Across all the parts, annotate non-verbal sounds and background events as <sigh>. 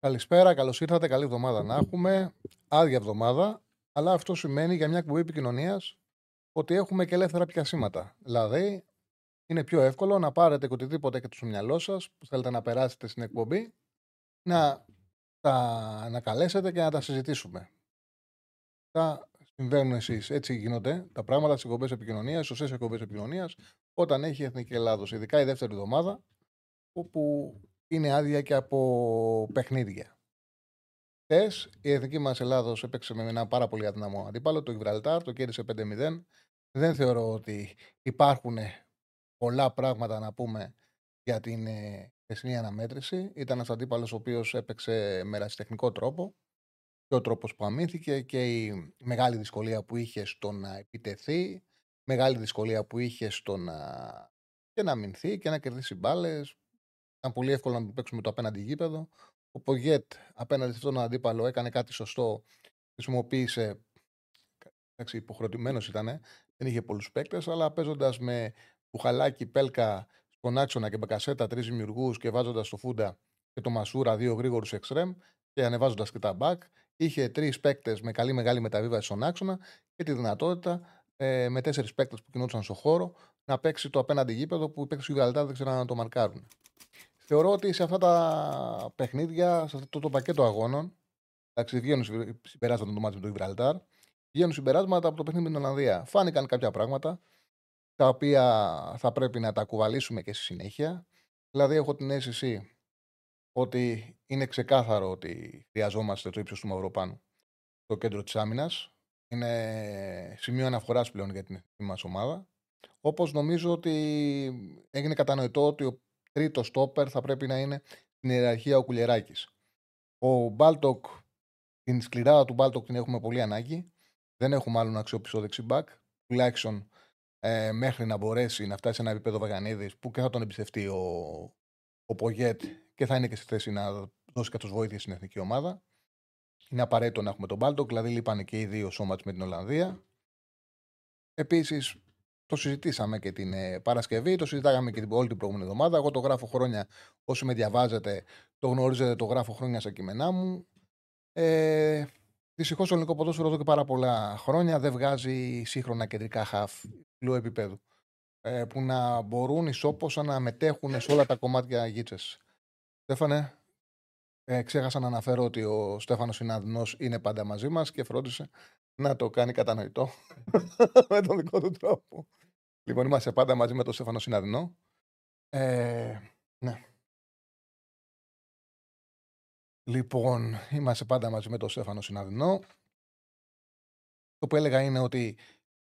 Καλησπέρα, καλώς ήρθατε. Καλή εβδομάδα να έχουμε. Άδεια εβδομάδα. Αλλά αυτό σημαίνει για μια εκπομπή επικοινωνίας ότι έχουμε και ελεύθερα πιασίματα. Δηλαδή, είναι πιο εύκολο να πάρετε και οτιδήποτε έχετε στο μυαλό σας που θέλετε να περάσετε στην εκπομπή, να τα να καλέσετε και να τα συζητήσουμε. Τα συμβαίνουν εσείς. Έτσι γίνονται τα πράγματα στις εκπομπές επικοινωνίας, σωστές εκπομπές επικοινωνίας, όταν έχει η Εθνική Ελλάδος. Ειδικά η δεύτερη εβδομάδα, όπου είναι άδεια και από παιχνίδια. Χθες η εθνική μας Ελλάδος έπαιξε με ένα πάρα πολύ αδυναμό αντίπαλο, το Γιβραλτάρ, το κέρδισε 5-0. Δεν θεωρώ ότι υπάρχουν πολλά πράγματα να πούμε για την ε, χθεσινή αναμέτρηση. Ήταν ένας αντίπαλος ο οποίος έπαιξε με ρασιτεχνικό τρόπο και ο τρόπος που αμήνθηκε και η μεγάλη δυσκολία που είχε στο να επιτεθεί, μεγάλη δυσκολία που είχε στο να και να αμυνθεί και να κερδίσει μπάλες. Ήταν πολύ εύκολο να παίξουμε το απέναντι γήπεδο. Ο Πογέτ απέναντι σε αυτόν τον αντίπαλο έκανε κάτι σωστό. Χρησιμοποίησε. Εντάξει, υποχρεωτημένος ήταν. Δεν είχε πολλούς παίκτες, αλλά παίζοντας με Μπουχαλάκι, Πέλκα στον άξονα και Μπεκασέτα τρεις δημιουργούς και βάζοντας το Φούντα και το Μασούρα δύο γρήγορους εξτρέμ και ανεβάζοντας και τα μπακ, είχε τρεις παίκτες με καλή μεγάλη μεταβίβαση στον άξονα και τη δυνατότητα ε, με τέσσερις παίκτες που κινούνταν στον χώρο να παίξει το απέναντι γήπεδο που οι παίκτες του Γιβραλτάρ δεν ξέραν να το μαρκάρουν. Θεωρώ ότι σε αυτά τα παιχνίδια, σε αυτό το πακέτο αγώνων, εντάξει, βγαίνουν συμπε- συμπεράσματα το μάτι με το Γιβραλτάρ, βγαίνουν συμπεράσματα από το παιχνίδι με την Ολλανδία. Φάνηκαν κάποια πράγματα τα οποία θα πρέπει να τα κουβαλήσουμε και στη συνέχεια. Δηλαδή, έχω την αίσθηση ότι είναι ξεκάθαρο ότι χρειαζόμαστε το ύψος του Μαυροπάνου στο κέντρο της άμυνας. Είναι σημείο αναφοράς πλέον για την εθνική μας ομάδα. Όπως νομίζω ότι έγινε κατανοητό ότι ο τρίτο στόπερ θα πρέπει να είναι στην ιεραρχία ο Κουλιεράκης. Ο Μπάλτοκ, την σκληράδα του Μπάλτοκ την έχουμε πολύ ανάγκη. Δεν έχουμε άλλον αξιόπιστο δεξί μπακ. Τουλάχιστον ε, μέχρι να μπορέσει να φτάσει σε ένα επίπεδο Βαγανίδης που και θα τον εμπιστευτεί ο, ο Πογέτ και θα είναι και στη θέση να δώσει καθώ βοήθεια στην εθνική ομάδα. Είναι απαραίτητο να έχουμε τον Μπάλτοκ, δηλαδή λείπανε και οι δύο σώματς με την Ολλανδία. Επίσης, το συζητήσαμε και την ε, Παρασκευή, το συζητάγαμε και την, όλη την προηγούμενη εβδομάδα. Εγώ το γράφω χρόνια, όσοι με διαβάζετε, το γνωρίζετε, το γράφω χρόνια στα κείμενά μου. Ε, Δυστυχώς το ελληνικό ποδόσφαιρο εδώ και πάρα πολλά χρόνια δεν βγάζει σύγχρονα κεντρικά χαφ υψηλού επίπεδου. Ε, που να μπορούν ισόποσα να μετέχουν σε όλα τα κομμάτια γίτσε. Στέφανε, ε, ξέχασα να αναφέρω ότι ο Στέφανος Συναδεινό είναι πάντα μαζί μας και φρόντισε να το κάνει κατανοητό <laughs> με τον δικό του τρόπο. Λοιπόν, είμαστε πάντα μαζί με τον Στέφανο Συναδεινό. Ε, ναι. Λοιπόν, είμαστε πάντα μαζί με τον Στέφανο Συναδεινό. Το που έλεγα είναι ότι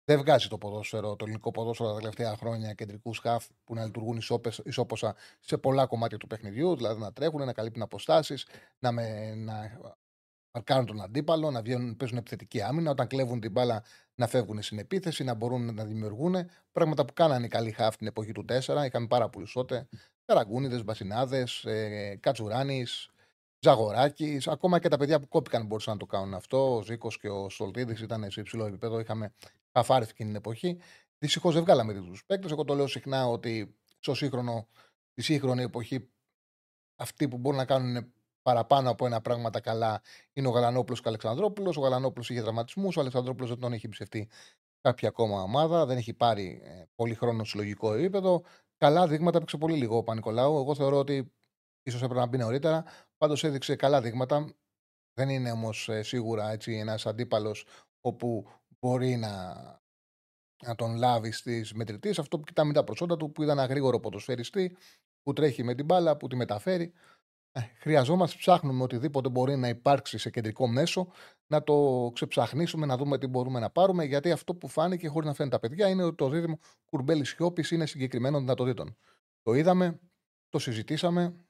δεν βγάζει το ποδόσφαιρο, το ελληνικό ποδόσφαιρο τα τελευταία χρόνια κεντρικούς χαφ που να λειτουργούν ισόπες- ισόποσα σε πολλά κομμάτια του παιχνιδιού, δηλαδή να τρέχουν, να καλύπτουν αποστάσεις, να, με, να μαρκάρουν τον αντίπαλο, να βγαίνουν, παίζουν επιθετική άμυνα, όταν κλέβουν την μπάλα να φεύγουν στην επίθεση, να μπορούν να δημιουργούν. Πράγματα που κάνανε οι καλοί χαφ την εποχή του 4. Είχαμε πάρα πολλούς τότε. Καραγκούνιδες, Μπασινάδες, ε, Κατσουράνης, Ζαγοράκη. Ακόμα και τα παιδιά που κόπηκαν μπορούσαν να το κάνουν αυτό. Ο Ζήκος και ο Στολτίδη ήταν σε υψηλό επίπεδο. Είχαμε χαφάρει εκείνη την εποχή. Δυστυχώς δεν βγάλαμε τους παίκτες. Εγώ το λέω συχνά ότι στο σύγχρονο, στη σύγχρονη εποχή αυτοί που μπορούν να κάνουν παραπάνω από ένα πράγματα καλά είναι ο Γαλανόπουλος και ο Αλεξανδρόπουλος. Ο Γαλανόπουλος είχε τραυματισμούς, ο Αλεξανδρόπουλος δεν τον έχει εμπιστευτεί κάποια ακόμα ομάδα, δεν έχει πάρει ε, πολύ χρόνο στο συλλογικό επίπεδο. Καλά δείγματα έπαιξε πολύ λίγο ο Πανικολάου. Εγώ θεωρώ ότι ίσως έπρεπε να μπει νωρίτερα. Πάντως έδειξε καλά δείγματα. Δεν είναι όμως σίγουρα έτσι ένας αντίπαλος όπου μπορεί να, να τον λάβει στις μετρητή. Αυτό που κοιτάμε τα προσόντα του, που είδα ένα γρήγορο ποδοσφαιριστή, που τρέχει με την μπάλα, που τη μεταφέρει. Ε, χρειαζόμαστε, ψάχνουμε οτιδήποτε μπορεί να υπάρξει σε κεντρικό μέσο, να το ξεψαχνίσουμε, να δούμε τι μπορούμε να πάρουμε. Γιατί αυτό που φάνηκε, χωρίς να φαίνεται τα παιδιά, είναι ότι το δίδυμο κουρμπέλης Σιώπης είναι συγκεκριμένων δυνατοτήτων. Το είδαμε, το συζητήσαμε.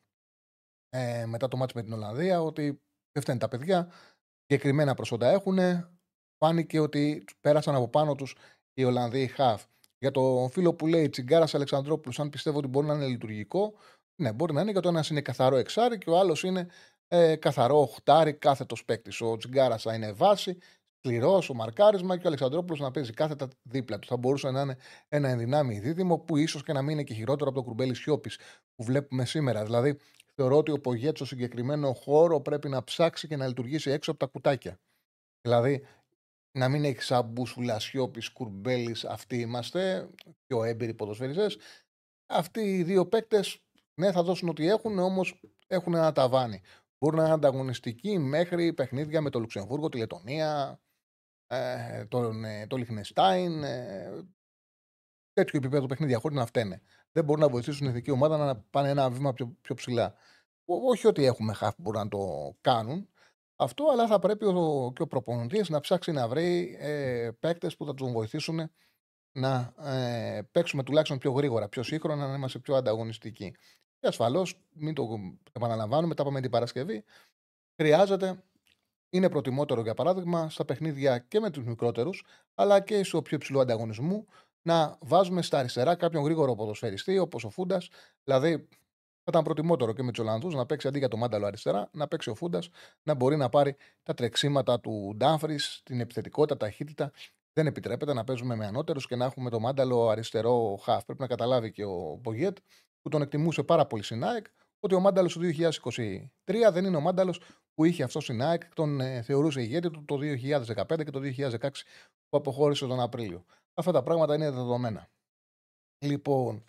ε, μετά το μάτς με την Ολλανδία ότι δεν φταίνουν τα παιδιά. Συγκεκριμένα προσόντα έχουν. Φάνηκε ότι πέρασαν από πάνω τους οι Ολλανδοί χαφ. Για το φίλο που λέει Τσιγκάρας Αλεξανδρόπουλος, αν πιστεύω ότι μπορεί να είναι λειτουργικό, ναι, μπορεί να είναι γιατί το ένας είναι καθαρό εξάρι και ο άλλος είναι ε, καθαρό οχτάρι κάθετος παίκτης. Ο Τσιγκάρα θα είναι βάση, σκληρός, ο μαρκάρισμα και ο Αλεξανδρόπουλος να παίζει κάθετα δίπλα του. Θα μπορούσε να είναι ένα ενδυνάμει δίδυμο που ίσως και να μην είναι και χειρότερο από το κουρμπέλι Σιώπης που βλέπουμε σήμερα. Δηλαδή, θεωρώ ότι ο Πογέτς στο συγκεκριμένο χώρο πρέπει να ψάξει και να λειτουργήσει έξω από τα κουτάκια. Δηλαδή, να μην έχει σαν μπούσουλα Σιώπης, Κουρμπέλης, αυτοί είμαστε, πιο έμπειροι ποδοσφαιριστές. Αυτοί οι δύο παίκτες, ναι, θα δώσουν ό,τι έχουν, όμως έχουν ένα ταβάνι. Μπορούν να είναι ανταγωνιστικοί μέχρι παιχνίδια με το Λουξεμβούργο, τη Λετωνία, ε, τον, ε, το Λιχνεστάιν, ε, τέτοιο επίπεδο παιχνίδια χωρίς να φταίνε. Δεν μπορούν να βοηθήσουν την εθνική ομάδα να πάνε ένα βήμα πιο, πιο ψηλά. όχι ότι έχουμε χαφ που μπορούν να το κάνουν αυτό, αλλά θα πρέπει ο, και ο προπονητής να ψάξει να βρει ε, παίκτες που θα τους βοηθήσουν να ε, παίξουμε τουλάχιστον πιο γρήγορα, πιο σύγχρονα, να είμαστε πιο ανταγωνιστικοί. Και ασφαλώς, μην το επαναλαμβάνουμε, μετά πάμε την Παρασκευή, χρειάζεται είναι προτιμότερο, για παράδειγμα, στα παιχνίδια και με τους μικρότερους, αλλά και στο πιο υψηλό ανταγωνισμού, να βάζουμε στα αριστερά κάποιον γρήγορο ποδοσφαιριστή, όπως ο Φούντας. Δηλαδή, θα ήταν προτιμότερο και με τους Ολλανδούς να παίξει αντί για το μάνταλο αριστερά, να παίξει ο Φούντας, να μπορεί να πάρει τα τρεξίματα του Ντάμφρις, την επιθετικότητα, ταχύτητα. Δεν επιτρέπεται να παίζουμε με ανώτερους και να έχουμε το μάνταλο αριστερό χαφ. Πρέπει να καταλάβει και ο Μπογιέτ, που τον εκτιμούσε πάρα πολύ στην ΑΕΚ, ότι ο μάνταλος του 2023 δεν είναι ο μάνταλος που είχε αυτό στην ΑΕΚ, τον ε, θεωρούσε ηγέτη του το 2015 και το 2016 που αποχώρησε τον Απρίλιο. Αυτά τα πράγματα είναι δεδομένα. Λοιπόν,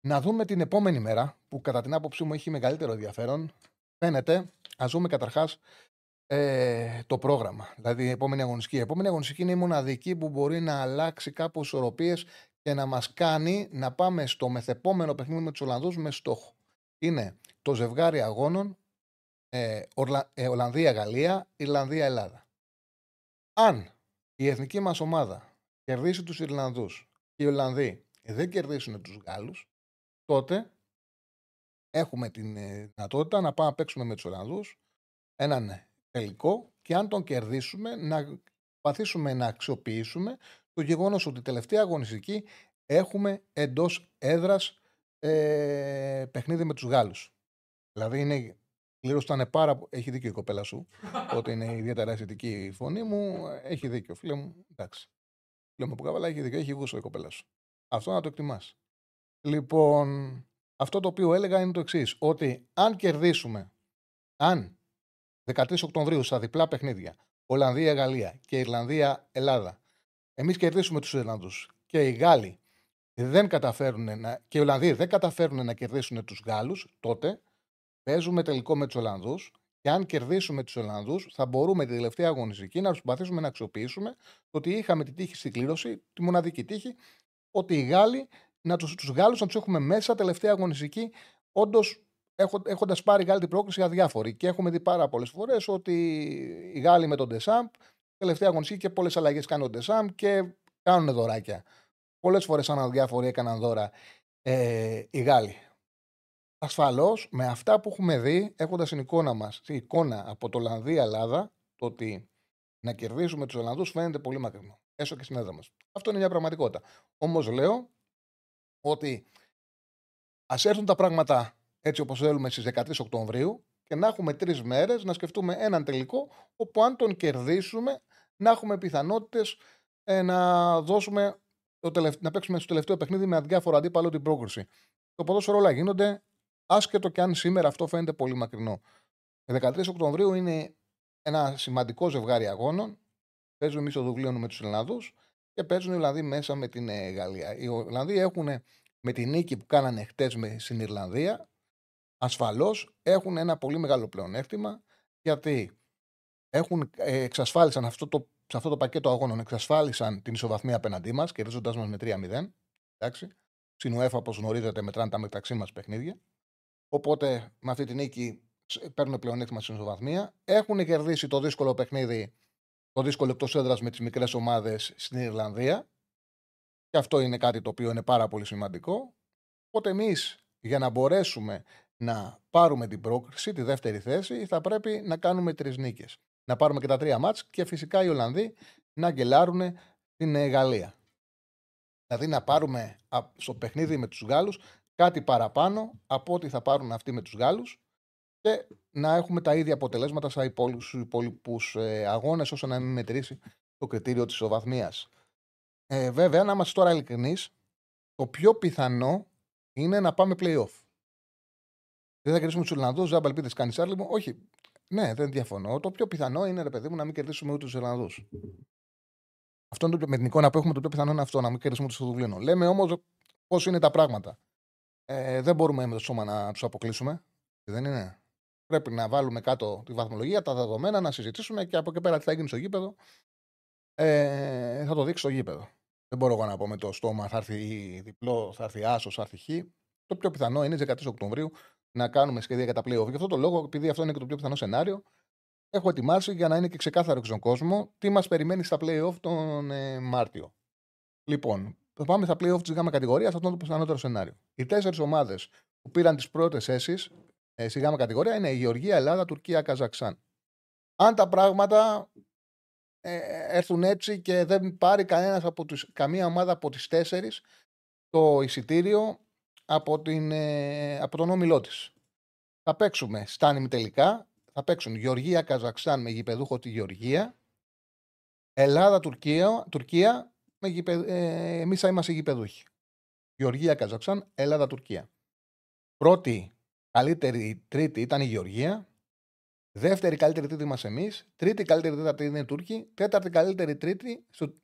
να δούμε την επόμενη μέρα που κατά την άποψή μου έχει μεγαλύτερο ενδιαφέρον. Φαίνεται, ας δούμε καταρχάς ε, το πρόγραμμα. Δηλαδή η επόμενη αγωνιστική. Η επόμενη αγωνιστική είναι η μοναδική που μπορεί να αλλάξει κάπου ισορροπίες και να μας κάνει να πάμε στο μεθεπόμενο παιχνίδι με τους Ολλανδούς με στόχο. Είναι το ζευγάρι αγώνων ε, ε, Ολλανδία-Γαλλία, Ιρλανδία-Ελλάδα. Αν η εθνική μας ομάδα κερδίσει τους Ιρλανδούς και οι Ολλανδοί δεν κερδίσουν τους Γάλλους, τότε έχουμε την ε, δυνατότητα να πάμε να παίξουμε με τους Ολλανδούς έναν τελικό και αν τον κερδίσουμε να παθήσουμε να αξιοποιήσουμε το γεγονός ότι τελευταία αγωνιστική έχουμε εντός έδρας ε, παιχνίδι με τους Γάλλους. Δηλαδή είναι Κλήρω ήταν πάρα Έχει δίκιο η κοπέλα σου. <laughs> ότι είναι ιδιαίτερα αισθητική η φωνή μου. Έχει δίκιο, φίλε μου. Εντάξει. Φίλε μου που καβαλά έχει δίκιο. Έχει γούστο η κοπέλα σου. Αυτό να το εκτιμάς. Λοιπόν, αυτό το οποίο έλεγα είναι το εξής. Ότι αν κερδίσουμε, αν 13 Οκτωβρίου στα διπλά παιχνίδια, Ολλανδία-Γαλλία και Ιρλανδία-Ελλάδα, εμείς κερδίσουμε τους Ιρλανδούς και οι Γάλλοι δεν καταφέρουν να, και οι Ολλανδοί δεν καταφέρουν να κερδίσουν τους Γάλλους, τότε Παίζουμε τελικό με τους Ολλανδούς και αν κερδίσουμε τους Ολλανδούς, θα μπορούμε τη τελευταία αγωνιστική να προσπαθήσουμε να αξιοποιήσουμε ότι είχαμε τη τύχη στην κλήρωση, τη μοναδική τύχη, ότι οι Γάλλοι, να τους, τους Γάλλους να τους έχουμε μέσα τελευταία αγωνιστική, όντως έχοντας πάρει η Γάλλη την πρόκληση αδιάφορη. Και έχουμε δει πάρα πολλές φορές ότι οι Γάλλοι με τον Ντεσάμπ, τελευταία αγωνιστική και πολλές αλλαγές κάνουν ο Ντεσάμπ και κάνουν δωράκια. Πολλές φορές, σαν αδιάφοροι, έκαναν δώρα ε, οι Γάλλοι. Ασφαλώς με αυτά που έχουμε δει, έχοντας την εικόνα μας, την εικόνα από το Ολλανδία-Ελλάδα, το ότι να κερδίσουμε τους Ολλανδούς φαίνεται πολύ μακρινό. Έσω και στην έδρα μας. Αυτό είναι μια πραγματικότητα. Όμως λέω ότι ας έρθουν τα πράγματα έτσι όπως θέλουμε στις 13 Οκτωβρίου και να έχουμε τρεις μέρες να σκεφτούμε έναν τελικό, όπου αν τον κερδίσουμε, να έχουμε πιθανότητες ε, να δώσουμε το να παίξουμε στο τελευταίο παιχνίδι με αδιάφορο αντίπαλο την πρόκριση. Το ποδόσφαιρο όλα γίνονται άσχετο και αν σήμερα αυτό φαίνεται πολύ μακρινό. 13 Οκτωβρίου είναι ένα σημαντικό ζευγάρι αγώνων. Παίζουν εμεί το Δουβλίνο με τους Ελλάδους και παίζουν οι Ολλανδοί μέσα με την ε, Γαλλία. Οι Ολλανδοί έχουν με την νίκη που κάνανε χτες στην Ιρλανδία, ασφαλώς έχουν ένα πολύ μεγάλο πλεονέκτημα γιατί έχουν, ε, εξασφάλισαν αυτό το, σε αυτό το πακέτο αγώνων εξασφάλισαν την ισοβαθμία απέναντί μας, κερδίζοντάς μας με 3-0. Εντάξει. Στην UEFA, όπως γνωρίζετε, μετράνε τα μεταξύ μας παιχνίδια. Οπότε με αυτή την νίκη παίρνουν πλεονέκτημα στην ισοβαθμία. Έχουν κερδίσει το δύσκολο παιχνίδι, το δύσκολο εκτός έδρας με τις μικρές ομάδες στην Ιρλανδία. Και αυτό είναι κάτι το οποίο είναι πάρα πολύ σημαντικό. Οπότε εμείς για να μπορέσουμε να πάρουμε την πρόκριση, τη δεύτερη θέση, θα πρέπει να κάνουμε τρεις νίκες. Να πάρουμε και τα τρία μάτς και φυσικά οι Ολλανδοί να γκελάρουν την ε, Γαλλία. Δηλαδή να πάρουμε στο παιχνίδι με τους Γάλλους κάτι παραπάνω από ό,τι θα πάρουν αυτοί με τους Γάλλους και να έχουμε τα ίδια αποτελέσματα σε υπόλοιπους ε, αγώνες όσο να μην μετρήσει το κριτήριο της οβαθμίας. Ε, βέβαια, να είμαστε τώρα ειλικρινείς, το πιο πιθανό είναι να πάμε playoff. Δεν θα κερδίσουμε τους Ιρλανδού, δεν ελπίδες κάνει μου. Όχι. Ναι, δεν διαφωνώ. Το πιο πιθανό είναι, ρε παιδί μου, να μην κερδίσουμε ούτε τους Ιρλανδού. Αυτό είναι το, με την εικόνα που έχουμε, το πιο πιθανό είναι αυτό, να μην κερδίσουμε ούτε στο Δουβλίνο. Λέμε όμως πώς είναι τα πράγματα. Ε, δεν μπορούμε με το σώμα να τους αποκλείσουμε. Δεν είναι. Πρέπει να βάλουμε κάτω τη βαθμολογία, τα δεδομένα, να συζητήσουμε και από εκεί πέρα τι θα γίνει στο γήπεδο. Ε, θα το δείξει στο γήπεδο. Δεν μπορώ εγώ να πω με το στόμα θα έρθει διπλό, θα έρθει άσος, θα έρθει χ. Το πιο πιθανό είναι 13 Οκτωβρίου να κάνουμε σχέδια για τα playoff. Γι' αυτό το λόγο, επειδή αυτό είναι και το πιο πιθανό σενάριο, έχω ετοιμάσει για να είναι και ξεκάθαρο στον κόσμο τι μας περιμένει στα playoff τον ε, Μάρτιο. Λοιπόν, θα πάμε στα playoff τη γάμα κατηγορία, αυτό είναι το πιθανότερο σενάριο. Οι τέσσερις ομάδες που πήραν τις πρώτες θέσει ε, στη γάμα κατηγορία είναι η Γεωργία, Ελλάδα, Τουρκία, Καζακστάν. Αν τα πράγματα ε, έρθουν έτσι και δεν πάρει κανένας από τους, καμία ομάδα από τις τέσσερις το εισιτήριο από, την, ε, από τον όμιλό της. Θα παίξουμε στα τελικά. Θα παίξουν Γεωργία, Καζακστάν με γηπεδούχο τη Γεωργία. Ελλάδα, Τουρκία, Τουρκία με γηπε, ε, εμείς θα είμαστε γηπεδούχοι. Γεωργία, Καζακστάν, Ελλάδα, Τουρκία. Πρώτη, καλύτερη, τρίτη ήταν η Γεωργία. Δεύτερη καλύτερη τρίτη είμαστε εμείς. Τρίτη καλύτερη τέταρτη είναι οι Τούρκοι. Τέταρτη καλύτερη τρίτη, στο,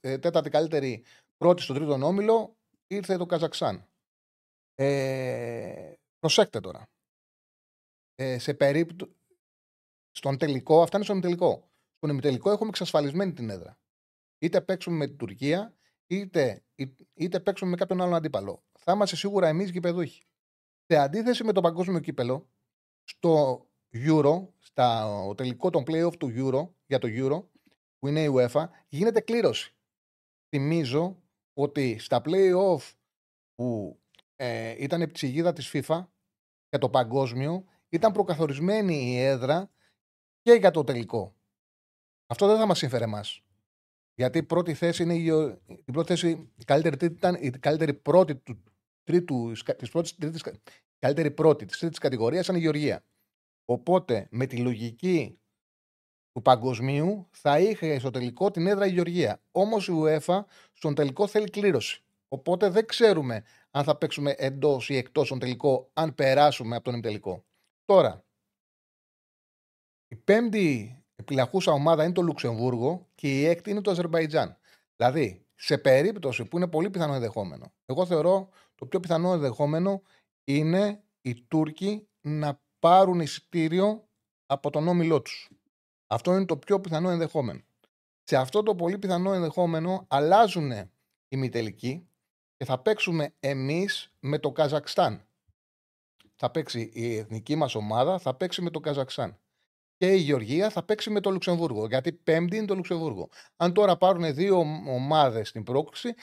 ε, τέταρτη καλύτερη πρώτη στο τρίτο όμιλο ήρθε το Καζακστάν. Ε, προσέξτε τώρα. Ε, σε περίπτωση. Στον τελικό, αυτά είναι στον τελικό. Στον ημιτελικό έχουμε εξασφαλισμένη την έδρα. Είτε παίξουμε με την Τουρκία, είτε, είτε παίξουμε με κάποιον άλλον αντίπαλο. Θα είμαστε σίγουρα εμείς γηπεδούχοι. Σε αντίθεση με το παγκόσμιο κύπελο, στο Euro, στα, ο τελικό των playoff του Euro, για το Euro, που είναι η UEFA, γίνεται κλήρωση. Θυμίζω ότι στα playoff που ε, ήταν ψυγίδα της FIFA για το παγκόσμιο, ήταν προκαθορισμένη η έδρα και για το τελικό. Αυτό δεν θα μας συμφέρε εμάς. Γιατί η πρώτη θέση είναι η, η πρώτη θέση, η καλύτερη τρίτη ήταν η καλύτερη πρώτη του τρίτου, της πρώτης, τρίτης, καλύτερη πρώτη της τρίτης κατηγορίας ήταν η Γεωργία. Οπότε με τη λογική του παγκοσμίου θα είχε στο τελικό την έδρα η Γεωργία. Όμως η UEFA στον τελικό θέλει κλήρωση. Οπότε δεν ξέρουμε αν θα παίξουμε εντός ή εκτός τον τελικό, αν περάσουμε από τον ημιτελικό. Τώρα, η πέμπτη επιλαχούσα ομάδα είναι το Λουξεμβούργο και η έκτη είναι το Αζερβαϊτζάν. Δηλαδή, σε περίπτωση που είναι πολύ πιθανό ενδεχόμενο, εγώ θεωρώ το πιο πιθανό ενδεχόμενο είναι οι Τούρκοι να πάρουν εισιτήριο από τον όμιλό τους. Αυτό είναι το πιο πιθανό ενδεχόμενο. Σε αυτό το πολύ πιθανό ενδεχόμενο αλλάζουν οι ημιτελικοί και θα παίξουμε εμείς με το Καζακστάν. Θα παίξει η εθνική μας ομάδα, θα παίξει με το Καζακστάν. Και η Γεωργία θα παίξει με το Λουξεμβούργο, γιατί πέμπτη είναι το Λουξεμβούργο. Αν τώρα πάρουν δύο ομάδες στην πρόκληση,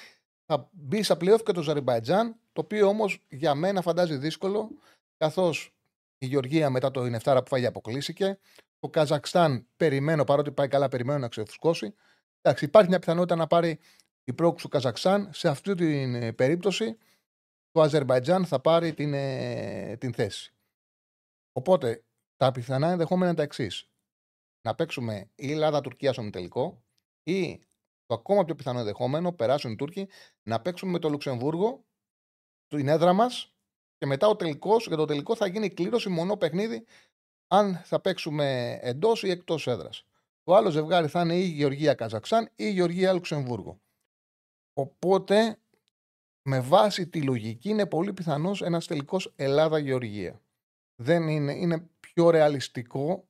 θα μπει στα πλέον και το Ζαριμπαϊτζάν, το οποίο όμως για μένα φαντάζει δύσκολο, καθώς η Γεωργία μετά το Ινεφτάρα που φάγει αποκλείστηκε. Το Καζακστάν περιμένω, παρότι πάει καλά, περιμένω να ξεφουσκώσει. Εντάξει, υπάρχει μια πιθανότητα να πάρει η πρόκληση του Καζακστάν. Σε αυτή την ε, περίπτωση το Αζερβαϊτζάν θα πάρει την, ε, την θέση. Οπότε τα πιθανά ενδεχόμενα είναι τα εξής. Να παίξουμε η Ελλάδα-Τουρκία στον τελικό ή το ακόμα πιο πιθανό ενδεχόμενο, περάσουν οι Τούρκοι, να παίξουμε με το Λουξεμβούργο, την έδρα μας και μετά ο τελικός, για το τελικό θα γίνει κλήρωση μονό παιχνίδι αν θα παίξουμε εντός ή εκτός έδρας. Το άλλο ζευγάρι θα είναι η Γεωργία Καζαξάν ή η Γεωργία Λουξεμβούργο. Οπότε, με βάση τη λογική, είναι πολύ πιθανός ένας τελικός Ελλάδα-Γεωργία. Δεν είναι, είναι πιο ρεαλιστικό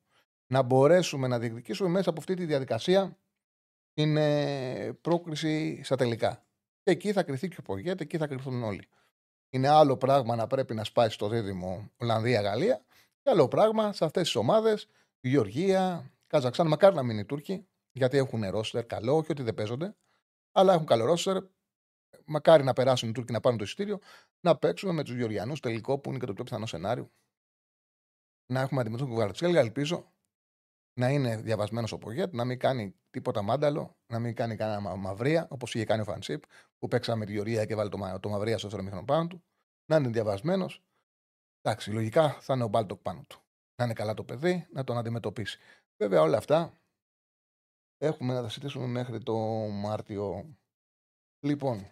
να μπορέσουμε να διεκδικήσουμε μέσα από αυτή τη διαδικασία την ε, πρόκριση στα τελικά. Και εκεί θα κρυθεί και ο Πογέτε, εκεί θα κρυφθούν όλοι. Είναι άλλο πράγμα να πρέπει να σπάσει στο δίδυμο Ολλανδία-Γαλλία και άλλο πράγμα σε αυτές τις ομάδες Γεωργία, Καζαξάν. Μακάρι να μείνει οι Τούρκοι, γιατί έχουν ρόστερ καλό, όχι ότι δεν παίζονται αλλά έχουν καλό ρόστερ. Μακάρι να περάσουν οι Τούρκοι να πάρουν το εισιτήριο, να παίξουμε με τους Γεωργιανούς τελικό που είναι και το πιο πιθανό σενάριο. να έχουμε αντιμετωπίσει τον Κουβαρτσέλγα. Ελπίζω να είναι διαβασμένος ο Πογέτ, να μην κάνει τίποτα μάνταλο, να μην κάνει κανένα μαυρία, όπως είχε κάνει ο Φανσίπ, που παίξαμε με τη Γεωργία και βάλει το, το μαυρία στο δεύτερο πάνω του. Να είναι διαβασμένος. Εντάξει, λογικά θα είναι ο Μπάλτοκ πάνω του. Να είναι καλά το παιδί, να τον αντιμετωπίσει. Βέβαια όλα αυτά έχουμε να τα συζητήσουμε μέχρι το Μάρτιο. Λοιπόν,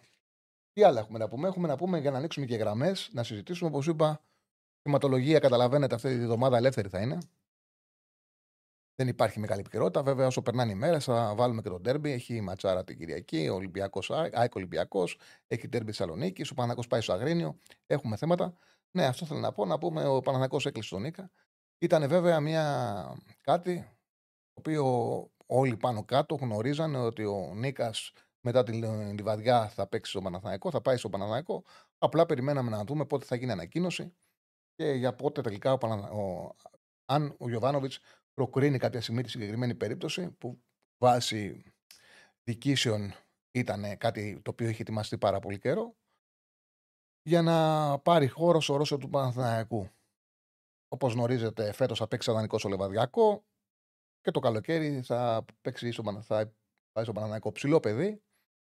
τι άλλα έχουμε να πούμε; Έχουμε να πούμε για να ανοίξουμε και γραμμές, να συζητήσουμε. Όπως είπα, η θεματολογία καταλαβαίνετε αυτή τη βδομάδα ελεύθερη θα είναι. Δεν υπάρχει μεγάλη επικαιρότητα. Βέβαια, όσο περνάνε οι μέρες, θα βάλουμε και τον τέρμπι. Έχει η ματσάρα την Κυριακή, ο Ολυμπιακός ΑΕΚ Ολυμπιακός, έχει τέρμπι Θεσσαλονίκη, ο Παναγό πάει στο Αγρίνιο. Έχουμε θέματα. Ναι, αυτό θέλω να πω. Να πούμε ο Παναγό έκλεισε τον Νίκα. Ήταν βέβαια μια κάτι το οποίο όλοι πάνω κάτω γνωρίζανε ότι ο Νίκας μετά την Λιβαδιά θα παίξει στο Παναθηναϊκό, θα πάει στο Παναθηναϊκό. Απλά περιμέναμε να δούμε πότε θα γίνει ανακοίνωση και για πότε τελικά ο, Παναθα... ο... αν ο Γιωβάνοβιτς προκρίνει κάποια στιγμή τη συγκεκριμένη περίπτωση που βάσει δικήσεων ήταν κάτι το οποίο είχε ετοιμαστεί πάρα πολύ καιρό για να πάρει χώρο στο Ρώσο του Παναθηναϊκού. Όπως γνωρίζετε, φέτος θα παίξει αδανικό στο Λεβαδιακό και το καλοκαίρι θα παίξει στο, θα πάει στο Παναθηναϊκό ψηλό παιδί,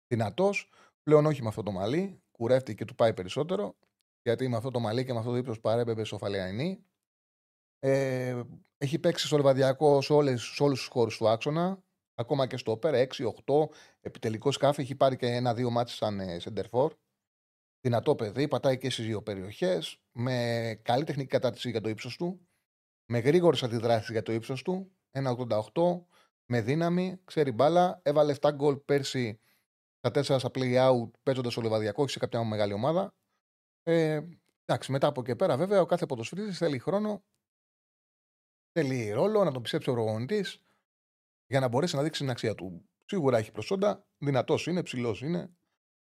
δυνατός. Πλέον όχι με αυτό το μαλλί, κουρεύτηκε και του πάει περισσότερο. Γιατί με αυτό το μαλλί και με αυτό το ύψος παρέπεμπε στο Φαλαιανή. Ε, έχει παίξει στο Λεβαδιακό σε, όλες, όλους τους χώρους του άξονα. Ακόμα και στο Πέρα, 6-8. Επιτελικό σκάφη. Έχει πάρει και ένα-δύο μάτσε σαν ε, σεντερφόρ. Δυνατό παιδί, πατάει και στις δύο περιοχές. Με καλή τεχνική κατάρτιση για το ύψος του. Με γρήγορες αντιδράσεις για το ύψος του. 1-88. Με δύναμη, ξέρει μπάλα. Έβαλε 7 γκολ πέρσι στα 4 στα play out παίζοντας στο Λεβαδιακός, όχι σε κάποια μεγάλη ομάδα. Ε, εντάξει, μετά από εκεί πέρα, βέβαια, ο κάθε ποδοσφαιριστής θέλει χρόνο Θέλει ρόλο να τον πιστέψει ο προπονητής για να μπορέσει να δείξει την αξία του. Σίγουρα έχει προσόντα, δυνατός είναι, ψηλός είναι.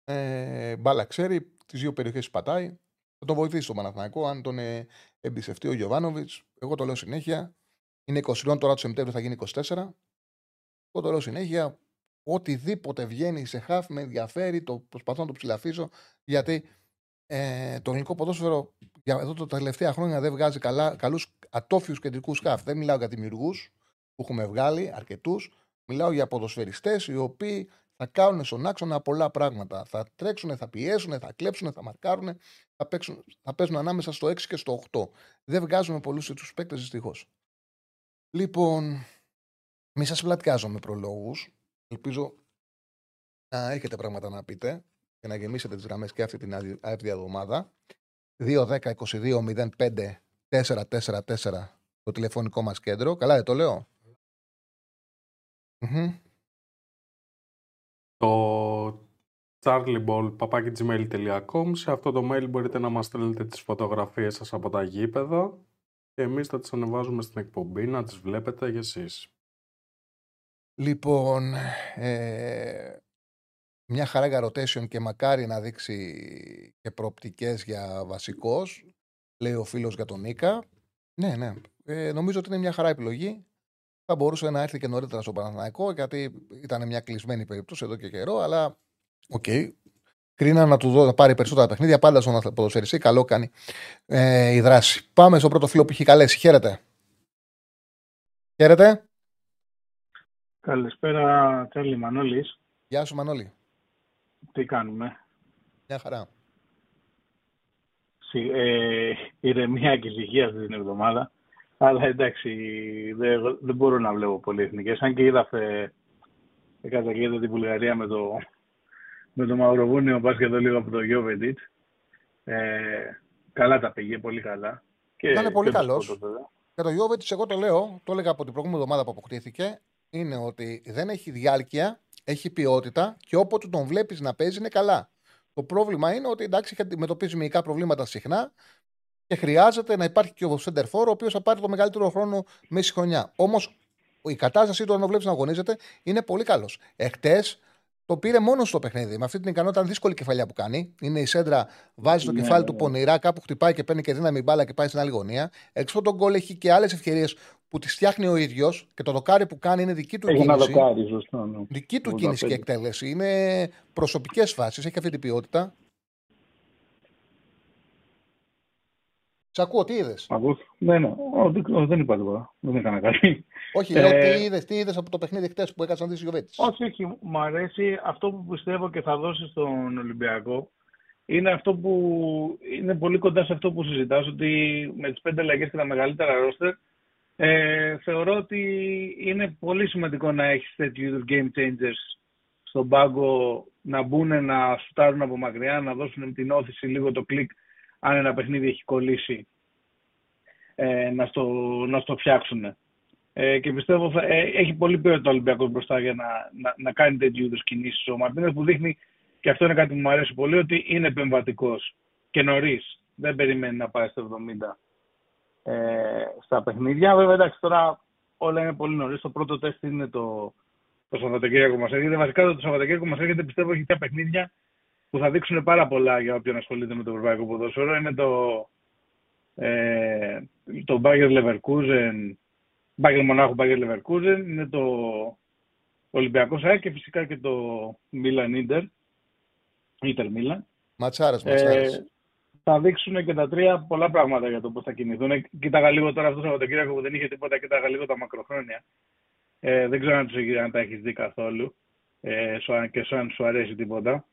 Ε, μπάλα ξέρει, τις δύο περιοχές πατάει. Θα τον βοηθήσει το Παναθηναϊκό αν τον ε, εμπιστευτεί ο Γιωβάνοβιτς. Εγώ το λέω συνέχεια. Είναι 20 τώρα το Σεπτέμβριο θα γίνει 24. Εγώ το λέω συνέχεια. Οτιδήποτε βγαίνει σε χαφ με ενδιαφέρει, το προσπαθώ να το ψηλαφίσω γιατί ε, το ελληνικό ποδόσφαιρο για εδώ τα τελευταία χρόνια δεν βγάζει καλούς ατόφιους κεντρικούς σκάφ. Δεν μιλάω για δημιουργούς που έχουμε βγάλει αρκετούς. Μιλάω για ποδοσφαιριστές οι οποίοι θα κάνουν στον άξονα πολλά πράγματα. Θα τρέξουν, θα πιέσουν, θα κλέψουν, θα μαρκάρουν, θα, παίξουν, θα παίζουν ανάμεσα στο 6 και στο 8. Δεν βγάζουμε πολλούς του παίκτες δυστυχώς. Λοιπόν, μη σας πλατιάζω με προλόγου. Ελπίζω να έχετε πράγματα να πείτε και να γεμίσετε τις γραμμές και αυτή την άδεια εβδομάδα. 2-10-22-05-444 το τηλεφωνικό μας κέντρο. Καλά δεν το λέω. Το charlieball.gmail.com Σε αυτό το mail μπορείτε να μας στέλνετε τις φωτογραφίες σας από τα γήπεδα και εμείς θα τις ανεβάζουμε στην εκπομπή να τις βλέπετε για εσείς. Λοιπόν, ε, μια χαρά για rotation και μακάρι να δείξει και προοπτικές για βασικός, λέει ο φίλος για τον Νίκα. Ναι, ναι. Ε, νομίζω ότι είναι μια χαρά επιλογή. Θα μπορούσε να έρθει και νωρίτερα στο Παναθηναϊκό, γιατί ήταν μια κλεισμένη περίπτωση εδώ και καιρό, αλλά OK. Okay. Κρίνα να του δω να πάρει περισσότερα παιχνίδια. Πάντα στον ποδοσφαιριστή. Καλό κάνει ε, η δράση. Πάμε στο πρώτο φίλο που έχει καλέσει. Χαίρετε. Χαίρετε. Καλησπέρα, Τσάρλι Μανώλης. Γεια σου, Μανώλη. Τι κάνουμε; Μια χαρά. Ε, ηρεμία και ησυχία αυτή την εβδομάδα. Αλλά εντάξει, δεν, δεν μπορώ να βλέπω πολύ εθνικές. Αν και είδα καταγγείλεται την Βουλγαρία με το, με το Μαυροβούνιο, πας και εδώ λίγο από το Γιώβεντιτ. Ε, καλά τα πήγε, πολύ καλά. Και, Ήταν πολύ καλός. Για το Γιώβεντιτ, εγώ το λέω, το έλεγα από την προηγούμενη εβδομάδα που αποκτήθηκε, είναι ότι δεν έχει διάρκεια έχει ποιότητα και όποτε τον βλέπεις να παίζει είναι καλά. Το πρόβλημα είναι ότι εντάξει, έχει αντιμετωπίσει μυϊκά προβλήματα συχνά και χρειάζεται να υπάρχει και ο Σέντερφορ, ο οποίος θα πάρει το μεγαλύτερο χρόνο μέση χρονιά. Όμως η κατάστασή του, αν το βλέπεις να αγωνίζεται, είναι πολύ καλός. Εχθές το πήρε μόνος στο παιχνίδι. Με αυτή την ικανότητα δύσκολη κεφαλιά που κάνει. Είναι η σέντρα, βάζει το ναι, κεφάλι ναι, του ναι. πονηρά, κάπου χτυπάει και παίρνει και δύναμη μπάλα και πάει στην άλλη γωνία. Έξω τον γκολ έχει και άλλες ευκαιρίες που τις φτιάχνει ο ίδιος και το δοκάρι που κάνει είναι δική του έχει κίνηση. Ένα δοκάρι, σωστό, ναι. Δική του κίνηση και εκτέλεση. Είναι προσωπικές φάσεις, έχει αυτή την ποιότητα. Σε ακούω, τι είδες; Ναι, ναι. Ο, δεν, δεν είπα τίποτα. Δεν έκανα κάτι. Όχι, λέω ε, τι είδες τι είδες από το παιχνίδι χτες που έκανα να δεις Όχι, όχι. Μου αρέσει αυτό που πιστεύω και θα δώσει στον Ολυμπιακό. Είναι αυτό που είναι πολύ κοντά σε αυτό που συζητάς, ότι με τις πέντε αλλαγές και τα μεγαλύτερα ρόστερ, ε, θεωρώ ότι είναι πολύ σημαντικό να έχεις τέτοιου είδους game changers στον πάγκο να μπουν, να σουτάρουν από μακριά, να δώσουν την όθηση λίγο το κλικ αν ένα παιχνίδι έχει κολλήσει ε, να, στο, να στο φτιάξουν. Ε, και πιστεύω θα, ε, έχει πολύ ποιότητα ο Ολυμπιακός μπροστά για να, να, να κάνει τέτοιου είδους κινήσεις. Ο Μαρτίνες που δείχνει, και αυτό είναι κάτι που μου αρέσει πολύ, ότι είναι επεμβατικός και νωρίς. Δεν περιμένει να πάει στο 70 ε, στα παιχνίδια. Βέβαια, εντάξει, τώρα όλα είναι πολύ νωρίς. Το πρώτο τεστ είναι το, το Σαββατοκύριακο μας έρχεται. Βασικά το Σαββατοκύριακο μας έρχεται πιστεύω έχει και παιχνίδια που θα δείξουν πάρα πολλά για όποιον ασχολείται με το ευρωπαϊκό ποδόσφαιρο. Είναι το, ε, το Bayer Leverkusen, Bayer Μονάχου Bayer Leverkusen, είναι το Ολυμπιακός ΣΑΕ και φυσικά και το Milan Inter, Inter Milan. Ματσάρες, ματσάρες. Ε, θα δείξουν και τα τρία πολλά πράγματα για το πώς θα κινηθούν. Κοίταγα λίγο τώρα αυτό το Σαββατοκύριακο που δεν είχε τίποτα, κοίταγα λίγο τα μακροχρόνια. Ε, δεν ξέρω αν, αν τα έχεις δει καθόλου ε, και αν σου αρέσει τίποτα.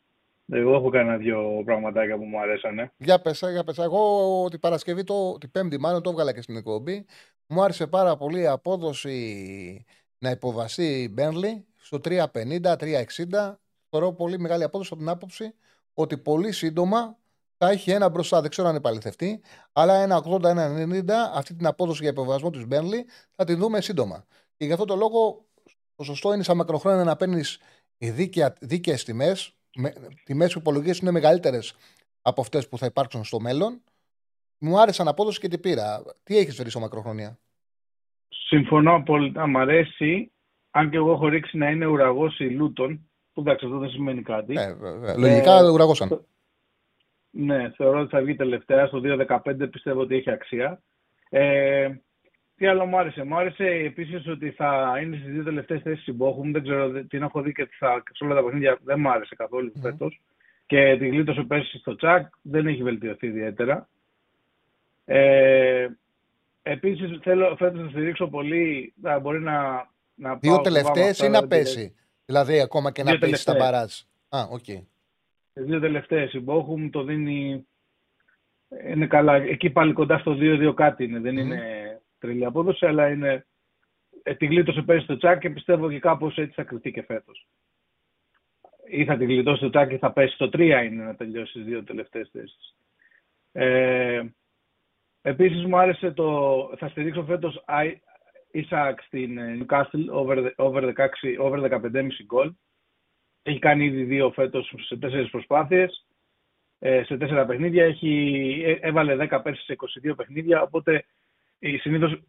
Εγώ έχω κανένα δύο πραγματάκια που μου αρέσανε. Για πέσα, για πέσα. Εγώ την Παρασκευή, το, την Πέμπτη μάλλον το έβγαλα και στην εκπομπή. Μου άρεσε πάρα πολύ η απόδοση να υποβαστεί η Μπέρλι στο 350-360. Θεωρώ πολύ μεγάλη απόδοση από την άποψη ότι πολύ σύντομα θα έχει ένα μπροστά. Δεν ξέρω αν επαληθευτεί, αλλά ένα 80-90 αυτή την απόδοση για υποβασμό της Μπέρλι θα την δούμε σύντομα. Και γι' αυτό το λόγο το σωστό είναι σαν μακροχρόνια να παίρνεις δίκαιες τιμές. Τιμές που υπολογίες είναι μεγαλύτερες από αυτές που θα υπάρξουν στο μέλλον. Μου άρεσαν απόδοση και την πήρα. Τι έχεις φέρει στο μακροχρόνια. Συμφωνώ απόλυτα. Μ' αρέσει. Αν και εγώ έχω ρίξει να είναι ουραγός η Λούτων. Που εντάξει, αυτό δεν σημαίνει κάτι. Ε, ε, λογικά ε, ουραγώσαν. Ναι, θεωρώ ότι θα βγει τελευταία. Στο 2.15 πιστεύω ότι έχει αξία. Ε, τι άλλο μου άρεσε. Μου άρεσε επίσης ότι θα είναι στις δύο τελευταίες θέσεις η Μπόχουμ. Δεν ξέρω τι έχω δει και θα, σε όλα τα παιχνίδια δεν μου άρεσε καθόλου mm. φέτος. Και τη γλίτωσε πέρσι στο τσακ. Δεν έχει βελτιωθεί ιδιαίτερα. Ε, Επίσης θέλω φέτος να στηρίξω πολύ. Να μπορεί να. να δύο τελευταίες ή να πέσει; Δηλαδή ακόμα και να πέσει στα μπαράζ. Α, OK. Okay. Δύο τελευταίες. Η Μπόχουμ το δίνει. Είναι καλά. Εκεί πάλι κοντά στο 2-2 κάτι είναι. Δεν είναι τρελή απόδοση, αλλά είναι. Ε, τη γλίτωσε πέρυσι στο τσάκ και πιστεύω και κάπως έτσι θα κρυφτεί και φέτος. Ή θα τη γλιτώσει το τσάκ και θα πέσει στο 3 είναι να τελειώσει τις δύο τελευταίες θέσεις. Ε, Επίσης μου άρεσε το. Θα στηρίξω φέτος Ισακ στην ε, Newcastle over, over, 16, over 15,5 γκολ. Έχει κάνει ήδη δύο φέτος σε τέσσερις προσπάθειες. Ε, σε τέσσερα παιχνίδια. Έχει, ε, έβαλε 10 πέρσι σε 22 παιχνίδια. Οπότε συνήθως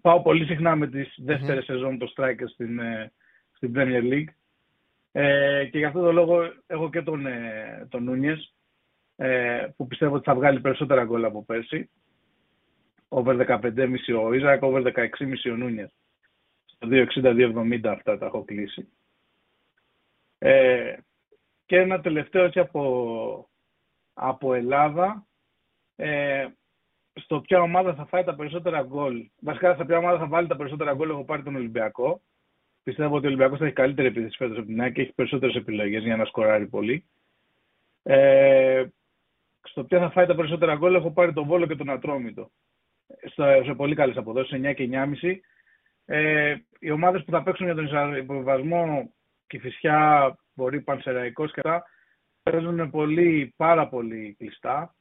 πάω πολύ συχνά με τις δεύτερες mm-hmm. σεζόν το striker στην, ε, στην Premier League. Ε, και γι' αυτό το λόγο έχω και τον, ε, τον Νούνιες, ε, που πιστεύω ότι θα βγάλει περισσότερα γκολ από πέρσι. Over 15,5 ο Ιζακ, over 16,5 ο Νούνιες. Στο 2,60-2,70 αυτά τα έχω κλείσει. Ε, και ένα τελευταίο έτσι από, από Ελλάδα. Ε, στο ποια ομάδα θα φάει τα περισσότερα γκολ. Βασικά, στα ποια ομάδα θα βάλει τα περισσότερα γκολ, έχω πάρει τον Ολυμπιακό. Πιστεύω ότι ο Ολυμπιακός θα έχει καλύτερη επίθεση φέτος από την ΑΕΚ και έχει περισσότερες επιλογές για να σκοράρει πολύ. Ε, στο ποια θα φάει τα περισσότερα γκολ, έχω πάρει τον Βόλο και τον Ατρόμητο. Στο, σε πολύ καλές αποδόσεις, 9 και 9,5. Ε, οι ομάδες που θα παίξουν για τον υποβιβασμό και φυσικά μπορεί πανσεραϊκός και αυτά παίζουν πολύ, πάρα πολύ κλειστά.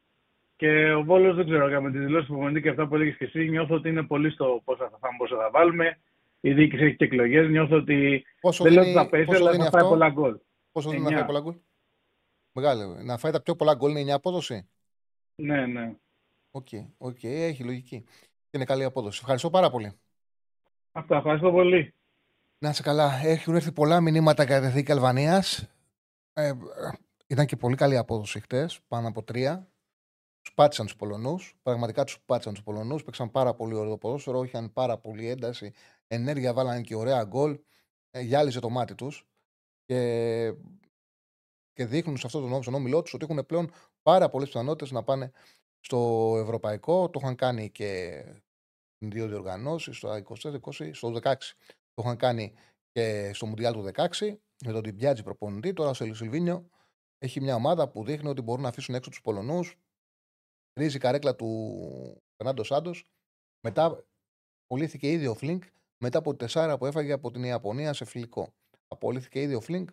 Και ο Βόλος δεν ξέρω, για με τη δηλώση του και αυτά που έλεγες και εσύ, νιώθω ότι είναι πολύ στο πόσα θα φάμε, πόσα θα βάλουμε. Η διοίκηση έχει και εκλογές. Νιώθω ότι πόσο δεν λέω ότι θα πέσει, αλλά θα φάει πολλά γκολ. Πόσο δίνει να φάει πολλά γκολ; Μεγάλο. Να φάει τα πιο πολλά γκολ είναι η απόδοση; Ναι, ναι. OK, okay, okay, έχει λογική. Και είναι καλή απόδοση. Ευχαριστώ πάρα πολύ. Αυτά, ευχαριστώ πολύ. Να σε καλά. Έχουν έρθει πολλά μηνύματα για τη νίκη Αλβανίας. Ε, ήταν και πολύ καλή απόδοση χτες, πάνω από τρία. Τους πάτησαν τους Πολωνούς. Πραγματικά τους πάτησαν τους Πολωνούς. Παίξαν πάρα πολύ ωραίο ποδόσφαιρο. Είχαν πάρα πολύ ένταση. Ενέργεια βάλανε και ωραία γκολ. Ε, γυάλιζε το μάτι τους. Και, και δείχνουν σε αυτό τον όμιλό τους ότι έχουν πλέον πάρα πολλές πιθανότητες να πάνε Στο ευρωπαϊκό το είχαν κάνει και δύο διοργανώσεις, στο 24, 20, στο 16. Το είχαν κάνει και στο Μουντιάλ του 16 με τον Τιμπιάτζη προπονητή. Τώρα ο Σιλβίνιο έχει μια ομάδα που δείχνει ότι μπορούν να αφήσουν έξω τους Πολωνούς. Ρίζει η καρέκλα του Φερνάντο Σάντος. Μετά απολύθηκε ήδη ο Φλινκ μετά από τεσσάρα που έφαγε από την Ιαπωνία σε φιλικό. Απολύθηκε ήδη ο Φλινκ.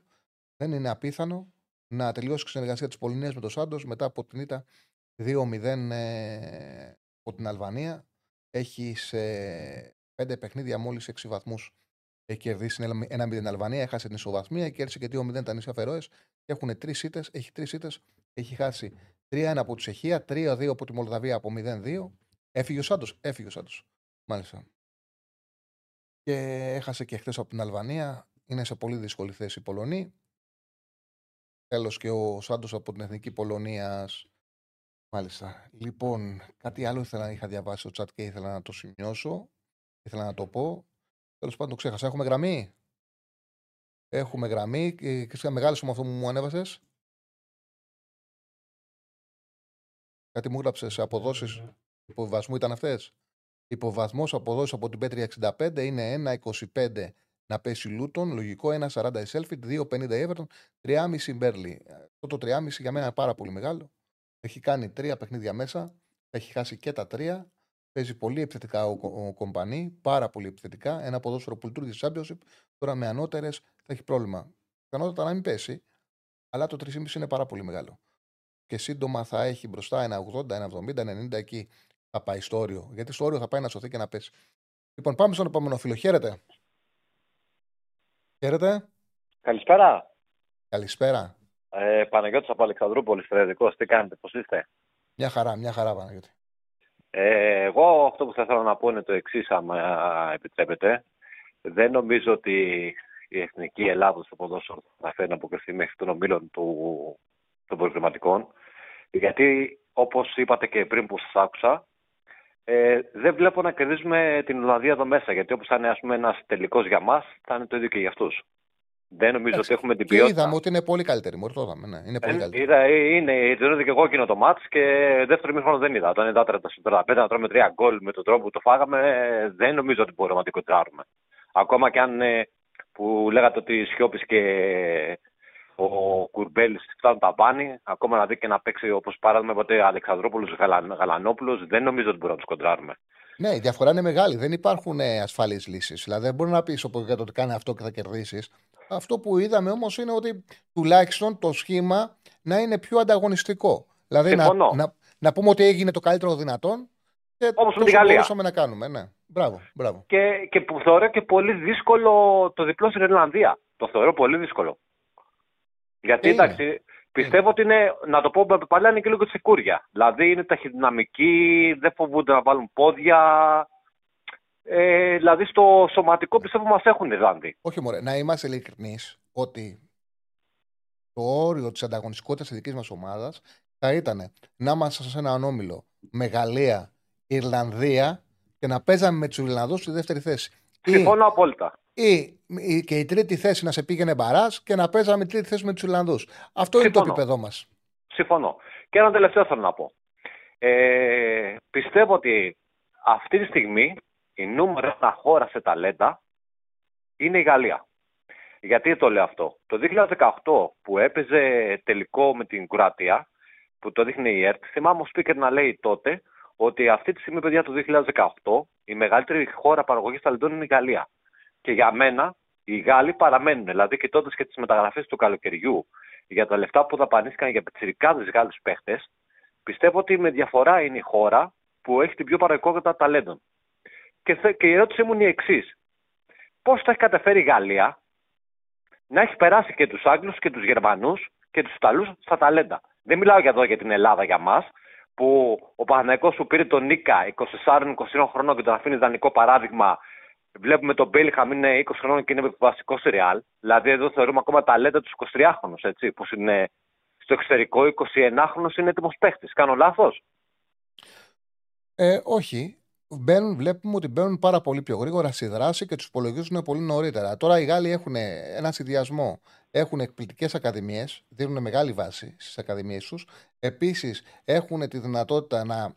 Δεν είναι απίθανο να τελειώσει η συνεργασία της Πολωνίας με τον Σάντος μετά από την ήττα 2-0 ε, από την Αλβανία. Έχει σε πέντε παιχνίδια μόλις 6 βαθμούς. Έχει κερδίσει ένα 0 την Αλβανία, έχασε την ισοβαθμία, κέρδισε και 2-0 τα νησιά Φερόες. Έχουν τρεις ήττες, έχει τρεις ήττες, έχει χάσει 3-1 από τη Τσεχία, 3-2 από τη Μολδαβία από 0-2. Έφυγε ο Σάντος, έφυγε ο Σάντος. Μάλιστα. Και έχασε και χθες από την Αλβανία. Είναι σε πολύ δύσκολη θέση η Πολωνή. Τέλος και ο Σάντος από την Εθνική Πολωνίας. Μάλιστα. Λοιπόν, κάτι άλλο ήθελα να είχα διαβάσει στο chat και ήθελα να το σημειώσω. Ήθελα να το πω. Τέλος πάντων το ξέχασα. Έχουμε γραμμή; Έχουμε γραμμή. Και σε μεγάλο με αυτό που μου ανέβασες. Κάτι μου έγραψε σε αποδόσεις υποβασμού ήταν αυτές; Υποβασμός αποδόσεις από την Πέτρια 65 είναι 1,25 να πέσει Λούτον, λογικό 1,40 η Σέλφιτ, 2,50 η Everton, 3,5 Μπέρλι. Αυτό το 3,5 για μένα είναι πάρα πολύ μεγάλο. Έχει κάνει τρία παιχνίδια μέσα, έχει χάσει και τα τρία. Παίζει πολύ επιθετικά ο, ο, Κομπανί, πάρα πολύ επιθετικά. Ένα ποδόσφαιρο που λειτουργεί στη Championship. Τώρα με ανώτερες θα έχει πρόβλημα. Πιθανότατα να μην πέσει, αλλά το 3,5 είναι πάρα πολύ μεγάλο. Και σύντομα θα έχει μπροστά ένα 80, ένα 70, ένα 90 εκεί θα πάει στο όριο. Γιατί στο όριο θα πάει να σωθεί και να πέσει. Λοιπόν, πάμε στον επόμενο φίλο. Χαίρετε. Χαίρετε. Καλησπέρα. Καλησπέρα. Ε, Παναγιώτης από Αλεξανδρούπολης, στρατιωτικός. Τι κάνετε, πώς είστε; Μια χαρά, μια χαρά Παναγιώτη. Ε, εγώ αυτό που θα ήθελα να πω είναι το εξής, αν επιτρέπετε. Δεν νομίζω ότι η Εθνική Ελλάδα στο ποδόσφαιρο θα φέρει να αποκριθεί μέχρι των ομίλων του, των προγραμματικών. Γιατί, όπως είπατε και πριν που σας άκουσα, ε, δεν βλέπω να κερδίζουμε την Ολλανδία εδώ μέσα. Γιατί όπως θα είναι ας πούμε, ένας τελικός για μας, θα είναι το ίδιο και για αυτούς. Δεν νομίζω ότι έχουμε την ποιότητα. Και είδαμε ότι είναι πολύ καλύτερη. Μόλι το είδαμε. Ναι. Είναι πολύ ε, καλύτερη. Είδα, είναι, το είδα και εγώ εκείνο το μάτς και δεύτερο μήχρονο δεν είδα. Όταν είδα 35 να τρώμε τρία γκολ με τον τρόπο που το φάγαμε, δεν νομίζω ότι μπορούμε να την κοντράρουμε. Ακόμα και αν ε, που λέγατε ότι σιώπης και ο Κουρμπέλης φτάνουν τα πάνη, ακόμα να δει και να παίξει όπως παράδειγμα ποτέ Αλεξανδρόπουλος Γαλανόπουλος, δεν νομίζω ότι μπορούμε να τους κοντράρουμε. Ναι, η διαφορά είναι μεγάλη. Δεν υπάρχουν ε, ασφαλείς λύσεις. Δηλαδή, δεν μπορεί να πεις για το ότι κάνει αυτό και θα κερδίσεις. Αυτό που είδαμε όμως είναι ότι τουλάχιστον το σχήμα να είναι πιο ανταγωνιστικό. Δηλαδή, να, να, να, πούμε ότι έγινε το καλύτερο δυνατόν και Όπως με τη Γαλλία. μπορούσαμε να κάνουμε. Ναι. Μπράβο, μπράβο. Και, και που θεωρώ και πολύ δύσκολο το διπλό στην Ιρλανδία. Το θεωρώ πολύ δύσκολο. Γιατί εντάξει, πιστεύω ότι είναι, να το πω παλιά, είναι και λίγο τσεκούρια. Δηλαδή είναι ταχυδυναμικοί, δεν φοβούνται να βάλουν πόδια. Ε, δηλαδή στο σωματικό πιστεύω μας έχουν οι Όχι μωρέ, να είμαστε ειλικρινείς ότι το όριο της ανταγωνιστικότητας της δικής μας ομάδας θα ήταν να είμαστε σε ένα ανώμιλο με Γαλλία, Ιρλανδία και να παίζαμε με τους Ιρλανδούς στη δεύτερη θέση. Συμφωνώ απόλυτα ή και η τρίτη θέση να σε πήγαινε μπαρά και να παίζαμε τρίτη θέση με τους Ιρλανδούς. Αυτό είναι το επίπεδό μας. Συμφωνώ. Και ένα τελευταίο θέλω να πω. Ε, πιστεύω ότι αυτή τη στιγμή η νούμερο ένα χώρα σε ταλέντα είναι η Γαλλία. Γιατί το λέω αυτό. Το 2018 που έπαιζε τελικό με την Κροατία, που το δείχνει η ΕΡΤ, θυμάμαι ο Σπίκερ να λέει τότε ότι αυτή τη στιγμή, παιδιά, το 2018 η μεγαλύτερη χώρα παραγωγής ταλέντων είναι η Γαλλία. Και για μένα οι Γάλλοι παραμένουν. Δηλαδή, κοιτώντας και τις μεταγραφές του καλοκαιριού για τα λεφτά που δαπανίστηκαν για πιτσιρικάδε Γάλλους παίχτες, πιστεύω ότι με διαφορά είναι η χώρα που έχει την πιο παραγωγικότητα ταλέντων. Και, και η ερώτησή μου είναι η εξής. Πώς θα έχει καταφέρει η Γαλλία να έχει περάσει και τους Άγγλους και τους Γερμανούς και τους Ιταλούς στα ταλέντα; Δεν μιλάω για εδώ για την Ελλάδα για μας, που ο Παναγικός σου πήρε τον Νίκα 24-21 χρονών και τον αφήνει ιδανικό παράδειγμα Βλέπουμε τον Μπέλιχαμ είναι 20 χρόνων και είναι βασικός σε Ρεάλ. Δηλαδή εδώ θεωρούμε ακόμα ταλέντα τους 23χρονου, έτσι, που είναι στο εξωτερικό 21χρονο είναι έτοιμος παίχτη. Κάνω λάθος; Ε, όχι. μπαίνουν, βλέπουμε ότι μπαίνουν πάρα πολύ πιο γρήγορα στη δράση και τους υπολογίζουν πολύ νωρίτερα. Τώρα οι Γάλλοι έχουν ένα συνδυασμό. Έχουν εκπληκτικές ακαδημίες, δίνουν μεγάλη βάση στις ακαδημίες τους. Επίσης έχουν τη δυνατότητα να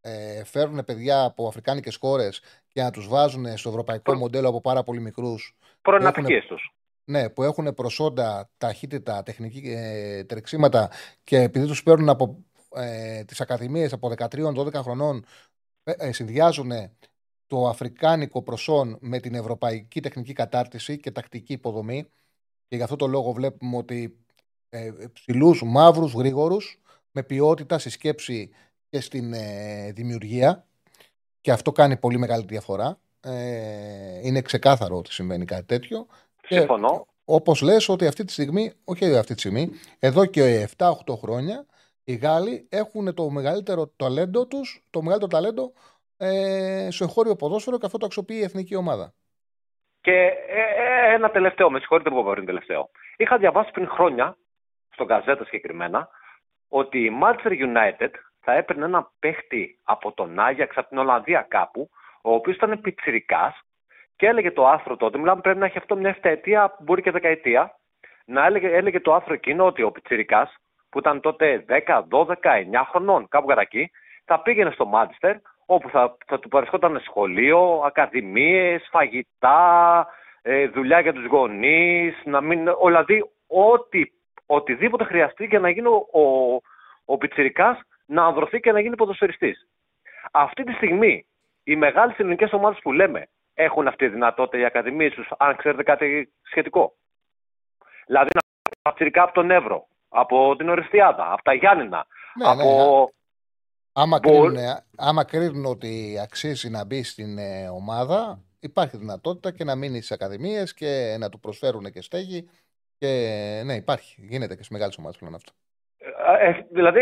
ε, φέρουν παιδιά από αφρικάνικες χώρες και να τους βάζουν στο ευρωπαϊκό μοντέλο από πάρα πολύ μικρούς. Προναυτικέ τους. Ναι, που έχουν προσόντα, ταχύτητα, τεχνική ε, τρεξίματα και επειδή τους παίρνουν από ε, τις ακαδημίες από 13-12 χρονών, ε, ε, συνδυάζουν το αφρικάνικο προσόν με την ευρωπαϊκή τεχνική κατάρτιση και τακτική υποδομή. Και γι' αυτό το λόγο βλέπουμε ότι ε, ψηλούς, μαύρους, γρήγορους, με ποιότητα στη σκέψη και στην ε, δημιουργία. Και αυτό κάνει πολύ μεγάλη διαφορά. Ε, είναι ξεκάθαρο ότι συμβαίνει κάτι τέτοιο. Συμφωνώ. Όπως λες ότι αυτή τη στιγμή, όχι αυτή τη στιγμή, εδώ και 7-8 χρόνια οι Γάλλοι έχουν το μεγαλύτερο ταλέντο τους, το μεγαλύτερο ταλέντο ε, στο εγχώριο ποδόσφαιρο και αυτό το αξιοποιεί η εθνική ομάδα. Και ε, ε, ένα τελευταίο, με συγχωρείτε που πριν τελευταίο. Είχα διαβάσει πριν χρόνια, στον Καζέτα συγκεκριμένα, ότι η Manchester United θα έπαιρνε ένα παίχτη από τον Άγιαξ, από την Ολλανδία κάπου, ο οποίος ήταν πιτσυρικά και έλεγε το άρθρο τότε, μιλάμε πρέπει να έχει αυτό μια εφταετία, μπορεί και δεκαετία, να έλεγε, έλεγε το άρθρο εκείνο ότι ο πιτσυρικά, που ήταν τότε 10, 12, 9 χρονών, κάπου κατά εκεί, θα πήγαινε στο Μάντσεστερ, όπου θα, θα του παρεσχόταν σχολείο, ακαδημίες, φαγητά, ε, δουλειά για τους γονείς, να μην, δηλαδή ό,τι, οτιδήποτε χρειαστεί για να γίνει ο, ο, ο Πιτσιρικάς να ανδρωθεί και να γίνει ποδοσφαιριστής. Αυτή τη στιγμή οι μεγάλες ελληνικές ομάδες που λέμε έχουν αυτή τη δυνατότητα οι ακαδημίες τους, αν ξέρετε κάτι σχετικό. Δηλαδή να Πιτσιρικά από τον Εύρο, από την Οριστιάδα, από τα Γιάννηνα, ναι, από... Ναι. Άμα, κρίνουν, άμα κρίνουν ότι αξίζει να μπει στην ε, ομάδα, υπάρχει δυνατότητα και να μείνει στις ακαδημίες και να του προσφέρουν και στέγη. Και ναι, υπάρχει. Γίνεται και στις μεγάλες ομάδες πλέον αυτό. Ε, ε δηλαδή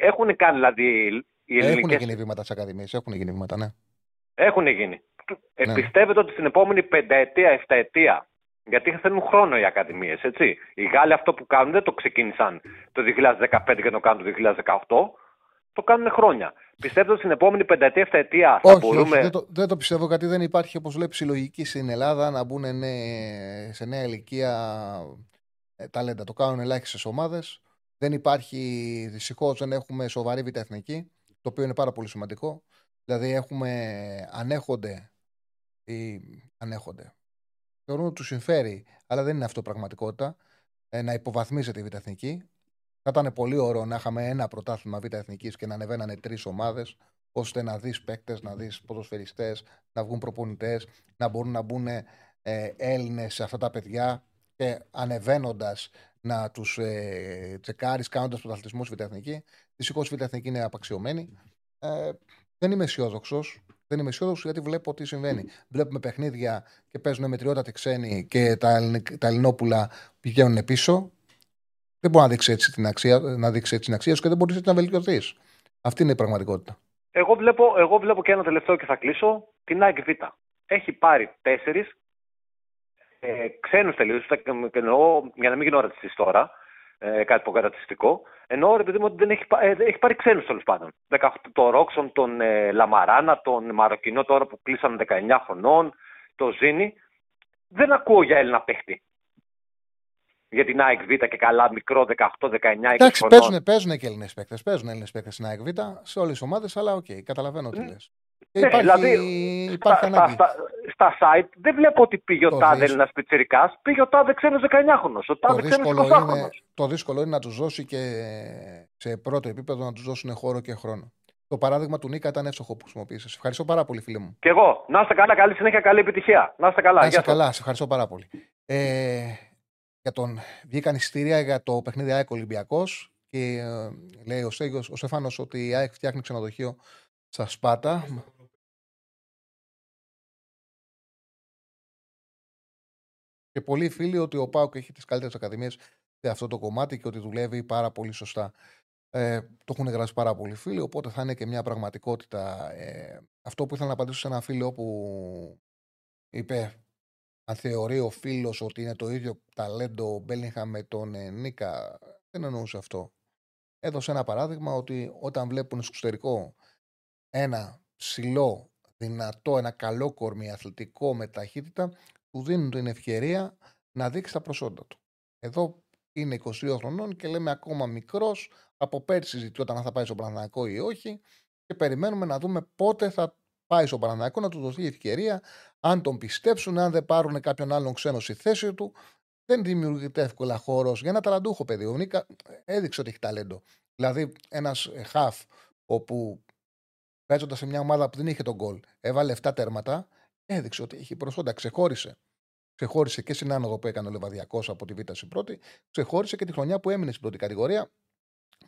έχουν κάνει δηλαδή, οι ελληνικές... Έχουν γίνει βήματα στι ακαδημίε. Έχουν γίνει βήματα, ναι. Έχουν γίνει. Ε, ναι. Πιστεύετε ότι στην επόμενη πενταετία, εφταετία, γιατί θέλουν χρόνο οι ακαδημίες, έτσι. Οι Γάλλοι αυτό που κάνουν δεν το ξεκίνησαν το 2015 και το κάνουν το 2018 το κάνουν χρόνια. Πιστεύετε ότι στην επόμενη πενταετία, εφταετία θα όχι, μπορούμε. Όχι, δεν, το, δεν το πιστεύω γιατί δεν υπάρχει, όπως λέει, ψηλογική στην Ελλάδα να μπουν σε νέα ηλικία ε, ταλέντα. Το κάνουν ελάχιστες ομάδες. Δεν υπάρχει, δυστυχώς δεν έχουμε σοβαρή βιτεθνική, το οποίο είναι πάρα πολύ σημαντικό. Δηλαδή έχουμε, ανέχονται ή ανέχονται. Θεωρούν ότι τους συμφέρει, αλλά δεν είναι αυτό πραγματικότητα, ε, να υποβαθμίζεται η βιτεθνική. Θα ήταν πολύ ωραίο να είχαμε ένα πρωτάθλημα Β' Εθνικής και να ανεβαίνανε τρεις ομάδες, ώστε να δεις παίκτες, να δεις ποδοσφαιριστές, να βγουν προπονητές, να μπορούν να μπουν ε, Έλληνες σε αυτά τα παιδιά και ανεβαίνοντας να τους ε, τσεκάρεις κάνοντας πρωταθλητισμό Β' Εθνική. Δυστυχώς η Β' Εθνική είναι απαξιωμένη. Ε, δεν είμαι αισιόδοξος. Δεν είμαι αισιόδοξος γιατί βλέπω τι συμβαίνει. Βλέπουμε παιχνίδια και παίζουν μετριότατοι ξένοι και τα, τα Ελληνόπουλα πηγαίνουν πίσω. Δεν μπορεί να δείξει έτσι την αξία, να δείξει έτσι την αξία σου και δεν μπορείς να βελτιωθείς. Αυτή είναι η πραγματικότητα. Εγώ βλέπω, εγώ βλέπω και ένα τελευταίο και θα κλείσω. Την ΑΕΚ Β. Έχει πάρει τέσσερις ε, ξένους τελείως. Εννοώ, για να μην γίνω ρατσιστή τώρα, ε, κάτι υποκαταστατικό. Εννοώ, επειδή μου δεν έχει, ε, έχει πάρει ξένους τέλος πάντων. 18, το Ρόξον, τον ε, Λαμαράνα, τον Μαροκινό τώρα που κλείσαν 19 χρονών, το Ζήνη. Δεν ακούω για Έλληνα παίχτη για την ΑΕΚ Β και καλά μικρό 18, 19, 20 Εντάξει, παίζουν, παίζουν και Έλληνες παίκτες. Παίζουν Έλληνες παίκτες στην ΑΕΚ Β σε όλες τις ομάδες, αλλά OK, okay, καταλαβαίνω τι λες. Ναι, υπάρχει, δηλαδή, υπάρχει στα, στα, στα, site δεν βλέπω ότι πήγε ο τάδε Έλληνας πιτσιρικάς, πήγε ο τάδε ξένος 19χρονο. Ο τάδε ξένος 20χρονο. Το δύσκολο είναι να τους δώσει και σε πρώτο επίπεδο να τους δώσουν χώρο και χρόνο. Το παράδειγμα του Νίκα ήταν εύστοχο που χρησιμοποίησες. Ευχαριστώ πάρα πολύ, φίλε μου. Και εγώ. Να είστε καλά, καλή συνέχεια, καλή επιτυχία. Να είστε καλά. Να είστε καλά, σε ευχαριστώ πάρα πολύ. Ε, για τον, βγήκαν εισιτήρια για το παιχνίδι ΑΕΚ Ολυμπιακός και ε, λέει ο, Σέγιος, ο Στεφάνο ότι η ΑΕΚ φτιάχνει ξενοδοχείο στα Σπάτα. Και πολλοί φίλοι ότι ο Πάουκ έχει τις καλύτερες ακαδημίες σε αυτό το κομμάτι και ότι δουλεύει πάρα πολύ σωστά. Ε, το έχουν γράψει πάρα πολλοί φίλοι, οπότε θα είναι και μια πραγματικότητα. Ε, αυτό που ήθελα να απαντήσω σε ένα φίλο που είπε αν θεωρεί ο φίλος ότι είναι το ίδιο ταλέντο ο Μπέλιγχαμ με τον ε, Νίκα, δεν εννοούσε αυτό. Έδωσε ένα παράδειγμα ότι όταν βλέπουν στο εξωτερικό ένα ψηλό, δυνατό, ένα καλό κορμί, αθλητικό, με ταχύτητα, του δίνουν την ευκαιρία να δείξει τα προσόντα του. Εδώ είναι 22 χρονών και λέμε ακόμα μικρός. Από πέρσι συζητιόταν αν θα πάει στο Παναναναϊκό ή όχι. Και περιμένουμε να δούμε πότε θα πάει στο Παναναναϊκό να του δοθεί η ευκαιρία, αν τον πιστέψουν, αν δεν πάρουν κάποιον άλλον ξένο στη θέση του. Δεν δημιουργείται εύκολα χώρος για ένα ταλαντούχο παιδί. Ο Νίκα έδειξε ότι έχει ταλέντο. Δηλαδή, ένας χαφ όπου παίζοντας σε μια ομάδα που δεν είχε τον γκολ, έβαλε 7 τέρματα, έδειξε ότι έχει προσόντα, ξεχώρισε. Ξεχώρισε και στην άνοδο που έκανε ο Λεβαδιακός από τη Β' στην πρώτη, ξεχώρισε και τη χρονιά που έμεινε στην πρώτη κατηγορία,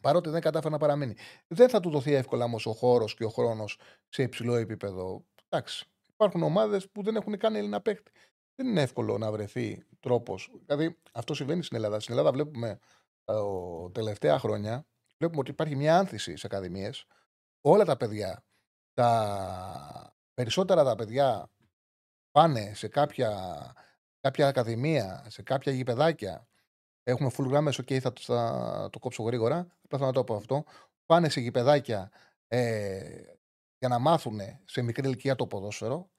παρότι δεν κατάφερε να παραμείνει. Δεν θα του δοθεί εύκολα όμως ο χώρος και ο χρόνος σε υψηλό επίπεδο. Εντάξει. Υπάρχουν ομάδες που δεν έχουν καν Έλληνα παίχτη. Δεν είναι εύκολο να βρεθεί τρόπος. Δηλαδή, αυτό συμβαίνει στην Ελλάδα. Στην Ελλάδα βλέπουμε τα τελευταία χρόνια βλέπουμε ότι υπάρχει μια άνθηση σε ακαδημίες. Όλα τα παιδιά, τα περισσότερα τα παιδιά πάνε σε κάποια κάποια ακαδημία, σε κάποια γηπεδάκια. Έχουμε full γράμμε, OK, θα, θα, το κόψω γρήγορα. Απλά θα το πω αυτό. Πάνε σε γηπεδάκια ε, για να μάθουν σε μικρή ηλικία το ποδόσφαιρο.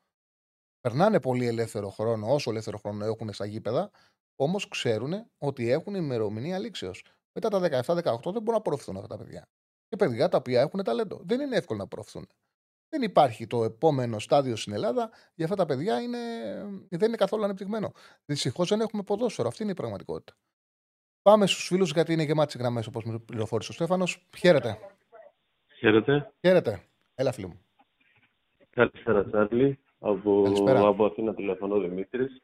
Περνάνε πολύ ελεύθερο χρόνο, όσο ελεύθερο χρόνο έχουν στα γήπεδα, όμως ξέρουν ότι έχουν ημερομηνία λήξεως. Μετά τα 17-18 δεν μπορούν να απορροφηθούν αυτά τα παιδιά. Και παιδιά τα οποία έχουν ταλέντο. Δεν είναι εύκολο να απορροφηθούν. Δεν υπάρχει το επόμενο στάδιο στην Ελλάδα για αυτά τα παιδιά. Είναι, δεν είναι καθόλου ανεπτυγμένο. Δυστυχώς δεν έχουμε ποδόσφαιρο. Αυτή είναι η πραγματικότητα. Πάμε στους φίλους γιατί είναι γεμάτες γραμμές όπως με πληροφόρησε ο Στέφανος. Χαίρετε. Χαίρετε. Χαίρετε. Έλα, φίλο μου. Καλησπέρα, Τσάρλι. Από, από Αθήνα τηλεφωνώ Δημήτρης.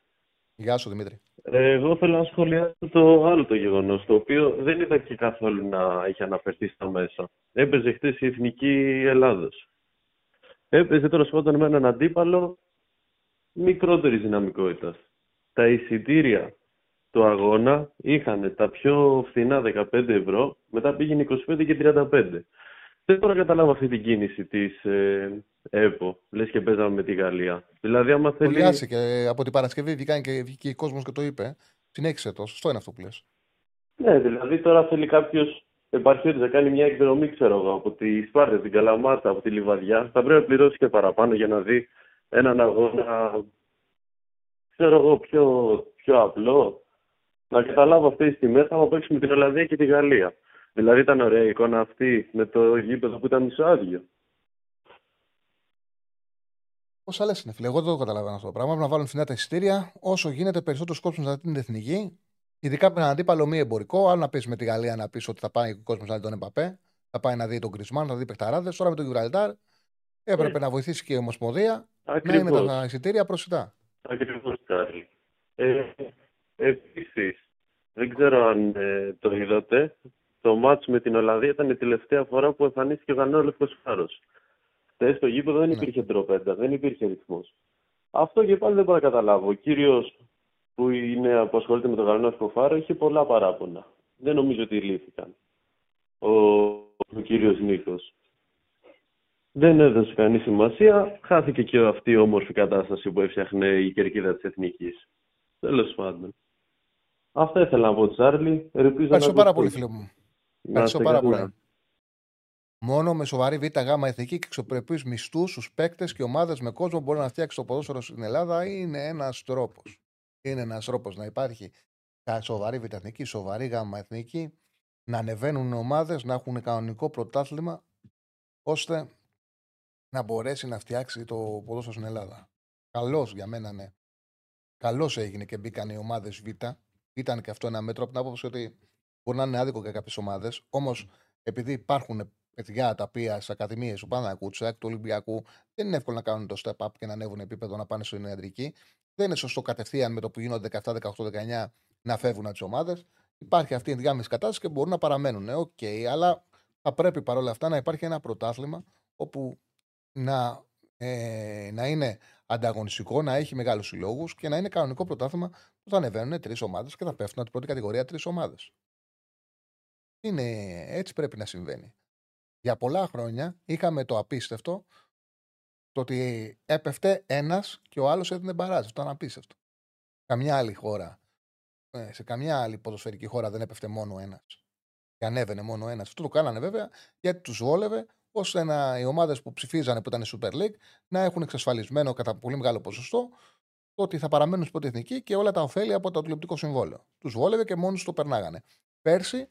Γεια σου, Δημήτρη. Ε, εγώ θέλω να σχολιάσω το άλλο το γεγονός, το οποίο δεν είδα και καθόλου να έχει αναφερθεί στα μέσα. Έπαιζε χθες η Εθνική Ελλάδος έπαιζε τώρα σκόταν με έναν αντίπαλο μικρότερη δυναμικότητας. Τα εισιτήρια του αγώνα είχαν τα πιο φθηνά 15 ευρώ, μετά πήγαινε 25 και 35. Δεν μπορώ να καταλάβω αυτή την κίνηση της ε, ΕΠΟ. Λες και παίζαμε με τη Γαλλία. Δηλαδή, άμα θέλει. και από την Παρασκευή βγήκε και, βγήκε κόσμος και το είπε. Συνέχισε το. Σωστό είναι αυτό που λες. Ναι, δηλαδή τώρα θέλει κάποιος επαρχιώτη να κάνει μια εκδρομή, ξέρω εγώ, από τη Σπάρτα, την Καλαμάτα, από τη Λιβαδιά, θα πρέπει να πληρώσει και παραπάνω για να δει έναν αγώνα, ξέρω εγώ, πιο, πιο απλό. Να καταλάβω αυτές τις τιμές, θα παίξουμε την Ολλανδία και τη Γαλλία. Δηλαδή ήταν ωραία η εικόνα αυτή με το γήπεδο που ήταν μισοάδιο. Πώς λες είναι, φίλε. Εγώ δεν το καταλαβαίνω αυτό το πράγμα. Να βάλουν φθηνά τα εισιτήρια. Όσο γίνεται περισσότερο κόσμο να την εθνική, Ειδικά με έναν αντίπαλο μη εμπορικό, άλλο να πεις με τη Γαλλία να πεις ότι θα πάει ο κόσμος να δει τον Εμπαπέ, θα πάει να δει τον Γκριζμάν, θα δει παιχταράδες. Τώρα με τον Γιβραλτάρ έπρεπε να βοηθήσει και η Ομοσπονδία να είναι τα εισιτήρια προσιτά. Ακριβώς, Κάρλ. Ε, Επίσης, δεν ξέρω αν ε, το είδατε, το ματς με την Ολλανδία ήταν η τελευταία φορά που εμφανίστηκε ο Γαλανόλευκος Φάρος. Χθες στο γήπεδο δεν ναι. υπήρχε ναι. τρομπέτα, δεν υπήρχε ρυθμός. Αυτό και πάλι δεν μπορώ να καταλάβω. Ο κύριος που, είναι, που ασχολείται με τον Γαλλικό Σκοφάρο είχε πολλά παράπονα. Δεν νομίζω ότι λύθηκαν. Ο, ο κύριος Νίκος. Δεν έδωσε κανεί σημασία. Χάθηκε και αυτή η όμορφη κατάσταση που έφτιαχνε η κερκίδα της Εθνικής. Τέλος πάντων. Αυτά ήθελα να πω, Τσάρλι. Ευχαριστώ πάρα πολύ, φίλε μου. Ευχαριστώ πάρα πολύ. Μόνο με σοβαρή β' γάμα εθνική και εξωπρεπείς μισθούς στου παίκτες και ομάδες με κόσμο μπορεί να φτιάξει το ποδόσφαιρο στην Ελλάδα είναι ένας τρόπος είναι ένας τρόπος να υπάρχει σοβαρή βιταθνική, σοβαρή γάμα εθνική, να ανεβαίνουν ομάδες, να έχουν κανονικό πρωτάθλημα, ώστε να μπορέσει να φτιάξει το ποδόσφαιρο στην Ελλάδα. Καλώ για μένα, ναι. Καλώ έγινε και μπήκαν οι ομάδες Β. Ήταν και αυτό ένα μέτρο από την άποψη ότι μπορεί να είναι άδικο για κάποιες ομάδες. Όμως, επειδή υπάρχουν παιδιά τα οποία στις ακαδημίες του Παναγού, του του Ολυμπιακού, δεν είναι εύκολο να κάνουν το step up και να ανέβουν επίπεδο να πάνε στην ιατρική. Δεν είναι σωστό κατευθείαν με το που γίνονται 17, 18, 19 να φεύγουν από τις ομάδες. Υπάρχει αυτή η ενδιάμεση κατάσταση και μπορούν να παραμένουν. Ε, OK, okay, αλλά θα πρέπει παρόλα αυτά να υπάρχει ένα πρωτάθλημα όπου να, ε, να είναι ανταγωνιστικό, να έχει μεγάλους συλλόγους και να είναι κανονικό πρωτάθλημα που θα ανεβαίνουν τρεις ομάδες και θα πέφτουν από την πρώτη κατηγορία τρεις ομάδες. Είναι, έτσι πρέπει να συμβαίνει. Για πολλά χρόνια είχαμε το απίστευτο το ότι έπεφτε ένας και ο άλλος έδινε μπαράζ. Αυτό ήταν απίστευτο. Καμιά άλλη χώρα, ε, σε καμιά άλλη ποδοσφαιρική χώρα δεν έπεφτε μόνο ένας. Και ανέβαινε μόνο ένας. Αυτό το κάνανε βέβαια γιατί τους βόλευε ώστε να, οι ομάδες που ψηφίζανε που ήταν η Super League να έχουν εξασφαλισμένο κατά πολύ μεγάλο ποσοστό το ότι θα παραμένουν στην εθνική και όλα τα ωφέλη από το τηλεοπτικό συμβόλαιο. Τους βόλευε και μόνοι το περνάγανε. Πέρσι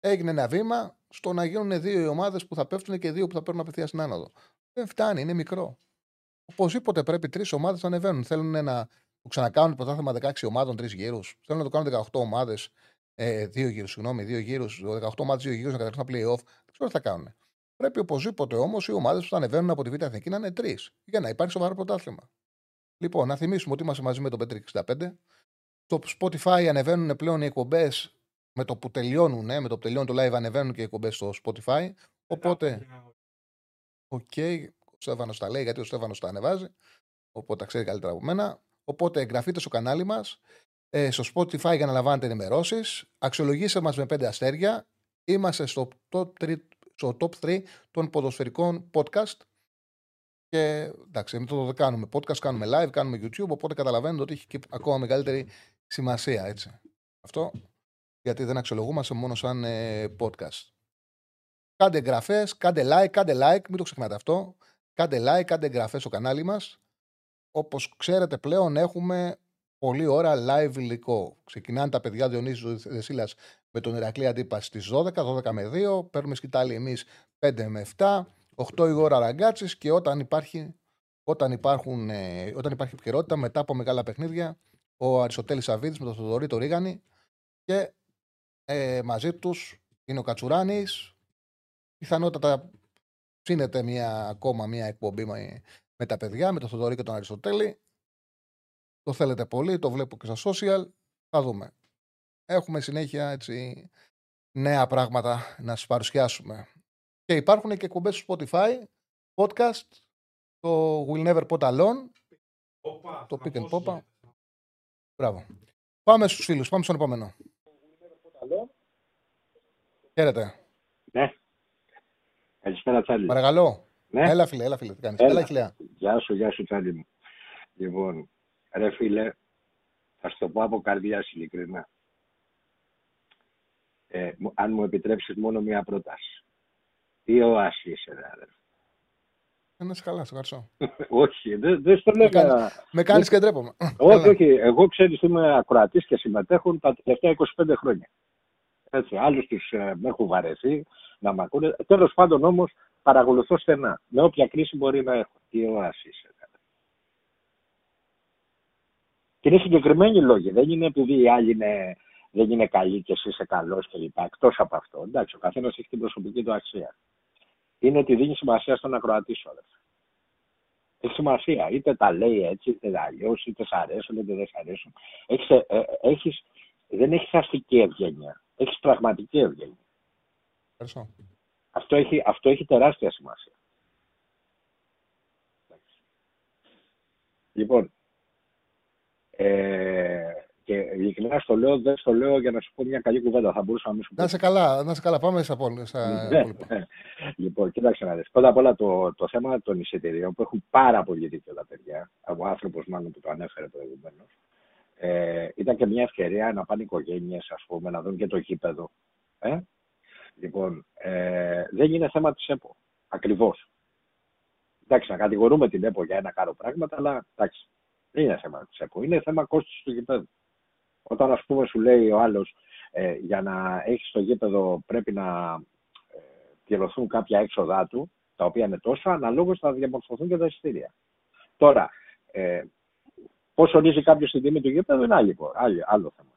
έγινε ένα βήμα στο να γίνουν δύο οι ομάδες που θα πέφτουν και δύο που θα παίρνουν απευθείας στην άνοδο. Δεν φτάνει, είναι μικρό. Οπωσδήποτε πρέπει τρεις ομάδες να ανεβαίνουν. Θέλουν να το ξανακάνουν πρωτάθλημα 16 ομάδων, τρεις γύρους. Θέλουν να το κάνουν 18 ομάδες, ε, δύο γύρους, συγγνώμη, δύο γύρους, 18 ομάδες, δύο γύρους να καταρχούν ένα playoff. Δεν ξέρω τι θα κάνουν. Πρέπει οπωσδήποτε όμως οι ομάδες που θα ανεβαίνουν από τη Β' Εθνική να είναι τρεις για να υπάρχει σοβαρό πρωτάθλημα. Λοιπόν, να θυμίσουμε ότι είμαστε μαζί με το Πέτρι 65. Στο Spotify ανεβαίνουν πλέον οι εκπομπές με το που τελειώνουν, με το που τελειώνει το live ανεβαίνουν και οι εκπομπές στο Spotify. Οπότε. OK, okay, ο Στέφανος τα λέει γιατί ο Στέφανος τα ανεβάζει. Οπότε τα ξέρει καλύτερα από μένα. Οπότε εγγραφείτε στο κανάλι μας. Ε, στο Spotify για να λαμβάνετε ενημερώσεις. Αξιολογήστε μας με 5 αστέρια. Είμαστε στο top 3, στο top 3 των ποδοσφαιρικών podcast. Και εντάξει, εμείς το κάνουμε podcast, κάνουμε live, κάνουμε YouTube. Οπότε καταλαβαίνετε ότι έχει και ακόμα μεγαλύτερη σημασία. Έτσι. Αυτό γιατί δεν αξιολογούμαστε μόνο σαν ε, podcast. Κάντε εγγραφές, κάντε like, κάντε like, μην το ξεχνάτε αυτό. Κάντε like, κάντε εγγραφές στο κανάλι μας. Όπως ξέρετε πλέον έχουμε πολλή ώρα live υλικό. Ξεκινάνε τα παιδιά Διονύσης Δεσίλας με τον Ηρακλή Αντίπα στις 12, 12 με 2. Παίρνουμε σκητάλη εμείς 5 με 7. 8 η ώρα ραγκάτσης και όταν υπάρχει, όταν, υπάρχουν, ε, όταν υπάρχει επικαιρότητα μετά από μεγάλα παιχνίδια, ο Αριστοτέλης Αβίδης με τον Θοδωρή το Ρίγανη και ε, μαζί τους είναι ο Κατσουράνης. Πιθανότατα ψήνεται μια, ακόμα μια εκπομπή με τα παιδιά, με τον Θοδωρή και τον Αριστοτέλη. Το θέλετε πολύ, το βλέπω και στα social. Θα δούμε. Έχουμε συνέχεια έτσι, νέα πράγματα να σας παρουσιάσουμε. Και υπάρχουν και εκπομπές στο Spotify, podcast, το Will Never Put Alone, το Pick and Popa. Μπράβο. Πάμε στους φίλους, πάμε στον επόμενο. Χαίρετε. Ναι. Καλησπέρα, Τσάλι. Παρακαλώ. Ναι. Έλα, φίλε, έλα, φίλε. Τι κάνεις. Έλα. Έλα, χιλιά. Γεια σου, γεια σου, Τσάλι μου. Λοιπόν, ρε φίλε, θα σου το πω από καρδιά ειλικρινά. Ε, μου- αν μου επιτρέψεις μόνο μία πρόταση. Τι οάση είσαι, ρε αδερφέ. Ε, Να είσαι καλά, σε ευχαριστώ. <laughs> όχι, δεν, δεν στο λέω Με κάνεις- για- Με κάνεις και ντρέπομαι. Όχι, Έλα. όχι. Εγώ ξέρεις είμαι ακροατής και συμμετέχουν τα τελευταία 25 χρόνια. Έτσι, άλλους τους ε, με έχουν βαρεθεί να μ' ακούνε. Τέλος πάντων όμως παρακολουθώ στενά. Με όποια κρίση μπορεί να έχω. Τι οάση είσαι. ρε. Και είναι συγκεκριμένοι λόγοι. Δεν είναι επειδή οι άλλοι είναι, δεν είναι καλοί και εσύ είσαι καλός κλπ. Εκτός από αυτό. Εντάξει, ο καθένας έχει την προσωπική του αξία. Είναι ότι δίνει σημασία στον ακροατή σου. αδερφέ. Έχει σημασία. Είτε τα λέει έτσι, είτε αλλιώς, είτε σ' αρέσουν, είτε δεν σ' αρέσουν. Έχεις, ε, ε, έχεις, δεν έχεις αστική ευγένεια. Έχεις πραγματική ευγένεια. Ευχαριστώ. Αυτό έχει, αυτό έχει τεράστια σημασία. Εντάξει. Λοιπόν, ε, και ειλικρινά στο λέω, δεν στο λέω για να σου πω μια καλή κουβέντα. Θα μπορούσα να μην σου πω. Να είσαι καλά, να είσαι καλά. Πάμε στα πόλη. Στα Ναι, υπόλοιπα. ναι. <laughs> Λοιπόν, κοίταξε να δεις. Πρώτα απ' όλα το, το θέμα των εισιτηρίων που έχουν πάρα πολύ δίκιο τα παιδιά, από άνθρωπος μάλλον που το ανέφερε προηγουμένως. Ε, ήταν και μια ευκαιρία να πάνε οικογένειες, ας πούμε, να δουν και το γήπεδο. Ε; Λοιπόν, ε, δεν είναι θέμα της ΕΠΟ. Ακριβώς. Εντάξει, να κατηγορούμε την ΕΠΟ για ένα κάρο πράγματα, αλλά εντάξει, δεν είναι θέμα της ΕΠΟ. Είναι θέμα κόστος του γήπεδου. Όταν, ας πούμε, σου λέει ο άλλος, ε, για να έχεις το γήπεδο πρέπει να ε, πληρωθούν κάποια έξοδά του, τα οποία είναι τόσο, αναλόγως θα διαμορφωθούν και τα εισιτήρια. Τώρα, ε, πώς ορίζει κάποιος την τιμή του γήπεδου είναι άλλη, άλλη, άλλο θέμα.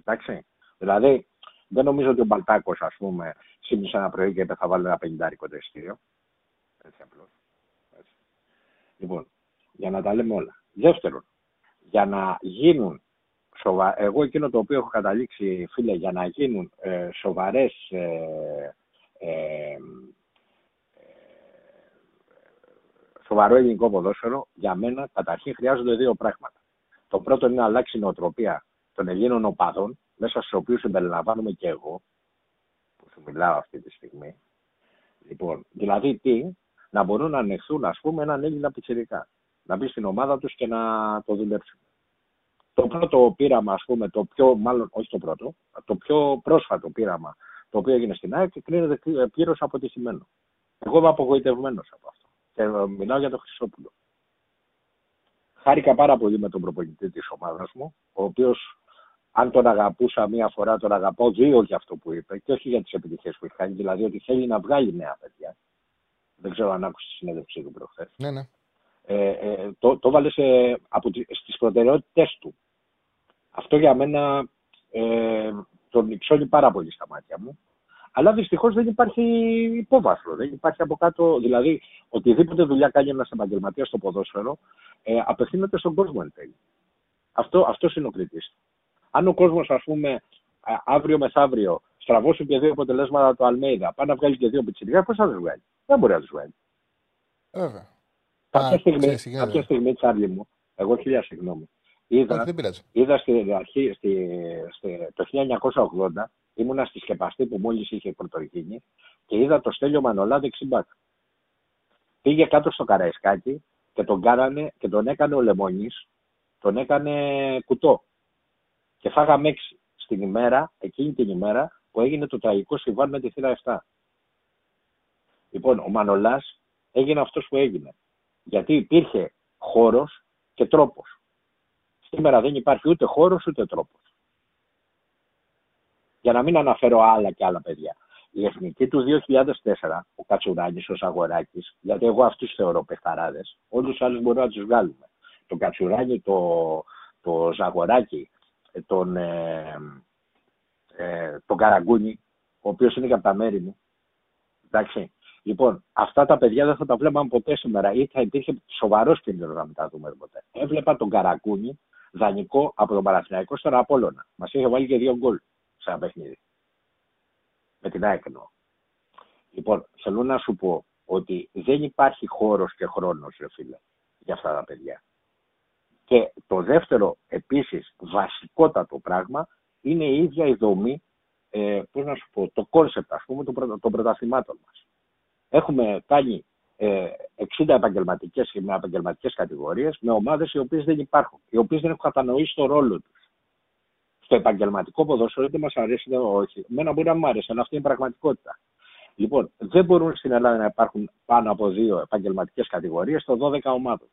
Εντάξει. Δηλαδή, δεν νομίζω ότι ο Μπαλτάκος, ας πούμε, σύνησε ένα πρωί και είπε θα βάλει ένα πενιντάρικο το εισιτήριο. Έτσι απλώς. Λοιπόν, για να τα λέμε όλα. Δεύτερον, για να γίνουν σοβα... εγώ εκείνο το οποίο έχω καταλήξει, φίλε, για να γίνουν ε, σοβαρές ε, ε, ε, σοβαρό ελληνικό ποδόσφαιρο, για μένα καταρχήν χρειάζονται δύο πράγματα. Το πρώτο είναι να αλλάξει η νοοτροπία των Ελλήνων οπαδών, μέσα στους οποίους συμπεριλαμβάνομαι και εγώ, που σου μιλάω αυτή τη στιγμή. Λοιπόν, δηλαδή τι, να μπορούν να ανεχθούν, ας πούμε, έναν Έλληνα πιτσιρικά. Να μπει στην ομάδα τους και να το δουλέψουν. Το πρώτο πείραμα, ας πούμε, το πιο, μάλλον όχι το πρώτο, το πιο πρόσφατο πείραμα το οποίο έγινε στην ΑΕΚ, κρίνεται πλήρως αποτυχημένο. Εγώ είμαι απογοητευμένος από αυτό. Και ε, μιλάω για τον Χρυσόπουλο. Χάρηκα πάρα πολύ με τον προπονητή της ομάδας μου, ο οποίος αν τον αγαπούσα μία φορά, τον αγαπώ δύο για αυτό που είπε και όχι για τις επιτυχίες που έχει κάνει. Δηλαδή ότι θέλει να βγάλει νέα παιδιά. Δεν ξέρω αν άκουσες τη συνέντευξή του προχθές. Ναι, ναι. Ε, ε, το, το βάλε στις προτεραιότητες του. Αυτό για μένα ε, τον υψώνει πάρα πολύ στα μάτια μου. Αλλά δυστυχώς δεν υπάρχει υπόβαθρο. Δεν υπάρχει από κάτω. Δηλαδή, οτιδήποτε δουλειά κάνει ένας επαγγελματίας στο ποδόσφαιρο, ε, απευθύνεται στον κόσμο εν τέλει. Αυτό αυτός είναι ο κριτής. Αν ο κόσμος, ας πούμε, αύριο μεθαύριο στραβώσει και δύο αποτελέσματα του Αλμέιδα, πάει να βγάλει και δύο πιτσιρικά, πώς θα τους βγάλει; Δεν μπορεί να τους βγάλει. Βέβαια. Κάποια στιγμή, κάποια στιγμή, Τσάρλι μου, εγώ χίλια συγγνώμη, είδα, είδα στην αρχή, στη, στη, το 1980, ήμουνα στη σκεπαστή που μόλις είχε πρωτογίνει και είδα το Στέλιο Μανολά δεξιμπάκ. Πήγε κάτω στο Καραϊσκάκι και τον, κάνανε, και τον έκανε ο Λεμόνης, τον έκανε κουτό. Και φάγαμε έξι στην ημέρα, εκείνη την ημέρα που έγινε το τραγικό συμβάν με τη θύρα 7. Λοιπόν, ο Μανολάς έγινε αυτός που έγινε. Γιατί υπήρχε χώρος και τρόπος. Σήμερα δεν υπάρχει ούτε χώρος ούτε τρόπος. Για να μην αναφέρω άλλα και άλλα παιδιά. Η εθνική του 2004, ο Κατσουράνης, ο Σαγοράκης, γιατί εγώ αυτούς θεωρώ παιχταράδες, όλους τους άλλους μπορούμε να τους βγάλουμε. Το Κατσουράνη, το, το Ζαγοράκη, τον, ε, ε, τον Καραγκούνη, ο οποίος είναι και από τα μέρη μου. Εντάξει. Λοιπόν, αυτά τα παιδιά δεν θα τα βλέπαμε ποτέ σήμερα ή θα υπήρχε σοβαρός κίνδυνος να μην τα δούμε ποτέ. Έβλεπα τον Καραγκούνη δανεικό από τον Παναθηναϊκό στον Απόλλωνα. Μας είχε βάλει και δύο γκολ σε ένα παιχνίδι. Με την ΑΕΚ Λοιπόν, θέλω να σου πω ότι δεν υπάρχει χώρος και χρόνος, ρε φίλε, για αυτά τα παιδιά. Και το δεύτερο, επίσης, βασικότατο πράγμα, είναι η ίδια η δομή, ε, πώς να σου πω, το concept, ας πούμε, των, των πρωταθλημάτων μας. Έχουμε κάνει ε, 60 επαγγελματικές και με επαγγελματικές κατηγορίες, με ομάδες οι οποίες δεν υπάρχουν, οι οποίες δεν έχουν κατανοήσει το ρόλο τους. Στο επαγγελματικό ποδόσφαιρο, είτε μας αρέσει είτε όχι. Μένα μπορεί να μου άρεσε, αλλά αυτή είναι η πραγματικότητα. Λοιπόν, δεν μπορούν στην Ελλάδα να υπάρχουν πάνω από δύο επαγγελματικές κατηγορίες στο 12 ομάδων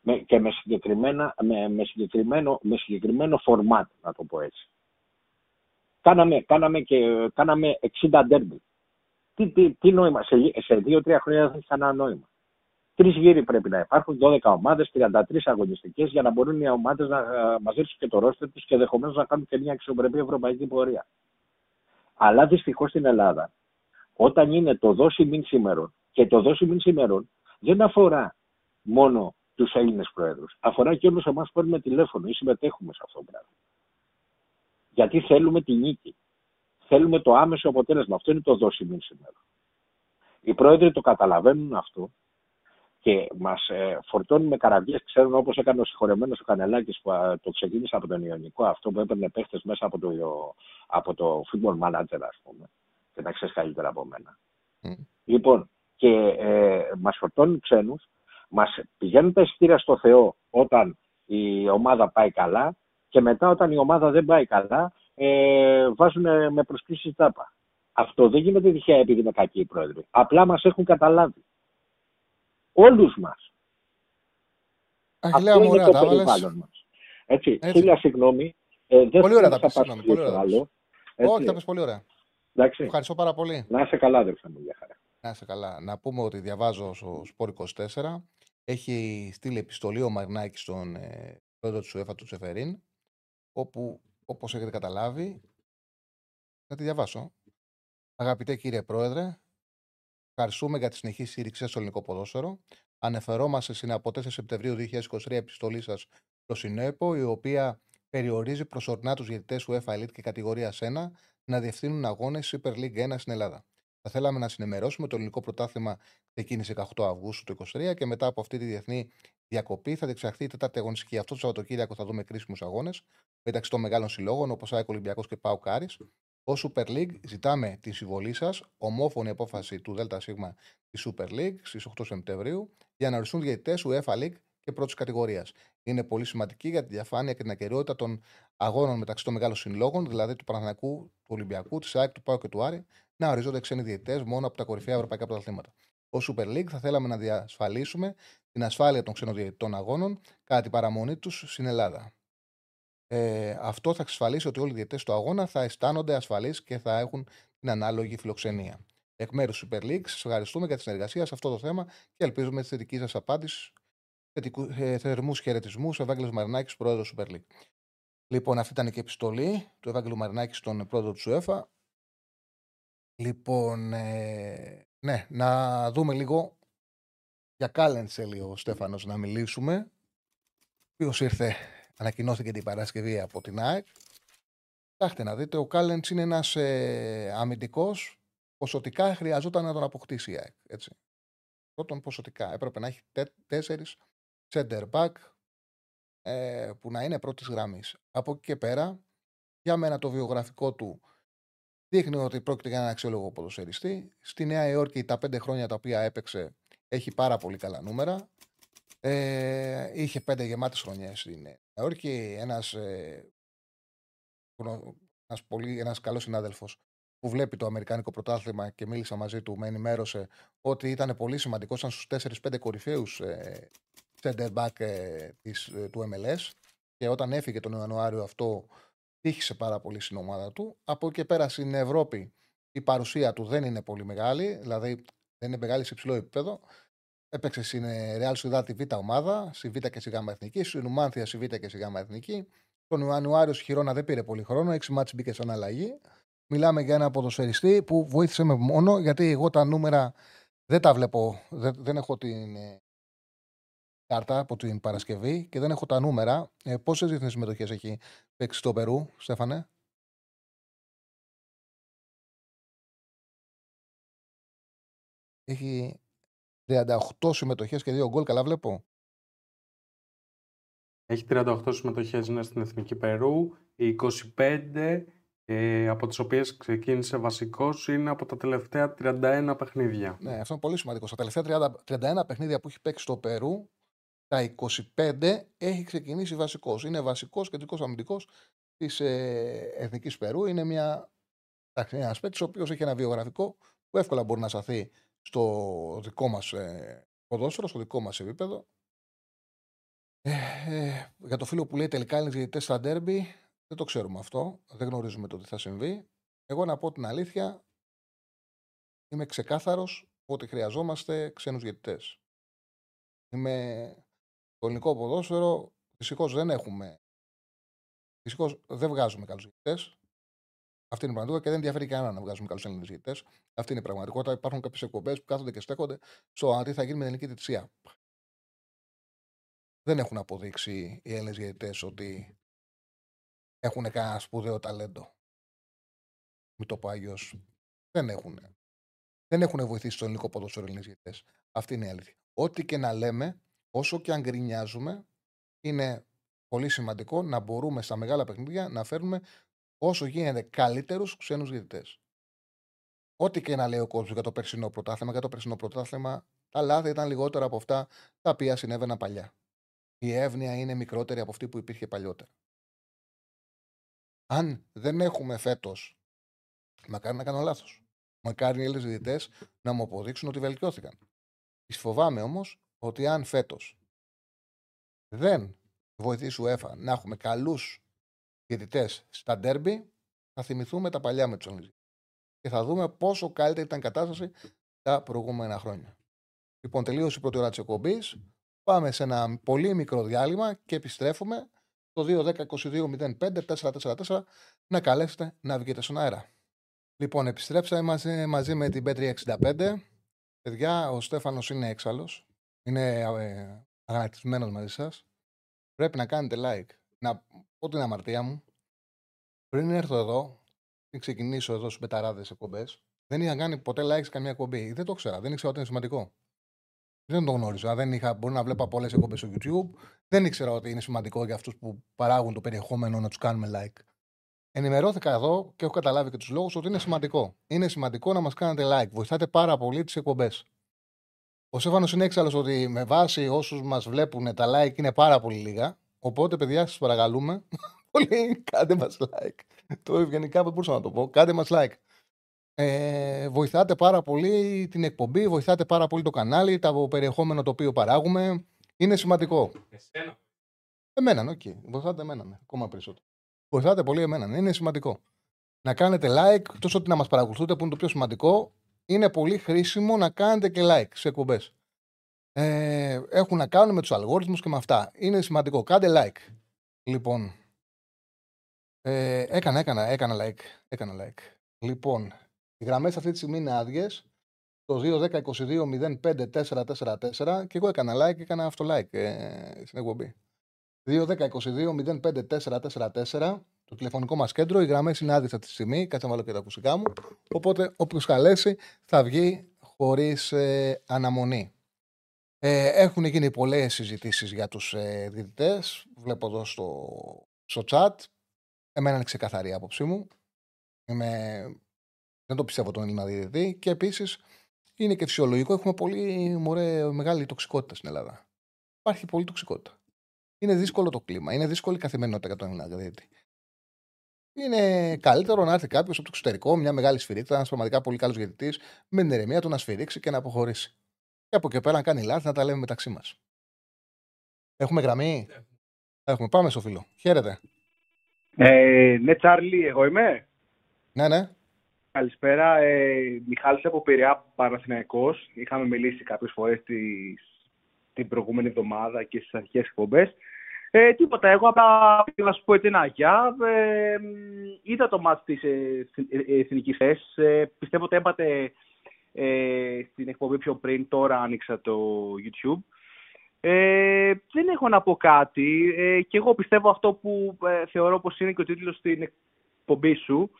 με, και με, συγκεκριμένα, με, με, συγκεκριμένο, με συγκεκριμένο φορμάτ, να το πω έτσι. Κάναμε, κάναμε, και, κάναμε 60 ντέρμπι. Τι, τι, τι νόημα, σε, σε δύο-τρία χρόνια δεν έχει κανένα νόημα. Τρεις γύροι πρέπει να υπάρχουν, 12 ομάδες, 33 αγωνιστικές για να μπορούν οι ομάδες να ε, μαζέψουν και το ρόστερ τους και ενδεχομένως να κάνουν και μια αξιοπρεπή ευρωπαϊκή πορεία. Αλλά δυστυχώς στην Ελλάδα, όταν είναι το δόση μην σήμερον και το δόση μην σήμερον δεν αφορά μόνο τους Έλληνες Προέδρους. Αφορά και όλους εμάς που παίρνουμε τηλέφωνο ή συμμετέχουμε σε αυτό το πράγμα. Γιατί θέλουμε τη νίκη. Θέλουμε το άμεσο αποτέλεσμα. Αυτό είναι το δώσιμο σήμερα. Οι πρόεδροι το καταλαβαίνουν αυτό και μας ε, φορτώνουν με καραβιές. Ξέρουν όπως έκανε ο συγχωρεμένος ο Κανελάκης που α, το ξεκίνησε από τον Ιωνικό, αυτό που έπαιρνε παίχτες μέσα από το, από το football manager, ας πούμε. Και τα ξέρεις καλύτερα από μένα. Mm. Λοιπόν, και ε, μας φορτώνουν ξένους μας πηγαίνουν τα εισιτήρια στο Θεό όταν η ομάδα πάει καλά και μετά όταν η ομάδα δεν πάει καλά ε, βάζουν με προσκλήσεις τάπα. Αυτό δεν γίνεται τυχαία επειδή είναι κακοί οι πρόεδροι. Απλά μας έχουν καταλάβει. Όλους μας. Αυτό είναι το περιβάλλον μας. Έτσι, Έτσι. χίλια συγγνώμη. Ε, δεν πολύ ωραία τα πεις, συγγνώμη. Πολύ ωραία. Όχι, τα πεις πολύ ωραία. Εντάξει. Ευχαριστώ πάρα πολύ. Να είσαι καλά, αδερφέ μου, για χαρά. Να είσαι καλά. Να πούμε ότι διαβάζω στο Σπόρ 24 έχει στείλει επιστολή ο Μαρνάκη στον ε, πρόεδρο του ΣΟΕΦΑ, του Τσεφερίν, όπου, όπως έχετε καταλάβει, θα τη διαβάσω. Αγαπητέ κύριε Πρόεδρε, ευχαριστούμε για τη συνεχή στήριξη στο ελληνικό ποδόσφαιρο. Ανεφερόμαστε στην από 4 Σεπτεμβρίου 2023 επιστολής σας προς την ΕΠΟ, η οποία περιορίζει προσωρινά τους διαιτητές UEFA Elite και κατηγορία 1 να διευθύνουν αγώνες Super League 1 στην Ελλάδα. Θα θέλαμε να σας ενημερώσουμε το ελληνικό πρωτάθλημα ξεκίνησε 18 Αυγούστου του 2023 και μετά από αυτή τη διεθνή διακοπή θα διεξαχθεί η τέταρτη αγωνιστική. Αυτό το Σαββατοκύριακο θα δούμε κρίσιμους αγώνες μεταξύ των μεγάλων συλλόγων όπως ΑΕΚ Ολυμπιακός και ΠΑΟΚ Άρη. Ως Super League ζητάμε τη συμβολή σας, ομόφωνη απόφαση του ΔΣ της Super League στις 8 Σεπτεμβρίου για να οριστούν διαιτητές UEFA Elite και πρώτης κατηγορίας. Είναι πολύ σημαντική για τη διαφάνεια και την ακεραιότητα των αγώνων μεταξύ των μεγάλων συλλόγων, δηλαδή του Παναθηναϊκού, του Ολυμπιακού, της ΑΕΚ, του ΠΑΟΚ και του Άρη, να ορίζονται ξένοι διαιτητές μόνο από τα κορυφαία ευρωπαϊκά πρωταθλήματα. Ω Super League θα θέλαμε να διασφαλίσουμε την ασφάλεια των ξενοδιαιτητών αγώνων κατά την παραμονή τους στην Ελλάδα. Ε, αυτό θα εξασφαλίσει ότι όλοι οι διαιτητές του αγώνα θα αισθάνονται ασφαλείς και θα έχουν την ανάλογη φιλοξενία. Εκ μέρους Super League, σας ευχαριστούμε για τη συνεργασία σε αυτό το θέμα και ελπίζουμε τη θετική σας απάντηση. Ε, Θερμούς χαιρετισμούς, Ευάγγελος Μαρινάκης, πρόεδρος Super League. Λοιπόν, αυτή ήταν και η επιστολή του Ευάγγελου Μαρινάκη στον πρόεδρο του ΣΟΕΦΑ. Λοιπόν, ε, ναι, να δούμε λίγο για Κάλεν λίγο ο Στέφανος να μιλήσουμε. Ο ήρθε, ανακοινώθηκε την Παρασκευή από την ΑΕΚ. Κοιτάξτε να δείτε, ο Κάλεν είναι ένας ε, αμυντικός, ποσοτικά χρειαζόταν να τον αποκτήσει η ΑΕΚ. Έτσι. Πρώτον ποσοτικά, έπρεπε να έχει τέ, τέσσερις center back ε, που να είναι πρώτης γραμμής. Από εκεί και πέρα, για μένα το βιογραφικό του Δείχνει ότι πρόκειται για έναν αξιόλογο ποδοσφαιριστή. Στη Νέα Υόρκη τα πέντε χρόνια τα οποία έπαιξε έχει πάρα πολύ καλά νούμερα. Ε, είχε πέντε γεμάτες χρονιές στη Νέα Υόρκη. Ένας, ε, ένας, πολύ, ένας καλός συνάδελφος που βλέπει το Αμερικάνικο πρωτάθλημα και μίλησα μαζί του, με ενημέρωσε ότι ήταν πολύ σημαντικός, ήταν στους 4-5 κορυφαίους ε, center back ε, της, ε, του MLS και όταν έφυγε τον Ιανουάριο αυτό τύχησε πάρα πολύ στην ομάδα του. Από εκεί πέρα στην Ευρώπη η παρουσία του δεν είναι πολύ μεγάλη, δηλαδή δεν είναι μεγάλη σε υψηλό επίπεδο. Έπαιξες στην Real Sociedad τη Β' ομάδα, στη Β' και στη Γ' Εθνική, στην Ουμάνθια στη Β' και στη Γ' Εθνική. Τον Ιανουάριος στη Χιρόνα δεν πήρε πολύ χρόνο, 6 μάτς μπήκε σαν αλλαγή. Μιλάμε για ένα ποδοσφαιριστή που βοήθησε με μόνο γιατί εγώ τα νούμερα δεν τα βλέπω, δεν, δεν έχω την ε, κάρτα από την Παρασκευή και δεν έχω τα νούμερα. Ε, Πόσες διεθνείς συμμετοχές έχει παίξει στο Περού, Στέφανε; Έχει 38 συμμετοχές και 2 γκολ, καλά βλέπω. Έχει 38 συμμετοχές ναι, στην Εθνική Περού, οι 25 ε, από τις οποίες ξεκίνησε βασικός είναι από τα τελευταία 31 παιχνίδια. Ναι, αυτό είναι πολύ σημαντικό. Στα τελευταία 30, 31 παιχνίδια που έχει παίξει στο Περού, τα 25 έχει ξεκινήσει βασικός. Είναι βασικός κεντρικός αμυντικός της ε, Εθνικής Περού. Είναι μια, ένας παίκτης ο οποίος έχει ένα βιογραφικό που εύκολα μπορεί να σταθεί στο δικό μας ε, ποδόσφαιρο, στο δικό μας επίπεδο. Ε, ε, για το φίλο που λέει τελικά είναι διαιτητές στα ντέρμπι, δεν το ξέρουμε αυτό. Δεν γνωρίζουμε το τι θα συμβεί. Εγώ να πω την αλήθεια, είμαι ξεκάθαρος ότι χρειαζόμαστε ξένους διαιτητές. Είμαι το ελληνικό ποδόσφαιρο δυστυχώς δεν έχουμε. Δυστυχώς δεν βγάζουμε καλούς διαιτητές. Αυτή είναι η πραγματικότητα και δεν ενδιαφέρει κανέναν να βγάζουμε καλούς Έλληνες διαιτητέ. Αυτή είναι η πραγματικότητα. Υπάρχουν κάποιες εκπομπές που κάθονται και στέκονται στο αν τι θα γίνει με την ελληνική διαιτησία. Δεν έχουν αποδείξει οι Έλληνες διαιτητέ ότι έχουν κανένα σπουδαίο ταλέντο. Μην το πω αλλιώς. Δεν έχουν. Δεν έχουν βοηθήσει το ελληνικό ποδόσφαιρο Έλληνες διαιτητέ. Αυτή είναι η αλήθεια. Ό,τι και να λέμε, όσο και αν γκρινιάζουμε, είναι πολύ σημαντικό να μπορούμε στα μεγάλα παιχνίδια να φέρουμε όσο γίνεται καλύτερους ξένους διαιτητές. Ό,τι και να λέει ο κόσμος για το περσινό πρωτάθλημα, για το περσινό πρωτάθλημα, τα λάθη ήταν λιγότερα από αυτά τα οποία συνέβαιναν παλιά. Η εύνοια είναι μικρότερη από αυτή που υπήρχε παλιότερα. Αν δεν έχουμε φέτος, μακάρι να κάνω λάθος. Μακάρι οι Έλληνες διαιτητές να μου αποδείξουν ότι βελτιώθηκαν. Τη φοβάμαι όμως ότι αν φέτος δεν βοηθήσει η UEFA να έχουμε καλούς διαιτητέ στα ντέρμπι, θα θυμηθούμε τα παλιά με τους Αγγλικού. Και θα δούμε πόσο καλύτερη ήταν η κατάσταση τα προηγούμενα χρόνια. Λοιπόν, τελείωσε η πρώτη ώρα της εκπομπής. Πάμε σε ένα πολύ μικρό διάλειμμα και επιστρέφουμε το 2-10-22-05-444 να καλέσετε να βγείτε στον αέρα. Λοιπόν, επιστρέψαμε μαζί, μαζί με την P365. Παιδιά, ο Στέφανος είναι έξαλλος είναι ε, αγανακτισμένος μαζί σας, πρέπει να κάνετε like. Να πω την αμαρτία μου. Πριν έρθω εδώ, πριν ξεκινήσω εδώ στου πεταράδε εκπομπές, δεν είχα κάνει ποτέ like σε καμία εκπομπή. Δεν το ξέρα, δεν ήξερα ότι είναι σημαντικό. Δεν το γνώριζα. Δεν είχα, μπορεί να βλέπω πολλές εκπομπές στο YouTube. Δεν ήξερα ότι είναι σημαντικό για αυτούς που παράγουν το περιεχόμενο να τους κάνουμε like. Ενημερώθηκα εδώ και έχω καταλάβει και τους λόγους ότι είναι σημαντικό. Είναι σημαντικό να μας κάνετε like. Βοηθάτε πάρα πολύ τις εκπομπές. Ο Στέφανος είναι έξαλλος ότι με βάση όσους μας βλέπουν τα like είναι πάρα πολύ λίγα. Οπότε, παιδιά, σας παρακαλούμε. <laughs> Πολύ, κάντε μας like. Το ευγενικά δεν μπορούσα να το πω. Κάντε μας like. Ε, βοηθάτε πάρα πολύ την εκπομπή, βοηθάτε πάρα πολύ το κανάλι, το περιεχόμενο το οποίο παράγουμε. Είναι σημαντικό. Εσένα. Εμένα, OK. Okay. Βοηθάτε εμένα, ναι. ακόμα περισσότερο. Βοηθάτε πολύ εμένα, ναι. είναι σημαντικό. Να κάνετε like, τόσο ότι να μας παρακολουθείτε που είναι το πιο σημαντικό, είναι πολύ χρήσιμο να κάνετε και like σε εκπομπές. Ε, έχουν να κάνουν με τους αλγόριθμους και με αυτά. Είναι σημαντικό. Κάντε like. Λοιπόν. Ε, έκανα, έκανα, έκανα like. Έκανα like. Λοιπόν, οι γραμμές αυτή τη στιγμή είναι άδειες. Το 2-10-22-05-444 και εγώ έκανα like, έκανα αυτό like ε, στην εκπομπή. 2-10-22-05-444 το τηλεφωνικό μας κέντρο. Οι γραμμές είναι άδειες αυτή τη στιγμή. Κάτσε να βάλω και τα ακουστικά μου. Οπότε όποιος καλέσει θα βγει χωρίς ε, αναμονή. Ε, έχουν γίνει πολλές συζητήσεις για τους ε, διαιτητές. Βλέπω εδώ στο, στο chat. Εμένα είναι ξεκαθαρή η άποψή μου. Είμαι... Δεν το πιστεύω τον Έλληνα διαιτητή. Και επίσης είναι και φυσιολογικό. Έχουμε πολύ μωρέ, μεγάλη τοξικότητα στην Ελλάδα. Υπάρχει πολύ τοξικότητα. Είναι δύσκολο το κλίμα. Είναι δύσκολη η καθημερινότητα για τον Έλληνα διαιτητή. Είναι καλύτερο να έρθει κάποιος από το εξωτερικό, μια μεγάλη σφυρίχτα, ένας πραγματικά πολύ καλός διαιτητής, με την ηρεμία του να σφυρίξει και να αποχωρήσει. Και από εκεί πέρα, αν κάνει λάθη, να τα λέμε μεταξύ μας. Έχουμε γραμμή; Έχουμε. Πάμε στο φίλο. Χαίρετε. Ε, ναι, Τσάρλι, εγώ είμαι. Ναι, ναι. Καλησπέρα. Ε, Μιχάλης από Πειραιά Παναθηναϊκός. Είχαμε μιλήσει κάποιες φορές τις, την προηγούμενη εβδομάδα και στις αρχές εκπομπές. Ε, τίποτα, εγώ απλά να σου πω έτσι ένα γεια. Ε, είδα το μάτι της ε, ε Εθνικής ε, πιστεύω ότι έπατε ε, στην εκπομπή πιο πριν, τώρα άνοιξα το YouTube. Ε, δεν έχω να πω κάτι ε, και εγώ πιστεύω αυτό που ε, θεωρώ πως είναι και ο τίτλος στην εκπομπή σου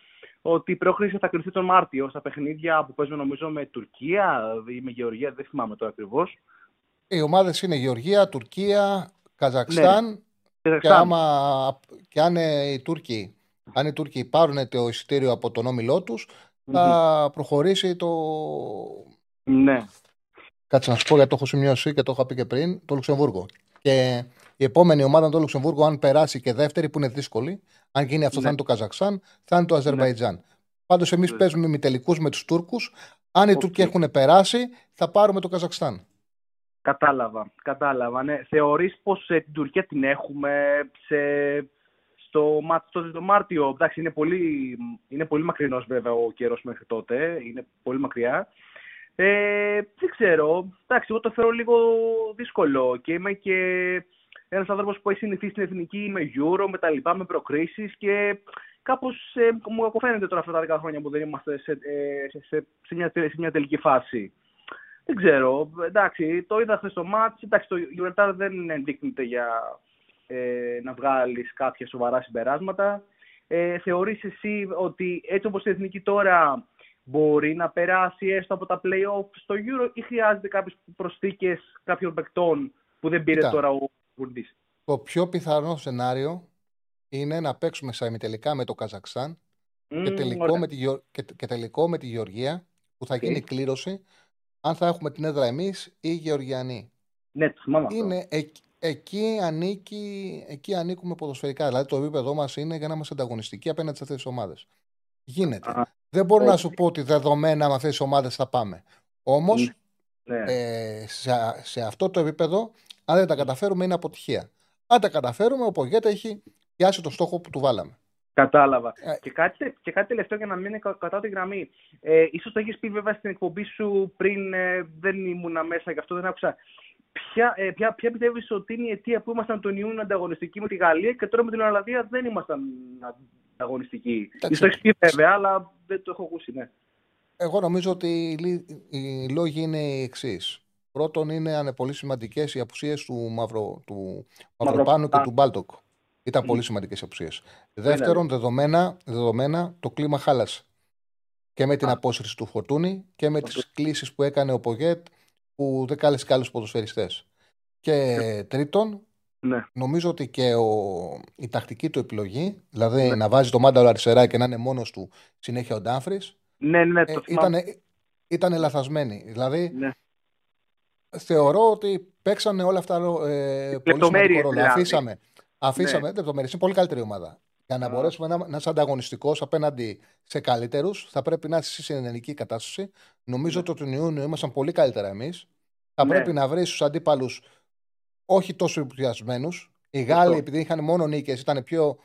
ότι η πρόκριση θα κρυφτεί τον Μάρτιο στα παιχνίδια που παίζουν νομίζω με Τουρκία ή με Γεωργία, δεν θυμάμαι τώρα ακριβώς. Οι ομάδες είναι Γεωργία, Τουρκία, Καζακστάν. Ναι. Και, άμα, και αν οι Τούρκοι, αν οι Τούρκοι πάρουν το εισιτήριο από τον όμιλό τους, θα προχωρήσει το. Ναι. Κάτσε να σου πω γιατί το έχω σημειώσει και το είχα πει και πριν, το Λουξεμβούργο. Και η επόμενη ομάδα το Λουξεμβούργο, αν περάσει και δεύτερη, που είναι δύσκολη, αν γίνει αυτό, ναι. θα είναι το Καζακστάν, θα είναι το Αζερβαϊτζάν. Ναι. Πάντως, εμείς ναι. παίζουμε με τελικούς με τους Τούρκους. Αν οι okay. Τούρκοι έχουν περάσει, θα πάρουμε το Καζακστάν. Κατάλαβα, κατάλαβα. Ναι. Θεωρείς πως ε, την Τουρκία την έχουμε σε στο, στο, το Μάρτιο, εντάξει, είναι πολύ, είναι πολύ μακρινός βέβαια ο καιρός μέχρι τότε, είναι πολύ μακριά. Ε, δεν ξέρω, εντάξει, εγώ το θεωρώ λίγο δύσκολο και είμαι και ένας άνθρωπος που έχει συνηθίσει στην εθνική με Euro, με τα λοιπά, με προκρίσεις και κάπως ε, μου αποφαίνεται τώρα αυτά τα 10 χρόνια που δεν είμαστε σε, ε, σε, σε, σε, μια, σε μια τελική φάση. Δεν ξέρω, εντάξει, το είδα χθες στο μάτς, εντάξει, το Γιουρετάρ δεν ενδείκνυται για ε, να βγάλεις κάποια σοβαρά συμπεράσματα. Ε, θεωρείς εσύ ότι έτσι όπως η Εθνική τώρα μπορεί να περάσει έστω από τα play-off στο Euro ή χρειάζεται κάποιες προσθήκες κάποιων παικτών που δεν πήρε τώρα ο Κουρντής. Το πιο πιθανό σενάριο είναι να παίξουμε στα ημιτελικά με το Καζακστάν και, τελικό με τη, και, και, τελικό με τη Γεωργία που θα γίνει κλήρωση αν θα έχουμε την έδρα εμείς ή οι Γεωργιανοί. Ναι, θυμάμαι είναι, εκεί, ανήκει, εκεί ανήκουμε ποδοσφαιρικά. Δηλαδή το επίπεδό μας είναι για να είμαστε ανταγωνιστικοί απέναντι σε αυτές τις ομάδες. Γίνεται. δεν μπορώ να σου πω ότι δεδομένα με αυτές τις ομάδες θα πάμε. Όμως ναι. ε, σε, σε αυτό το επίπεδο, αν δεν τα καταφέρουμε, είναι αποτυχία. Αν τα καταφέρουμε, ο Πογέτα έχει πιάσει το στόχο που του βάλαμε. Κατάλαβα. Ε, και, κάτι, και κάτι τελευταίο για να μείνει κατά τη γραμμή. Ε, ίσως το έχεις πει βέβαια στην εκπομπή σου πριν, ε, δεν ήμουν μέσα και αυτό δεν άκουσα ποια, ε, ποια, ποια πιστεύεις ότι είναι η αιτία που ήμασταν τον Ιούνιο ανταγωνιστικοί με τη Γαλλία και τώρα με την Ολλανδία δεν ήμασταν ανταγωνιστικοί. Ίσως το έχεις πει βέβαια, αλλά δεν το έχω ακούσει, ναι. Εγώ νομίζω ότι οι λόγοι είναι οι εξής. Πρώτον, είναι πολύ σημαντικές οι απουσίες του, Μαυρο, του Μαυροπάνου και του Μπάλτοκ. Ήταν πολύ σημαντικές οι απουσίες. Δεύτερον, δεδομένα, δεδομένα το κλίμα χάλασε. Και με την απόσυρση του Φορτούνη και με τις κλήσεις που έκανε ο Πογέτ που δεν κάλεσε και άλλους ποδοσφαιριστές. Και ναι. τρίτον, ναι. νομίζω ότι και ο, η τακτική του επιλογή, δηλαδή ναι. να βάζει το μάνταλο αριστερά και να είναι μόνος του συνέχεια ο Ντάφρη, ναι, ναι, ε, ήταν, ήταν λαθασμένη. Δηλαδή, ναι. θεωρώ ότι παίξανε όλα αυτά ε, πολύ Λεπτομέρειες σημαντικό ρόλο. δηλαδή. Αφήσαμε. Αφήσαμε Ναι. λεπτομέρειες. Είναι πολύ καλύτερη ομάδα. Για να Α. μπορέσουμε να, να είσαι ανταγωνιστικός απέναντι σε καλύτερους, θα πρέπει να είσαι σε ενεργική κατάσταση. Νομίζω ότι τον Ιούνιο ήμασταν πολύ καλύτερα εμείς. Θα Ναι. πρέπει να βρεις τους αντίπαλους όχι τόσο ενθουσιασμένους. Οι Γάλλοι, επειδή είχαν μόνο νίκες, ήταν πιο,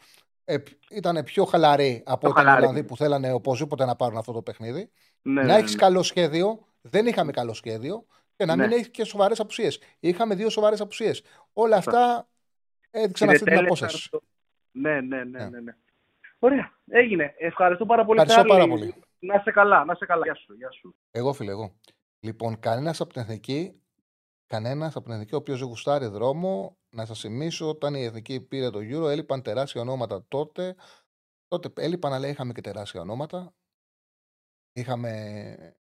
ε, ήταν πιο χαλαροί από Πιο ότι οι χαλαροί. Ολλανδοί που θέλανε οπωσδήποτε να πάρουν αυτό το παιχνίδι. Ναι, να ναι, έχεις ναι. καλό σχέδιο. Δεν είχαμε καλό σχέδιο. Και να μην Ναι. έχεις και σοβαρές απουσίες. Είχαμε δύο σοβαρές απουσίες. Όλα αυτά έδειξαν αυτή την Συνετέλεσαν απόσταση. Το- Ναι, ναι, ναι, Ναι. ναι, ναι. Ωραία. Έγινε. Ευχαριστώ πάρα πολύ. Ευχαριστώ Τσάρλι. πάρα πολύ. Να είσαι καλά. Να είσαι καλά. Γεια σου. Γεια σου. Εγώ, φίλε, εγώ. Λοιπόν, κανένας από την εθνική, κανένας από την εθνική, ο οποίος δεν γουστάρει δρόμο, να σας θυμίσω, όταν η εθνική πήρε το Euro, έλειπαν τεράστια ονόματα τότε. Τότε έλειπαν, αλλά είχαμε και τεράστια ονόματα. Είχαμε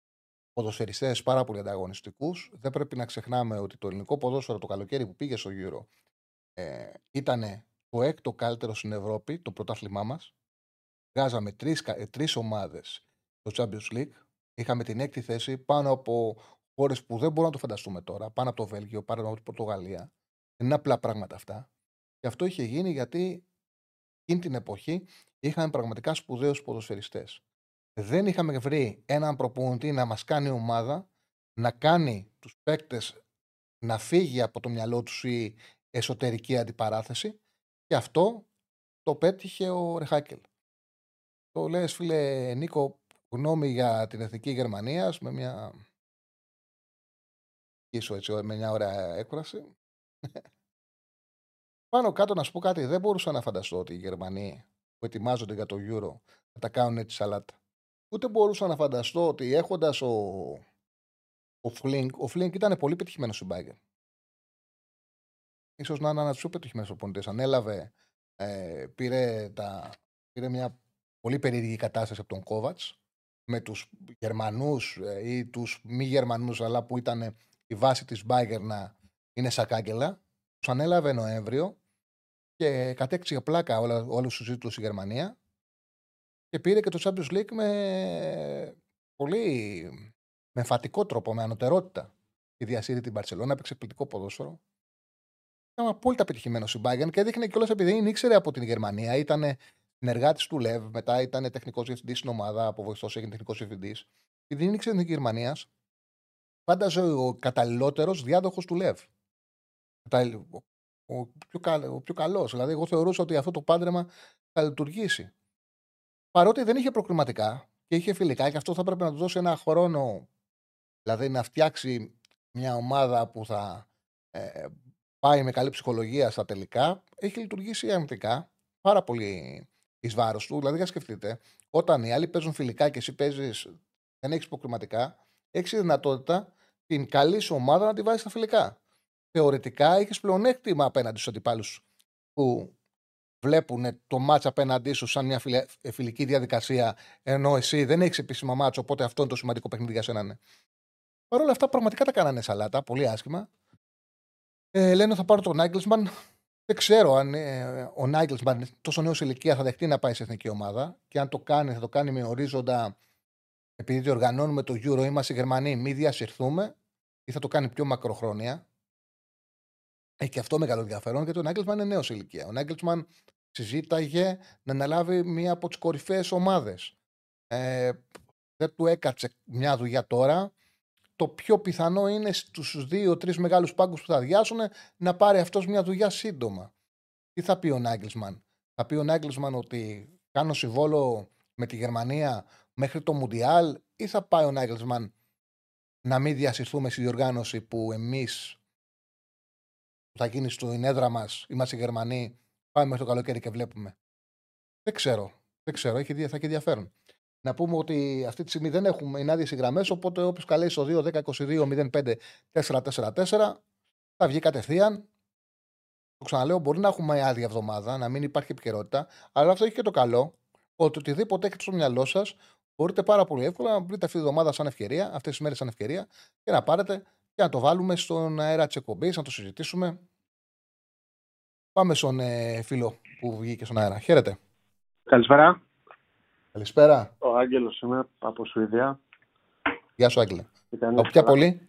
ποδοσφαιριστές πάρα πολύ ανταγωνιστικούς. Δεν πρέπει να ξεχνάμε ότι το ελληνικό ποδόσφαιρο το καλοκαίρι που πήγε στο Euro ε, ήταν το έκτο καλύτερο στην Ευρώπη, το πρωτάθλημά μας. Βγάζαμε τρεις τρεις ομάδες στο Champions League. Είχαμε την έκτη θέση πάνω από χώρες που δεν μπορούμε να το φανταστούμε τώρα. Πάνω από το Βέλγιο, πάνω από την Πορτογαλία. Δεν είναι απλά πράγματα αυτά. Και αυτό είχε γίνει γιατί εκείνη την εποχή είχαμε πραγματικά σπουδαίους ποδοσφαιριστές. Δεν είχαμε βρει έναν προπονητή να μας κάνει ομάδα, να κάνει τους παίκτες να φύγει από το μυαλό τους η εσωτερική αντιπαράθεση και αυτό το πέτυχε ο Ρεχάκελ. Το λες φίλε Νίκο γνώμη για την εθνική Γερμανίας με μια ίσο έτσι, με μια ωραία έκφραση. Πάνω κάτω να σου πω κάτι, δεν μπορούσα να φανταστώ ότι οι Γερμανοί που ετοιμάζονται για το Euro θα τα κάνουν έτσι σαλάτα. Ούτε μπορούσα να φανταστώ ότι έχοντας ο, ο Φλικ, ο Φλικ ήταν πολύ πετυχημένος στην Bayern. Ίσως να είναι ένας πιο πετυχημένος προπονητής. Ανέλαβε, ε, πήρε, τα, πήρε μια πολύ περίεργη κατάσταση από τον Κόβατς με τους Γερμανούς ε, ή τους μη Γερμανούς αλλά που ήταν η βάση της Bayern να είναι σακάγγελα. Τους ανέλαβε Νοέμβριο και κατέκτησε πλάκα όλα, όλους τους τίτλους η Γερμανία και πήρε και το Champions League με πολύ με εμφατικό τρόπο, με ανωτερότητα. Η διασύρει την Παρσελόνα, έπαιξε εκπληκτικό ποδόσφαιρο. Ήταν απόλυτα πετυχημένος στην Bayern και έδειχνε κιόλας επειδή δεν ήξερε από την Γερμανία. Ήταν συνεργάτης του Λεβ, μετά ήταν τεχνικός διευθυντής στην ομάδα, από βοηθός έγινε τεχνικός διευθυντής. Επειδή δεν ήξερε την Γερμανία, φάνταζε ο καταλληλότερος διάδοχος του Λεβ. Ο, ο πιο, καλ, ο πιο καλός. Δηλαδή, εγώ θεωρούσα ότι αυτό το πάντρεμα θα λειτουργήσει. Παρότι δεν είχε προκριματικά και είχε φιλικά, και αυτό θα πρέπει να του δώσει ένα χρόνο, δηλαδή να φτιάξει μια ομάδα που θα ε, πάει με καλή ψυχολογία στα τελικά, έχει λειτουργήσει αρνητικά πάρα πολύ εις βάρος του. Δηλαδή, για σκεφτείτε, όταν οι άλλοι παίζουν φιλικά και εσύ παίζεις, δεν έχεις προκριματικά, έχεις τη δυνατότητα την καλή σου ομάδα να τη βάζεις στα φιλικά. Θεωρητικά έχεις πλεονέκτημα απέναντι στους αντιπάλους που βλέπουν το μάτς απέναντί σου σαν μια φιλική διαδικασία, ενώ εσύ δεν έχεις επίσημα μάτσο, οπότε αυτό είναι το σημαντικό παιχνίδι για σένα. Ναι. Παρ' όλα αυτά, πραγματικά τα κάνανε σαλάτα, πολύ άσχημα. Ε, λένε θα πάρω τον Νάιγκλσμαν. Δεν ξέρω αν ε, ο Νάιγκλσμαν τόσο νέος ηλικία θα δεχτεί να πάει σε εθνική ομάδα και αν το κάνει, θα το κάνει με ορίζοντα επειδή διοργανώνουμε το Euro, είμαστε Γερμανοί, μη διασυρθούμε ή θα το κάνει πιο μακροχρόνια. Έχει και αυτό μεγάλο ενδιαφέρον γιατί ο Νάγκελσμαν είναι νέος ηλικία. Ο Νάγκελσμαν συζήταγε να αναλάβει μία από τις κορυφαίες ομάδες. Ε, δεν του έκατσε μια δουλειά τώρα. Το πιο πιθανό είναι στους δύο-τρει μεγάλους πάγκους που θα αδειάσουν να πάρει αυτός μια δουλειά σύντομα. Τι θα πει ο Νάγκελσμαν; Θα πει ο Νάγκελσμαν ότι κάνω συμβόλο με τη Γερμανία μέχρι το Μουντιάλ ή θα πάει ο Νάγκελσμαν να μην διασυρθούμε στη διοργάνωση που εμείς που θα γίνει στην έδρα μας, είμαστε Γερμανοί, πάμε μέχρι το καλοκαίρι και βλέπουμε. Δεν ξέρω. Δεν ξέρω. Έχει, θα έχει ενδιαφέρον. Να πούμε ότι αυτή τη στιγμή δεν έχουμε είναι άδειε γραμμές, οπότε όποιος καλέσει στο 2, 10, 22, 05, 444 θα βγει κατευθείαν. Το ξαναλέω, μπορεί να έχουμε άδεια εβδομάδα, να μην υπάρχει επικαιρότητα, αλλά αυτό έχει και το καλό ότι οτιδήποτε έχετε στο μυαλό σας μπορείτε πάρα πολύ εύκολα να βρείτε αυτή τη εβδομάδα σαν ευκαιρία, αυτές τις μέρες σαν ευκαιρία και να πάρετε και να το βάλουμε στον αέρα της εκπομπής, να το συζητήσουμε. Πάμε στον ε, φίλο που βγήκε στον αέρα. Χαίρετε. Καλησπέρα. Καλησπέρα. Ο Άγγελος είμαι από Σουηδία. Γεια σου, Άγγελε. Από ποια πολύ;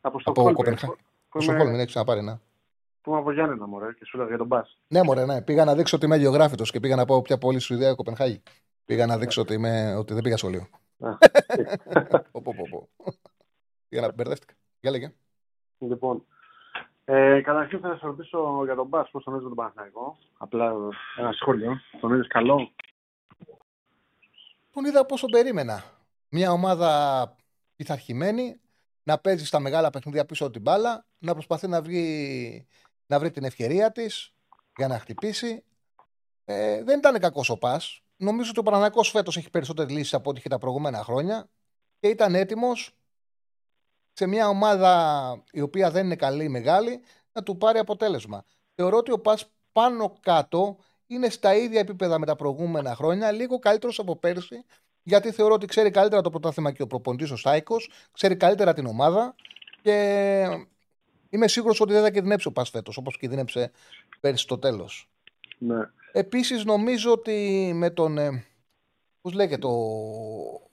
Από Από Στοκχόλμη. Κοπενχά. Που Στο είμαι- Χόλμη, ναι, ξαναπάρει, ναι. Που είμαι από Γιάννενα, μωρέ, και σου λέω για τον Μπάς. Ναι, μωρέ, ναι. Πήγα να δείξω ότι είμαι γεωγράφητος και πήγα να πω ποια πόλη σου ιδέα Κοπενχάγη. Πήγα να δείξω ότι, είμαι, ότι δεν πήγα σχολείο. Α. <laughs> Πω, πω, πω, πω. Πήγα να μπερδεύτηκα. Για λέγε. Λοιπόν, ε, καταρχήν θα σε ρωτήσω για τον Μπάς, πώς τον έζησε τον Παναθηναϊκό. Απλά ένα σχόλιο. Τον είδες καλό; Τον είδα πώ τον περίμενα. Μια ομάδα πειθαρχημένη, να παίζει στα μεγάλα παιχνίδια πίσω από την μπάλα, να προσπαθεί να βρει, να βρει την ευκαιρία της για να χτυπήσει. Ε, δεν ήταν κακός ο πας. Νομίζω ότι ο Παναναναϊκό φέτος έχει περισσότερε λύσει από ό,τι είχε τα προηγούμενα χρόνια και ήταν έτοιμος σε μια ομάδα η οποία δεν είναι καλή ή μεγάλη να του πάρει αποτέλεσμα. Θεωρώ ότι ο Πας πάνω κάτω είναι στα ίδια επίπεδα με τα προηγούμενα χρόνια, λίγο καλύτερος από πέρσι, γιατί θεωρώ ότι ξέρει καλύτερα το πρωτάθλημα και ο προπονητής ο Στάικο, ξέρει καλύτερα την ομάδα και είμαι σίγουρος ότι δεν θα κινδυνεύσει ο Πας φέτος, όπως κινδύνεψε πέρσι στο τέλος. Ναι. Επίσης, νομίζω ότι με τον. Ε, Πώς λέγεται, ο,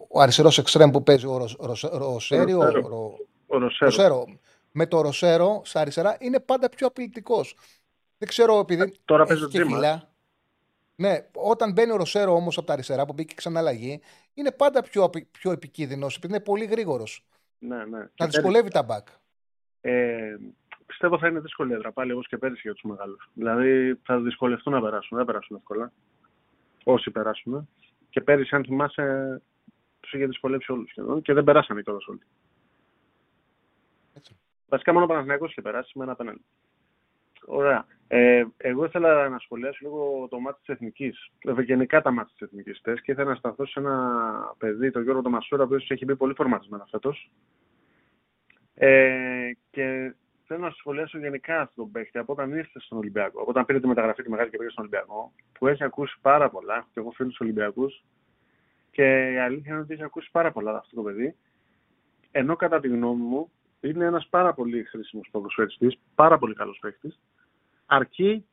ο αριστερός εξτρέμ που παίζει ο Ρο- Ρο- Ροσέριο. Ροσέρο. Ρο- Ο Ροσέρο. Ροσέρο. Με το Ροσέρο στα αριστερά είναι πάντα πιο απειλητικός. Δεν ξέρω επειδή. τώρα έχει παίζει ο και Τζίμας. κιλά. Ναι, όταν μπαίνει ο Ροσέρο όμως από τα αριστερά που μπήκε ξανά αλλαγή, είναι πάντα πιο, απει- πιο επικίνδυνος επειδή είναι πολύ γρήγορος. Ναι, ναι. Να Και δυσκολεύει τα μπακ. Ε, πιστεύω θα είναι δύσκολη έδρα πάλι όπως και πέρυσι για τους μεγάλους. Δηλαδή θα δυσκολευτούν να περάσουν, δεν περάσουν εύκολα. Όσοι περάσουν. Και πέρυσι, αν θυμάσαι, τους είχε δυσκολεύσει όλους σχεδόν και δεν περάσανε κιόλας όλοι. Έτσι. Βασικά μόνο ο Παναθηναϊκός είχε περάσει με ένα πέναλτι. Ωραία. Ε, εγώ ήθελα να σχολιάσω λίγο το μάτι της Εθνικής. Βέβαια, γενικά τα μάτια της Εθνικής και ήθελα να σταθώ σε ένα παιδί, τον Γιώργο Τομασούρα, ο οποίος έχει μπει πολύ φορματισμένα φέτος. Ε, και θέλω να σχολιάσω γενικά αυτόν τον παίχτη από όταν ήρθε στον Ολυμπιακό, από όταν πήρε τη μεταγραφή τη μεγάλη και πήγε στον Ολυμπιακό, που έχει ακούσει πάρα πολλά. Έχω και εγώ φίλου Ολυμπιακούς. Και η αλήθεια είναι ότι έχει ακούσει πάρα πολλά αυτό το παιδί. Ενώ κατά τη γνώμη μου είναι ένας πάρα πολύ χρήσιμος ποδοσφαιριστής, πάρα πολύ καλός παίχτη. Αρκεί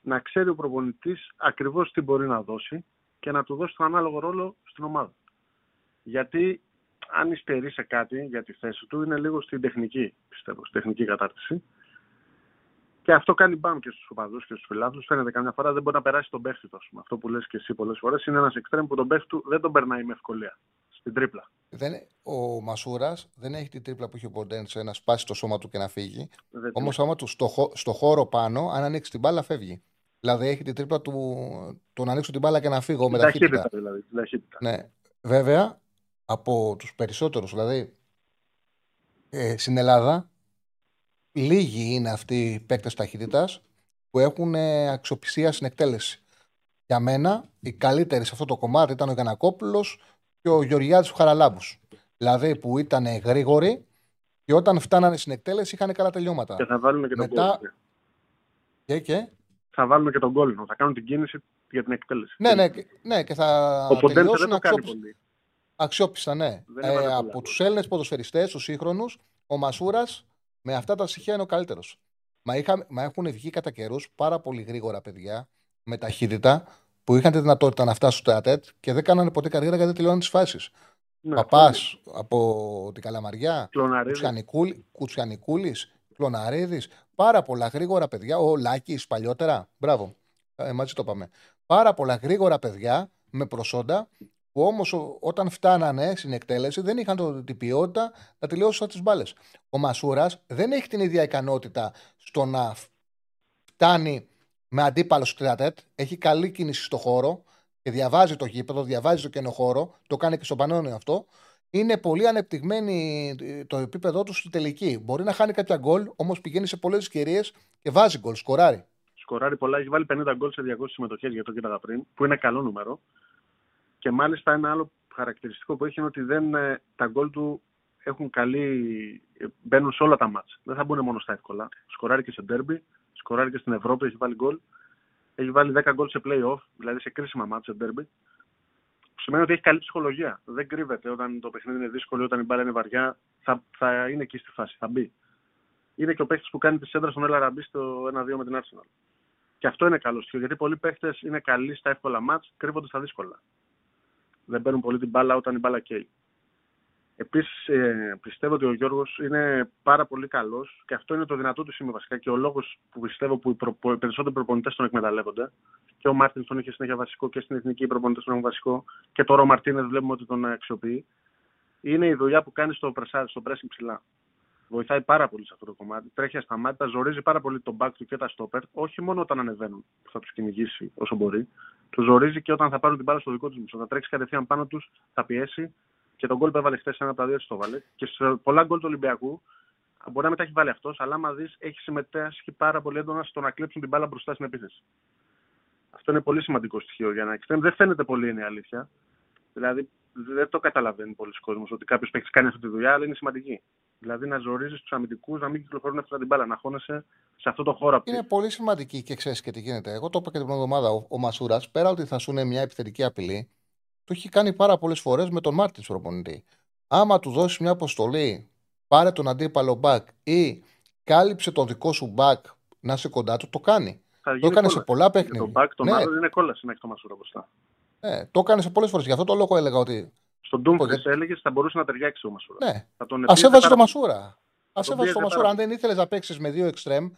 να ξέρει ο προπονητής ακριβώς τι μπορεί να δώσει και να του δώσει τον ανάλογο ρόλο στην ομάδα. Γιατί αν υστερεί σε κάτι για τη θέση του, είναι λίγο στην τεχνική, πιστεύω, στην τεχνική κατάρτιση. Και αυτό κάνει μπαμ και στους οπαδούς και στους φιλάθλου. Φαίνεται καμιά φορά δεν μπορεί να περάσει τον παίχτη του. ας πούμε. Αυτό που λες και εσύ πολλές φορές είναι ένας εξτρέμ που τον παίχτη του δεν τον περνάει με ευκολία. Στην τρίπλα. Δεν, ο Μασούρας δεν έχει την τρίπλα που έχει ο Ποντένσε να σπάσει το σώμα του και να φύγει. Δεν Όμως, άμα του στο, χω- στο χώρο πάνω, αν ανοίξει την μπάλα, φεύγει. Δηλαδή, έχει την τρίπλα του, του να ανοίξω την μπάλα και να φύγω με την ταχύτητα ταχύτητα. δηλαδή. Την ταχύτητα. Ναι. Βέβαια, από τους περισσότερους, δηλαδή ε, στην Ελλάδα, λίγοι είναι αυτοί οι παίκτες ταχύτητας που έχουν ε, αξιοπιστία στην εκτέλεση. Για μένα, οι καλύτεροι σε αυτό το κομμάτι ήταν ο Γιανακόπουλο και ο Γεωργιάδης του Χαραλάμπου. Δηλαδή που ήταν γρήγοροι και όταν φτάνανε στην εκτέλεση είχαν καλά τελειώματα. Και θα βάλουμε και τον Μετά- γκολ. Και, και, Θα βάλουμε και τον γκολ. Θα κάνουν την κίνηση για την εκτέλεση. ναι, ναι, και- ναι, και θα Ο Ποντένσε δεν τελειώσουν το κάνει αξιόπιστα. πολύ. Αξιόπιστα, ναι. Δεν Ε, έβαλε πολλά από γκολ. τους Έλληνες ποδοσφαιριστές, τους σύγχρονους, ο Μασούρας με αυτά τα στοιχεία είναι ο καλύτερος. Μα, είχα, μα έχουν βγει κατά καιρούς πάρα πολύ γρήγορα παιδιά με ταχύτητα που είχαν τη δυνατότητα να φτάσουν στο ΑΤΕΤ και δεν κάνανε ποτέ καριέρα γιατί δεν τελειώνουν τις φάσεις. Ναι, Παπάς από την Καλαμαριά, Κλωναρίδης. Κουτσιανικούλη, Κλωναρίδης. Πάρα πολλά γρήγορα παιδιά. Ο Λάκης παλιότερα. Μπράβο. Ε, μαζί το πάμε. Πάρα πολλά γρήγορα παιδιά με προσόντα που όμως όταν φτάνανε στην εκτέλεση δεν είχαν το, την ποιότητα να τελειώσουν τις μπάλες. Ο Μασούρας δεν έχει την ίδια ικανότητα στο να φτάνει με αντίπαλο στο τριατέτ. Έχει καλή κίνηση στο χώρο και διαβάζει το γήπεδο, διαβάζει το κενό χώρο. Το κάνει και στο Πανόνιο αυτό. Είναι πολύ ανεπτυγμένη ε, το επίπεδό του στη τελική. Μπορεί να χάνει κάποια γκολ, όμως πηγαίνει σε πολλές ευκαιρίε και βάζει γκολ, σκοράρει. Σκοράρει πολλά, έχει βάλει 50 γκολ σε 200 συμμετοχές για το κοίταγα πριν, που είναι καλό νούμερο. Και μάλιστα ένα άλλο χαρακτηριστικό που έχει είναι ότι δεν, ε, τα γκολ του έχουν καλή, ε, μπαίνουν σε όλα τα μάτς. Δεν θα μπουν μόνο στα εύκολα. Σκοράρει και σε ντέρμπι, σκοράρει και στην Ευρώπη, έχει βάλει γκολ. Έχει βάλει 10 γκολ σε play-off, δηλαδή σε κρίσιμα μάτς σε ντέρμπι. Που σημαίνει ότι έχει καλή ψυχολογία. Δεν κρύβεται όταν το παιχνίδι είναι δύσκολο, όταν η μπάλα είναι βαριά, θα, θα είναι εκεί στη φάση, θα μπει. Είναι και ο παίχτης που κάνει τη σέντρα στον Έλα Ραμπή στο 1-2 με την Arsenal. Και αυτό είναι καλό στοιχείο, γιατί πολλοί παίχτες είναι καλοί στα εύκολα μάτς, κρύβονται στα δύσκολα. Δεν παίρνουν πολύ την μπάλα όταν η μπάλα καίει. Επίσης, ε, πιστεύω ότι ο Γιώργος είναι πάρα πολύ καλός και αυτό είναι το δυνατό του σημείο βασικά και ο λόγος που πιστεύω που οι, προ, οι περισσότεροι προπονητές τον εκμεταλλεύονται. Και ο Μάρτιν τον είχε συνέχεια βασικό και στην εθνική οι προπονητές τον έχουν βασικό. Και τώρα ο Μαρτίνες βλέπουμε ότι τον αξιοποιεί. Είναι η δουλειά που κάνει στο πρεσάρι, στο pressing ψηλά. Βοηθάει πάρα πολύ σε αυτό το κομμάτι. Τρέχει ασταμάτητα, ζορίζει πάρα πολύ τον back του και τα stopper, όχι μόνο όταν ανεβαίνουν, που θα τους κυνηγήσει όσο μπορεί. Τους ζορίζει και όταν θα πάρουν την μπάλα στο δικό τους μισό. Θα τρέξει κατευθείαν πάνω τους, θα πιέσει και τον γκολ που έβαλε χθες ένα από τα δύο στο βάλε. Και σε πολλά γκολ του Ολυμπιακού, μπορεί να μετά έχει βάλει αυτός, αλλά άμα δεις, έχει συμμετάσχει πάρα πολύ έντονα στο να κλέψουν την μπάλα μπροστά στην επίθεση. Αυτό είναι πολύ σημαντικό στοιχείο για να εξτρέμ. Δεν φαίνεται πολύ, είναι η αλήθεια. Δηλαδή, δεν το καταλαβαίνει πολύς κόσμος ότι κάποιος παίξει κάνει αυτή τη δουλειά, αλλά είναι σημαντική. Δηλαδή, να ζορίζεις τους αμυντικούς, να μην κυκλοφορούν αυτά την μπάλα, να χώνεσαι σε αυτό το χώρο. Είναι πολύ σημαντική και ξέρεις και τι γίνεται. Εγώ το είπα και την εβδομάδα. Ο, ο Μασούρας, πέρα ότι θα σου είναι μια επιθετική απειλή, το έχει κάνει πάρα πολλές φορές με τον Μαρτίνς προπονητή. Άμα του δώσει μια αποστολή, πάρε τον αντίπαλο μπακ ή κάλυψε τον δικό σου μπακ να είσαι κοντά του, το κάνει. Το έκανε σε πολλά παιχνίδια. Το μπακ τον ναι. άλλο είναι κόλαση να έχει το Μασούρα μπροστά. Ναι, το έκανε σε πολλέ φορέ. Γι' αυτό το λόγο έλεγα ότι. Στον Ντούμφρι γιατί... έλεγε θα μπορούσε να ταιριάξει ο Μασούρα. Ναι. Α έβαζε το Μασούρα. Α έβαζε το Μασούρα. Αν δεν ήθελε να παίξει με δύο εξτρέμ,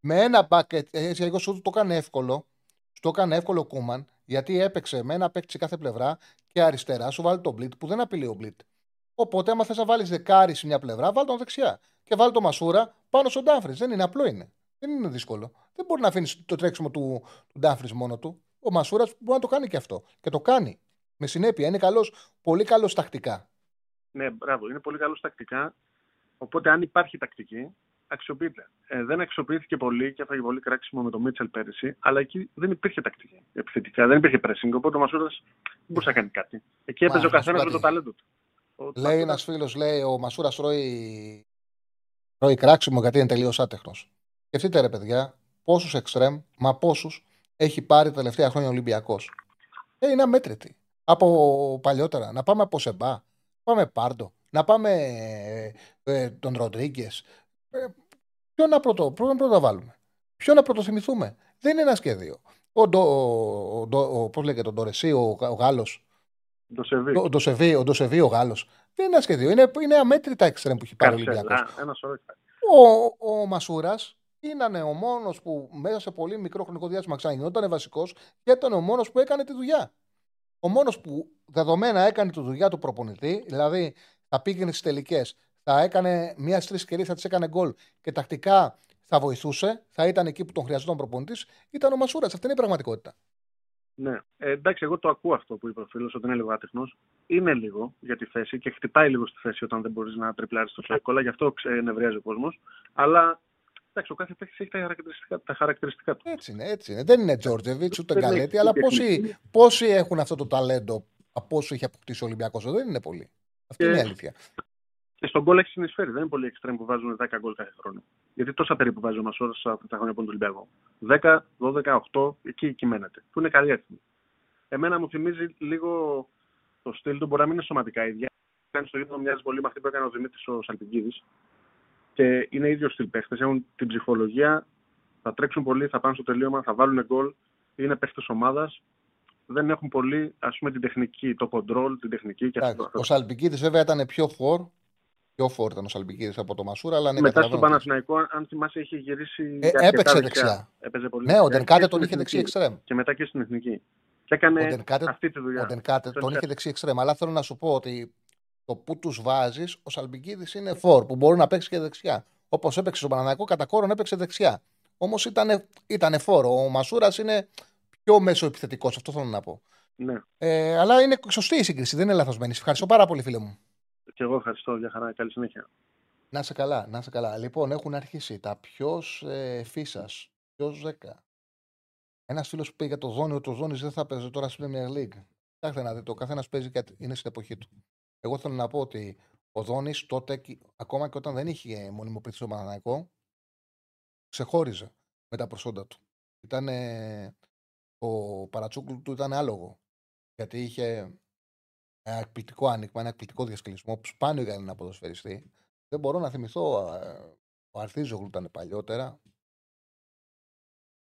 με ένα μπακ, έτσι εγώ σου το έκανε εύκολο. Το έκανε εύκολο ο Κούμαν γιατί έπαιξε με ένα παίκτη σε κάθε πλευρά και αριστερά σου βάλει τον Μπλίτ που δεν απειλεί ο Μπλίτ. Οπότε, άμα θες να βάλεις δεκάρι σε μια πλευρά, βάλει τον δεξιά. Και βάλει τον Μασούρα πάνω στον Ντάφρι. Δεν είναι απλό είναι. Δεν είναι δύσκολο. Δεν μπορεί να αφήνεις το τρέξιμο του, του Ντάφρι μόνο του. Ο Μασούρας μπορεί να το κάνει και αυτό. Και το κάνει. Με συνέπεια. Είναι καλός, πολύ καλός τακτικά. Ναι, μπράβο. Είναι πολύ καλός τακτικά. Οπότε, αν υπάρχει τακτική, αξιοποιείται. Ε, δεν αξιοποιήθηκε πολύ και έφαγε πολύ κράξιμο με τον Μίτσελ πέρυσι, αλλά εκεί δεν υπήρχε τακτική επιθετικά, δεν υπήρχε pressing. Οπότε ο Μασούρας δεν μπορούσε να κάνει κάτι. Εκεί έπαιζε ο καθένας με το ταλέντο του. Λέει ένας φίλος, λέει ο Μασούρας τρώει, τρώει κράξιμο γιατί είναι τελείως άτεχνος. Σκεφτείτε ρε παιδιά, πόσους εξτρέμ, μα πόσους έχει πάρει τα τελευταία χρόνια ο Ολυμπιακός. Ε, είναι αμέτρητη. Από παλιότερα. Να πάμε από Σεμπά, να πάμε Πάρντο, να πάμε ε, ε, τον Ροντρίγκες, ε, ποιο να πρώτο, πρώτο, πρώτο βάλουμε. Ποιο να πρωτοθυμηθούμε. Δεν είναι ένα σχέδιο. Ο, ο, ο, ο, πώς λέγεται, τον Ντορεσί, ο, ο Γάλλος. Ο Ντοσεβί, ο, Ντοσεβί, ο Γάλλος. Δεν είναι ένα σχέδιο. Είναι, είναι αμέτρητα εξτρέμ που έχει πάρει ο Ολυμπιακός. Ο, ο Μασούρας ήταν ο μόνος που μέσα σε πολύ μικρό χρονικό διάστημα ξαναγινόταν βασικός και ήταν ο μόνος που έκανε τη δουλειά. Ο μόνος που δεδομένα έκανε τη δουλειά του προπονητή, δηλαδή θα πήγαινε στις τελικές, θα έκανε μία τρει ευκαιρίε, θα τι έκανε γκολ και τακτικά θα βοηθούσε, θα ήταν εκεί που τον χρειαζόταν προπονητής, ήταν ο Μασούρας. Αυτή είναι η πραγματικότητα. Ναι. Ε, εντάξει, εγώ το ακούω αυτό που είπε ο φίλος, ότι είναι λίγο άτεχνος. Είναι λίγο για τη θέση και χτυπάει λίγο στη θέση όταν δεν μπορείς να τριπλάρεις το σλαϊκόλα, γι' αυτό ξενευριάζει ο κόσμος. Αλλά εντάξει, ο κάθε παίκτης έχει τα χαρακτηριστικά, τα χαρακτηριστικά του. Έτσι είναι, έτσι είναι. Δεν είναι Τζόρτζεβιτς ούτε Γκαλέτη, αλλά πόσοι, πόσοι έχουν αυτό το ταλέντο από όσο έχει αποκτήσει ο Ολυμπιακός, δεν είναι πολύ. Αυτή και... είναι η αλήθεια. Και στον γκολ έχει συνεισφέρει. Δεν είναι πολύ εξτρέμ που βάζουν 10 γκολ κάθε χρόνο. Γιατί τόσα περίπου βάζει ο Μασόρα αυτά τα χρόνια από τον Ολυμπιακό. 10, 12, 8, εκεί κυμαίνεται. Που είναι καλή αριθμή. Εμένα μου θυμίζει λίγο το στυλ του, μπορεί να μην είναι σωματικά ίδια. Κάνει στο γήπεδο μοιάζει πολύ με αυτή που έκανε ο Δημήτρης ο Σαλπικίδη. Και είναι ίδιο στυλ παίχτες. Έχουν την ψυχολογία, θα τρέξουν πολύ, θα πάνε στο τελείωμα, θα βάλουν γκολ. Είναι παίχτες ομάδας. Δεν έχουν πολύ ας πούμε, την τεχνική, το control, την τεχνική. Και αυτό. Ο Σαλπικίδη βέβαια ήταν πιο φορ πιο φόρ ήταν ο Σαλμπικίδης από το Μασούρα. Αλλά ναι, Μετά στον Παναθηναϊκό, αν θυμάσαι, είχε γυρίσει. Ε, έπαιξε δεξιά. Έπαιζε πολύ ναι, ο Ντενκάτε τον είχε δεξί εξτρέμ. Και μετά και στην εθνική. Και έκανε ο Ντενκάτε, αυτή τη δουλειά. Ο Ντενκάτε τον είχε δεξί εξτρέμ. Αλλά θέλω να σου πω ότι το που τους βάζεις, ο Σαλμπικίδης είναι φόρ που μπορεί να παίξει και δεξιά. Όπως έπαιξε στον Παναθηναϊκό, κατά κόρον έπαιξε δεξιά. Όμως ήταν, ήταν φόρο. Ο Μασούρας είναι πιο μέσο επιθετικό, αυτό θέλω να πω. Ναι. Ε, αλλά είναι σωστή η σύγκριση, δεν είναι λαθασμένη. Ευχαριστώ πάρα πολύ, φίλε μου. Και εγώ ευχαριστώ για χαρά. Καλή συνέχεια. Να σε καλά, να σε καλά. Λοιπόν, έχουν αρχίσει τα ποιος ε, φύσας, ποιος δέκα. Ένας φίλος που πήγε για το Δόνι, ο Δόνι δεν θα παίζει τώρα στην Premier League. Κοιτάξτε να δείτε, ο καθένας παίζει κάτι, είναι στην εποχή του. Εγώ θέλω να πω ότι ο Δόνι τότε, ακόμα και όταν δεν είχε μονιμοποιηθεί στο Παναναναϊκό, ξεχώριζε με τα προσόντα του. Ήταν, ο Παρατσούκλου του ήταν άλογο. Γιατί είχε ένα εκπληκτικό άνοιγμα, ένα εκπληκτικό διασκελισμό που σπάνιο για ένα ποδοσφαιριστή. Δεν μπορώ να θυμηθώ. Ε, ο Αρθίζογλου ήταν παλιότερα.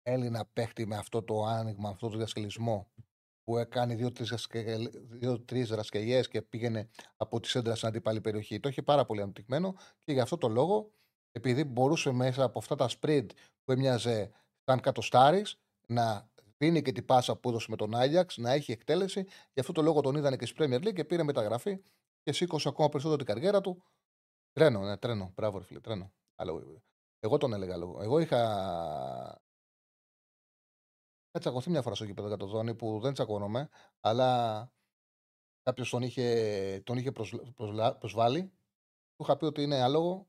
Έλληνα παίχτη με αυτό το άνοιγμα, αυτό το διασκελισμό. που έκανε δύο-τρει δρασκελιές και πήγαινε από τη σέντρα στην αντίπαλη περιοχή. Το είχε πάρα πολύ αναπτυγμένο και γι' αυτό το λόγο, επειδή μπορούσε μέσα από αυτά τα sprint που έμοιαζε σαν κατοστάρις να δίνει και την πάσα που έδωσε με τον Άγιαξ, να έχει εκτέλεση. Γι' αυτό το λόγο τον είδανε και στη Premier League και πήρε μεταγραφή και σήκωσε ακόμα περισσότερο την καριέρα του. Τρένο, ναι, τρένο. Μπράβο, φίλε, τρένο. Αλλά, εγώ τον έλεγα λόγο. Εγώ είχα. Είχα τσακωθεί μια φορά στο γήπεδο για το Δόνι που δεν τσακώνομαι, αλλά κάποιος τον είχε, τον είχε προσβάλει. Του είχα πει ότι είναι άλογο,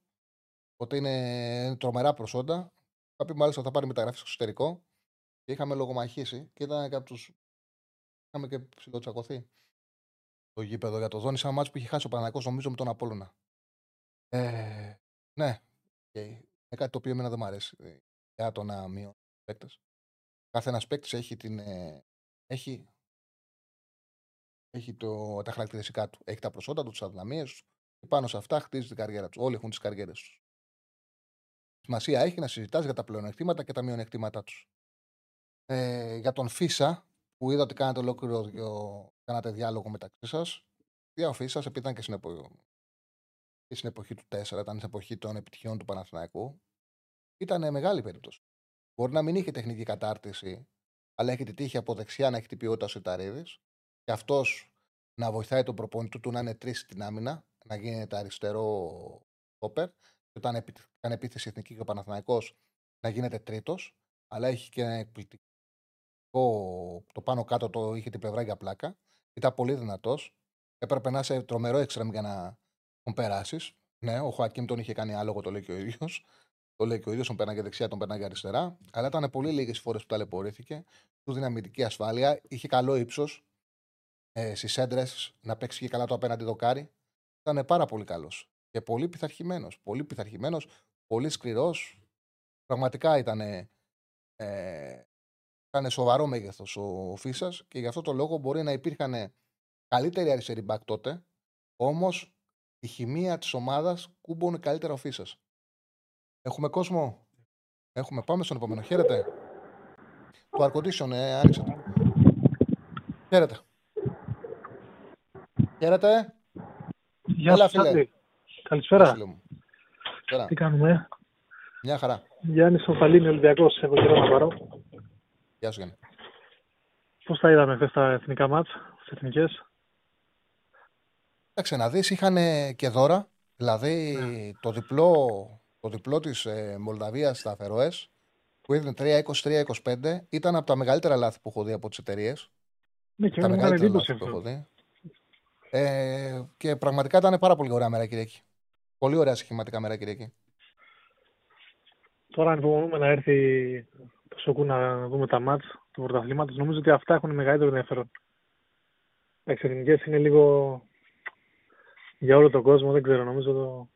ότι είναι τρομερά προσόντα. Είχα πει μάλιστα θα πάρει μεταγραφή στο εξωτερικό και είχαμε λογομαχήσει και ήταν και από τους. Είχαμε και ψηλοτσακωθεί το γήπεδο για το Δόνι. Σαν μάτσο που είχε χάσει ο Παναγικό, νομίζω με τον Απόλουνα. Ε, ναι, okay. είναι κάτι το οποίο εμένα δεν μου αρέσει. Ε, για το να μειώνει παίκτες. Κάθε ένα παίκτης έχει, την, ε, έχει, έχει το, τα χαρακτηριστικά του. Έχει τα προσόντα του, τις αδυναμίες τους και πάνω σε αυτά χτίζει την καριέρα τους. Όλοι έχουν τις καριέρες τους. Σημασία έχει να συζητάς για τα πλεονεκτήματα και τα μειονεκτήματά τους. Ε, για τον Φίσα, που είδα ότι κάνατε ολόκληρο κάνατε διάλογο μεταξύ σας. Για ο Φίσας, επειδή ήταν και στην, εποχή, στην εποχή του 4, ήταν στην εποχή των επιτυχιών του Παναθηναϊκού, ήταν μεγάλη περίπτωση. Μπορεί να μην είχε τεχνική κατάρτιση, αλλά έχει τη τύχη από δεξιά να έχει την ποιότητα ο Σιταρίδης και αυτός να βοηθάει τον προπονητή του να είναι τρει στην άμυνα, να γίνεται αριστερό τόπερ. Και όταν κάνει επίθεση εθνική και ο Παναθηναϊκός να γίνεται τρίτος, αλλά έχει και ένα εκπληκτικό. Το πάνω κάτω το είχε την πλευρά για πλάκα. Ήταν πολύ δυνατός. Έπρεπε να είσαι τρομερό έξτραμ για να τον περάσεις. Ναι, ο Χωακίμ τον είχε κάνει άλογο, το λέει και ο ίδιος. Το λέει και ο ίδιος, τον πέρναγε δεξιά, τον πέρναγε αριστερά. Αλλά ήταν πολύ λίγες φορές που ταλαιπωρήθηκε. Του δυναμητική ασφάλεια. Είχε καλό ύψος ε, στις έντρες να παίξει και καλά το απέναντι δοκάρι. Ήταν πάρα πολύ καλός. Και πολύ πειθαρχημένος. Πολύ πειθαρχημένος, πολύ σκληρός. Πραγματικά ήταν. Ε, ήταν σοβαρό μέγεθος ο Φίσας και γι' αυτό το λόγο μπορεί να υπήρχαν καλύτεροι αριστεροί μπακ τότε. Όμως η χημεία της ομάδας κούμπονε καλύτερα ο Φίσας. Έχουμε κόσμο; Έχουμε. Πάμε στον επόμενο. Χαίρετε. Το air ε, άνοιξε το. Χαίρετε. Χαίρετε. Γεια σας, φίλε. Καλησπέρα. Τι κάνουμε. Μια χαρά. Γιάννης Οφαλίνη, Ολυμπιακός. Έχω καιρό να πάρω. Γεια σου, Γιάννη. Πώς τα είδαμε χθες τα εθνικά μάτς, τις εθνικές; Εντάξει, να δεις, είχαν και δώρα. Δηλαδή, ναι. το διπλό το διπλό της ε, Μολδαβίας στα Φερόες, που ήταν 3-23-25, ήταν από τα μεγαλύτερα λάθη που έχω δει από τις εταιρείες. Ναι, και τα μεγαλύτερα λάθη που έχω δει. Ε, και πραγματικά ήταν πάρα πολύ ωραία μέρα Κυριακή. Πολύ ωραία σχηματικά μέρα Κυριακή. Τώρα ανυπομονούμε να έρθει το Σοκού να δούμε τα μάτς του πρωταθλήματος. Νομίζω ότι αυτά έχουν μεγαλύτερο ενδιαφέρον. Οι εξαιρετικές είναι λίγο για όλο τον κόσμο, δεν ξέρω. Νομίζω το,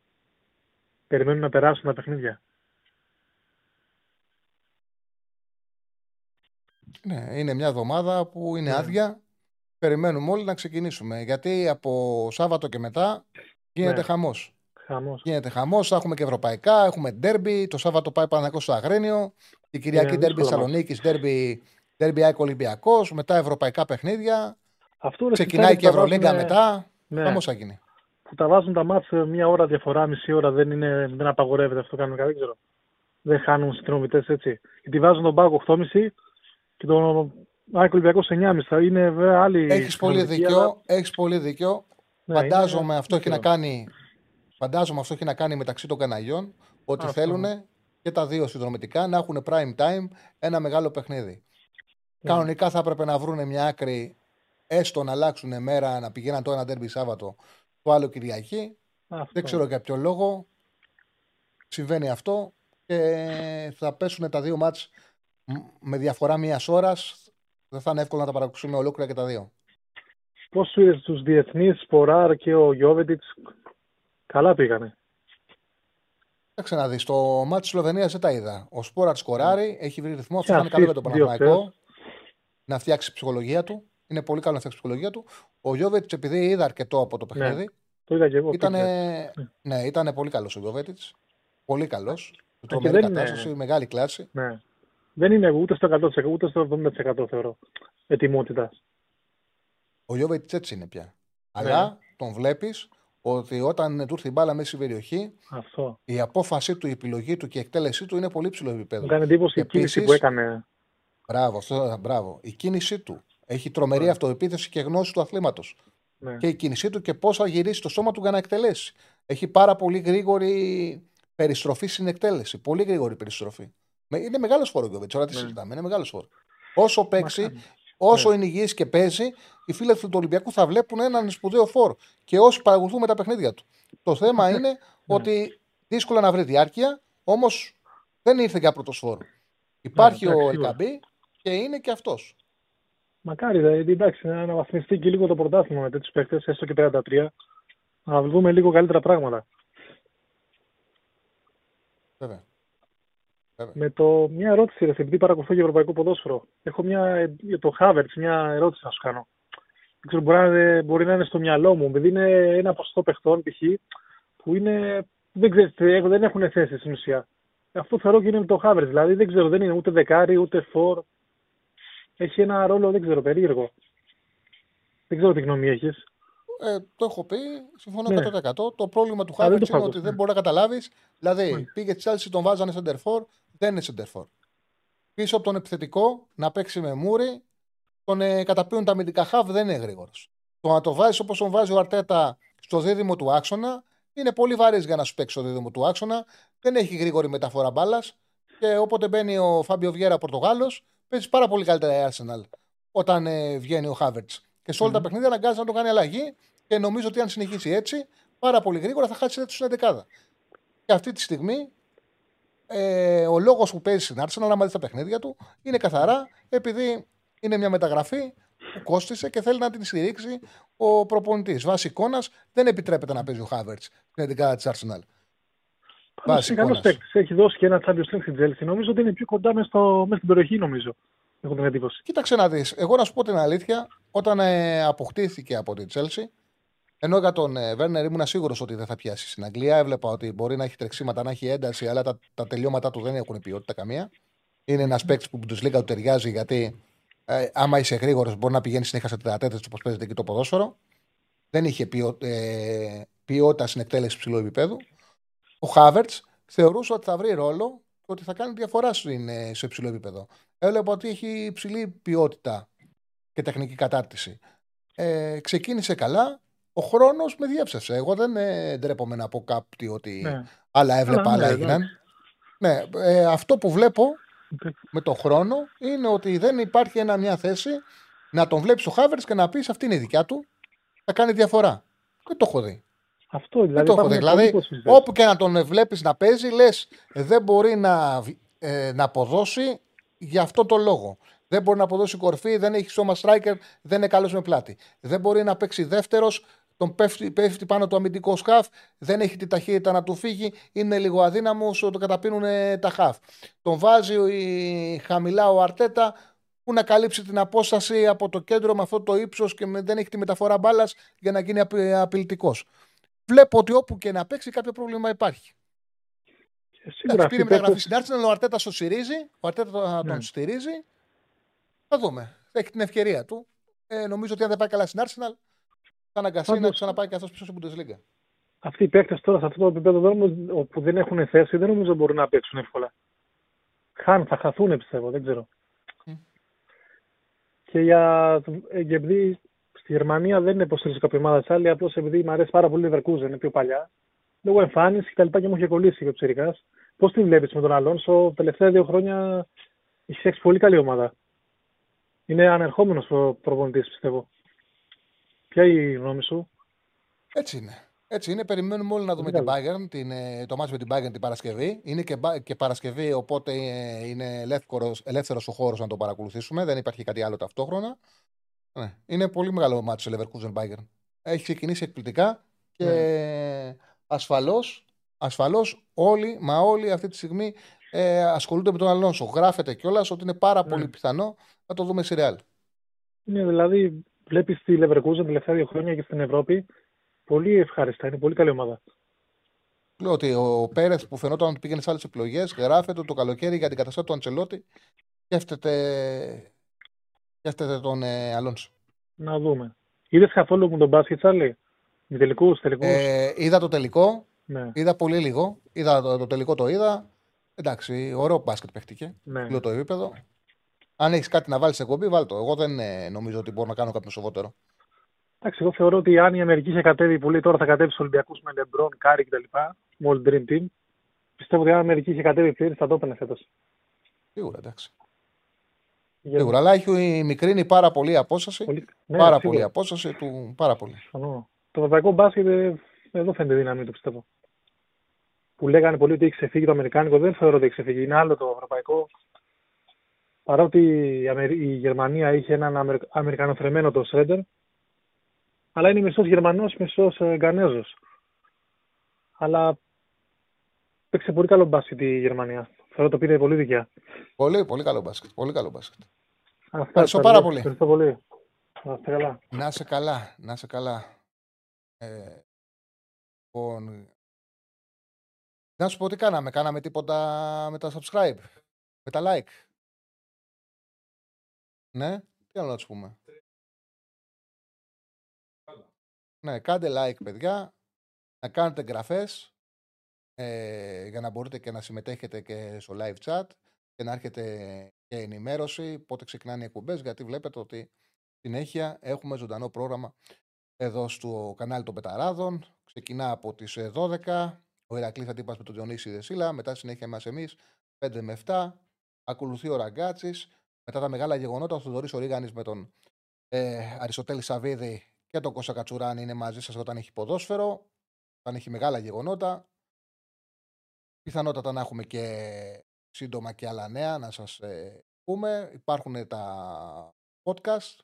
περιμένουν να περάσουν τα παιχνίδια. Ναι, είναι μια εβδομάδα που είναι ναι. άδεια. Περιμένουμε όλοι να ξεκινήσουμε. Γιατί από Σάββατο και μετά γίνεται ναι. χαμός. Χαμός. Γίνεται χαμός. Θα έχουμε και ευρωπαϊκά. Έχουμε ντέρμπι. Το Σάββατο πάει Παναγό στο Αγρένιο. Η Κυριακή ναι, ντέρμπι Θεσσαλονίκης. Ντέρμπι, ντέρμπι Άικο Ολυμπιακός. Μετά ευρωπαϊκά παιχνίδια. Αυτό Ξεκινάει και η Ευρωλίγκα μετά. Ναι. Χαμό θα γίνει που τα βάζουν τα μάτια μία ώρα διαφορά, μισή ώρα δεν, είναι, δεν απαγορεύεται αυτό κανονικά, δεν ξέρω. Δεν χάνουν συνδρομητές έτσι. Γιατί βάζουν τον πάγκο 8,5 και τον Άκη Ολυμπιακός 9,5. Θα είναι βέβαια άλλη. Έχεις πολύ δίκιο. Αλλά... Έχεις πολύ δίκιο. Ναι, φαντάζομαι, είναι... αυτό έχει να κάνει, φαντάζομαι αυτό έχει να κάνει μεταξύ των καναλιών ότι θέλουν και τα δύο συνδρομητικά να έχουν prime time ένα μεγάλο παιχνίδι. Ναι. Κανονικά θα έπρεπε να βρουν μια άκρη έστω να αλλάξουν μέρα, να πηγαίναν το ένα τέρμπι Σάββατο το άλλο Κυριακή. Δεν ξέρω για ποιο λόγο συμβαίνει αυτό και θα πέσουν τα δύο μάτς με διαφορά μίας ώρας. Δεν θα είναι εύκολο να τα παρακολουθούμε ολόκληρα και τα δύο. Πώς είδες τους διεθνείς, Σποράρ και ο Γιώβετιτ, καλά πήγανε. Κοίταξε να δεις. Το μάτι της Σλοβενίας δεν τα είδα. Ο Σπόραρ σκοράρει, έχει βρει ρυθμό. Αυτό είναι καλό για τον Παναγιώτο. Να φτιάξει ψυχολογία του. Είναι πολύ καλό να φτιάξει ψυχολογία του. Ο Γιώβετ, επειδή είδα αρκετό από το ναι, παιχνίδι. Ναι, το είδα και εγώ. Ήτανε, ναι, ήταν πολύ καλός ο Γιώβετ. Πολύ καλός. Τρομερή κατάσταση, είναι... μεγάλη κλάση. Ναι. Δεν είναι ούτε στο 100% ούτε στο 70% θεωρώ ετοιμότητας. Ο Γιώβετ έτσι είναι πια. Αλλά τον βλέπεις ότι όταν του έρθει η μπάλα μέσα στην περιοχή, Αυτό. η απόφασή του, η επιλογή του και η εκτέλεσή του είναι πολύ ψηλό επίπεδο. Μου κάνει εντύπωση η κίνηση που έκανε. Μπράβο, αυτό, μπράβο. Η κίνησή του. Έχει τρομερή Ναι. αυτοεπίθεση και γνώση του αθλήματος. Ναι. Και η κίνησή του και πώς θα γυρίσει το σώμα του για να εκτελέσει. Έχει πάρα πολύ γρήγορη περιστροφή στην εκτέλεση. Πολύ γρήγορη περιστροφή. Με- Είναι μεγάλος φόρο ο Γκοβέτ, τώρα τι Ναι. συζητάμε. Είναι μεγάλος φόρο. Όσο παίξει, Μακάρι. Όσο Ναι. είναι υγιής και παίζει, οι φίλοι του Ολυμπιακού θα βλέπουν έναν σπουδαίο φόρο. Και όσοι παρακολουθούμε τα παιχνίδια του. Το θέμα είναι Ναι. ότι δύσκολα να βρει διάρκεια, όμως δεν ήρθε για πρώτος φόρο. Υπάρχει εντάξει, ο σίγουρα. Ελκαμπή και είναι και αυτός. Μακάρι, δηλαδή, εντάξει, να αναβαθμιστεί και λίγο το πρωτάθλημα με τέτοιους παίκτες, έστω και 33. Να δούμε λίγο καλύτερα πράγματα. Βέβαια. Με το, μια ερώτηση, ρε, επειδή παρακολουθώ και ευρωπαϊκό ποδόσφαιρο. Έχω μια, για το Havertz, μια ερώτηση να σου κάνω. Δεν ξέρω, μπορεί να, είναι, μπορεί να είναι στο μυαλό μου, επειδή είναι ένα ποσοστό παιχτών, π.χ., που είναι, δεν, ξέρεις, έχω- δεν έχουν θέση στην ουσία. Αυτό θεωρώ και είναι με το Havertz, δηλαδή δεν ξέρω, δεν είναι ούτε δεκάρι, ούτε φορ. Έχει ένα ρόλο, δεν ξέρω, περίεργο. Δεν ξέρω τι γνώμη έχεις. Ε, το έχω πει, συμφωνώ Ναι. 100%. Το πρόβλημα του Α, δεν Χάβερτ το είναι έχω ότι ακούσει, δεν ναι. μπορεί να καταλάβεις. Δηλαδή, Ναι. πήγε στη Chelsea, τον βάζανε center δεν είναι center Πίσω από τον επιθετικό, να παίξει με μούρι, τον ε, καταπίουν τα αμυντικά χαβ, δεν είναι γρήγορος. Το να το βάζεις όπως τον βάζει ο Αρτέτα στο δίδυμο του άξονα, είναι πολύ βαρύς για να σου παίξει στο δίδυμο του άξονα. Δεν έχει γρήγορη μεταφορά μπάλας. Και όποτε μπαίνει ο Φάμπιο Βιέρα Πορτογάλος, παίζεις πάρα πολύ καλύτερα η Arsenal όταν ε, βγαίνει ο Χάβερτ. Και σε όλα τα παιχνίδια αναγκάζει να το κάνει αλλαγή και νομίζω ότι αν συνεχίσει έτσι, πάρα πολύ γρήγορα θα χάσει έτσι στην 11. Και αυτή τη στιγμή ε, ο λόγος που παίζει στην Arsenal, άμα δεις τα παιχνίδια του, είναι καθαρά επειδή είναι μια μεταγραφή που κόστησε και θέλει να την στηρίξει ο προπονητής. Βάσει εικόνας δεν επιτρέπεται να παίζει ο Χάβερτ στην 11 της Arsenal. Βάσει Είναι καλός εικόνας. παίκτης. Έχει δώσει και ένα Champions League στην Chelsea. Νομίζω ότι είναι πιο κοντά μέσα, στο, μέσα στην περιοχή, νομίζω. Έχω την εντύπωση. Κοίταξε να δεις. Εγώ να σου πω την αλήθεια, όταν ε, αποκτήθηκε από την Chelsea, ενώ για τον ε, Βέρνερ ήμουν σίγουρος ότι δεν θα πιάσει στην Αγγλία. Έβλεπα ότι μπορεί να έχει τρεξίματα, να έχει ένταση, αλλά τα, τα τελειώματά του δεν έχουν ποιότητα καμία. Είναι ένας παίκτης που του λίγα του ταιριάζει γιατί ε, άμα είσαι γρήγορος μπορεί να πηγαίνεις συνέχεια σε τετατέτε όπως παίζεται εκεί το ποδόσφαιρο. Δεν είχε ποιο, ε, ποιότητα στην εκτέλεση ψηλού επίπεδου. Ο Χάβερτ θεωρούσε ότι θα βρει ρόλο και ότι θα κάνει διαφορά στην, ε, σε υψηλό επίπεδο. Έβλεπα ότι έχει υψηλή ποιότητα και τεχνική κατάρτιση. Ε, ξεκίνησε καλά. Ο χρόνος με διέψευσε. Εγώ δεν ε, ντρέπομαι να πω κάτι ότι Ναι. άλλα έβλεπα, Αλλά ναι, άλλα έγιναν. Ναι, ε, αυτό που βλέπω με τον χρόνο είναι ότι δεν υπάρχει ένα, μια θέση να τον βλέπεις ο Χάβερτς και να πεις αυτή είναι η δικιά του. Θα κάνει διαφορά. Δεν το έχω δει. Αυτό Δεν δηλαδή. το έχω δει. υπάρχουν Δηλαδή, πολλοί υποσχέσεις. όπου και να τον βλέπεις να παίζει, λες δεν μπορεί να, β- ε, να αποδώσει για αυτό το λόγο. Δεν μπορεί να αποδώσει κορφή, δεν έχει σώμα striker, δεν είναι καλός με πλάτη. Δεν μπορεί να παίξει δεύτερος, τον πέφτει, πέφτει πάνω το αμυντικό σκαφ, δεν έχει τη ταχύτητα να του φύγει, είναι λίγο αδύναμος, το καταπίνουν ε, τα χαφ. Τον βάζει η, χαμηλά ο Αρτέτα που να καλύψει την απόσταση από το κέντρο με αυτό το ύψος και με- δεν έχει τη μεταφορά μπάλας για να γίνει απειλητικός. Βλέπω ότι όπου και να παίξει κάποιο πρόβλημα υπάρχει. Ε, Σίγουρα Εντάξει, αυτοί πήρε οι μεταγραφή παίκτες- στην Arsenal, ο Αρτέτα το στηρίζει. Ο Αρτέτα το- Ναι. τον στηρίζει. Θα δούμε. Θα έχει την ευκαιρία του. Ε, νομίζω ότι αν δεν πάει καλά στην Arsenal, θα αναγκαστεί να Πάντως- ξαναπάει και αυτό πίσω στην Bundesliga. Αυτοί οι παίκτες τώρα σε αυτό το επίπεδο δεν νομίζω- που δεν έχουν θέση δεν νομίζω μπορούν να παίξουν εύκολα. Χάν, θα χαθούν πιστεύω, δεν ξέρω. Μμ. Και για ε, και επειδή στη Γερμανία δεν υποστηρίζω κάποια ομάδα της άλλη, απλώς επειδή μου αρέσει πάρα πολύ η Leverkusen, είναι πιο παλιά. Λόγω εμφάνισης και τα λοιπά και μου είχε κολλήσει και ο Ψηρικά. Πώς την βλέπεις με τον Αλόνσο, τα τελευταία δύο χρόνια έχεις φτιάξει πολύ καλή ομάδα. Είναι ανερχόμενος προπονητής, πιστεύω. Ποια είναι η γνώμη σου, Έτσι είναι. Έτσι είναι. Περιμένουμε όλοι να δούμε Πολύ την Bayern, την, ε, το μάτς με την Bayern την Παρασκευή. Είναι και, μπα- και Παρασκευή, οπότε ε, είναι ελεύθερος, ελεύθερος ο χώρος να το παρακολουθήσουμε. Δεν υπάρχει κάτι άλλο ταυτόχρονα. Ναι. Είναι πολύ μεγάλο μάτι σε Leverkusen Bayern. Έχει ξεκινήσει εκπληκτικά και ασφαλώς, ασφαλώς όλοι, μα όλοι αυτή τη στιγμή ε, ασχολούνται με τον Αλόνσο. Γράφεται κιόλας ότι είναι πάρα Ναι. πολύ πιθανό να το δούμε σε Real. Είναι δηλαδή, βλέπεις τη Leverkusen τα τελευταία δύο χρόνια και στην Ευρώπη πολύ ευχάριστα. Είναι πολύ καλή ομάδα. Λέω ότι ο Πέρεθ που φαινόταν ότι πήγαινε σε άλλες επιλογές, γράφεται ότι το καλοκαίρι για την καταστάση του Αντσελότη σκέφτεται, σκέφτεται τον ε, Αλόνσο. Να δούμε. Είδες καθόλου με τον μπάσκετ, Τσάρλι. Με τελικούς, τελικούς; Ε, είδα το τελικό. Ναι. Είδα πολύ λίγο. Είδα το, το τελικό το είδα. Εντάξει, ωραίο μπάσκετ παίχτηκε. Ναι. Λέω το επίπεδο. Αν έχεις κάτι να βάλεις σε εκπομπή, βάλ το. Εγώ δεν ε, νομίζω ότι μπορώ να κάνω κάποιο σοβαρότερο. Εντάξει, εγώ θεωρώ ότι αν η Αμερική είχε κατέβει πολύ, τώρα θα κατέβεις στους Ολυμπιακούς με Λεμπρόν, Κάρι κτλ. Με όλη την Dream Team. Πιστεύω ότι αν η Αμερική είχε κατέβει πλήρη, θα το έπαιρνε φέτος. Σίγουρα, εντάξει. Σίγουρα, αλλά έχει μικρύνει πάρα πολύ η απόσταση. Πολύ... Ναι, πάρα σίγουρα. πολύ η απόσταση του. Πάρα πολύ. Συμφωνώ. Το ευρωπαϊκό μπάσκετ ε, εδώ φαίνεται δύναμη του, πιστεύω. Που λέγανε πολύ ότι έχει ξεφύγει το Αμερικάνικο, δεν θεωρώ ότι έχει ξεφύγει. Είναι άλλο το ευρωπαϊκό. Παρότι η, Αμερι... η Γερμανία είχε έναν Αμερ... Αμερικανοθρεμένο το Σρέντερ, αλλά είναι μισός Γερμανός, μισός ε, Γκανέζος. Αλλά παίξε πολύ καλό μπάσκετ η Γερμανία. Θεωρώ το πήρε πολύ δικιά. Πολύ, πολύ καλό μπάσκετ. Πολύ καλό μπάσκετ. Αυτά, Ευχαριστώ Τσάρλι. πάρα πολύ. Ευχαριστώ πολύ. Να είστε καλά. Να είσαι καλά, να είσαι καλά. Ε, λοιπόν, να σου πω τι κάναμε. Κάναμε τίποτα με τα subscribe, με τα like. Ναι, τι άλλο να τους πούμε. Ναι, κάντε like, παιδιά. Να κάνετε εγγραφές ε, για να μπορείτε και να συμμετέχετε και στο live chat και να έρχεται και ενημέρωση πότε ξεκινάνε οι εκπομπές γιατί βλέπετε ότι συνέχεια έχουμε ζωντανό πρόγραμμα εδώ στο κανάλι των Πεταράδων. Ξεκινά από τις ε, 12. Ο Ηρακλής αντίπας με τον Διονύση Δεσίλα. Μετά συνέχεια μας εμείς 5 με 7. Ακολουθεί ο Ραγκάτσης. Μετά τα μεγάλα γεγονότα ο Θοδωρής Ορίγανης με τον ε, Αριστοτέλη Σαββίδη και τον Κώστα Κατσουράνη είναι μαζί σας όταν έχει ποδόσφαιρο. Όταν έχει μεγάλα γεγονότα. Πιθανότατα να έχουμε και σύντομα και άλλα νέα να σας ε, πούμε. Υπάρχουν τα podcast.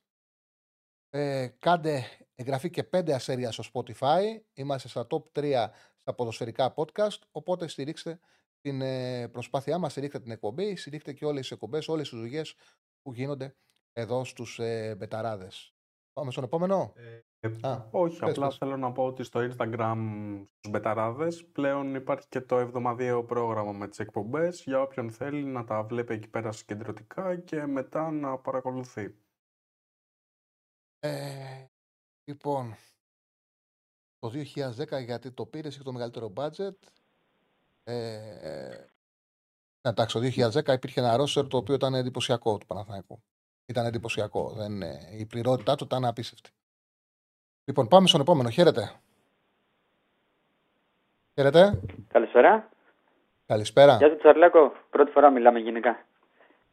Ε, κάντε εγγραφή και πέντε ασέρια στο Spotify. Είμαστε στα top 3 στα ποδοσφαιρικά podcast. Οπότε στηρίξτε την ε, προσπάθειά μας, στηρίξτε την εκπομπή, στηρίξτε και όλες τις εκπομπές, όλες τις δουλειές που γίνονται εδώ στους ε, μπεταράδες. Πάμε στον επόμενο. Ε, Α, όχι, πες, απλά πες. θέλω να πω ότι στο Instagram στους μπεταράδες πλέον υπάρχει και το εβδομαδιαίο πρόγραμμα με τις εκπομπές για όποιον θέλει να τα βλέπει εκεί πέρα συγκεντρωτικά και μετά να παρακολουθεί. Ε, λοιπόν, το 2010 γιατί το πήρες, είχε το μεγαλύτερο budget. Ε, εντάξει, το 2010 υπήρχε ένα ρόστερ το οποίο ήταν εντυπωσιακό του Παναθηναϊκού. Ήταν εντυπωσιακό. Δεν, ε, η πληρότητά του ήταν απίστευτη. Λοιπόν, πάμε στον επόμενο. Χαίρετε. Χαίρετε. Καλησπέρα. Καλησπέρα. Γεια σου Τσαρλάκο. Πρώτη φορά μιλάμε γενικά.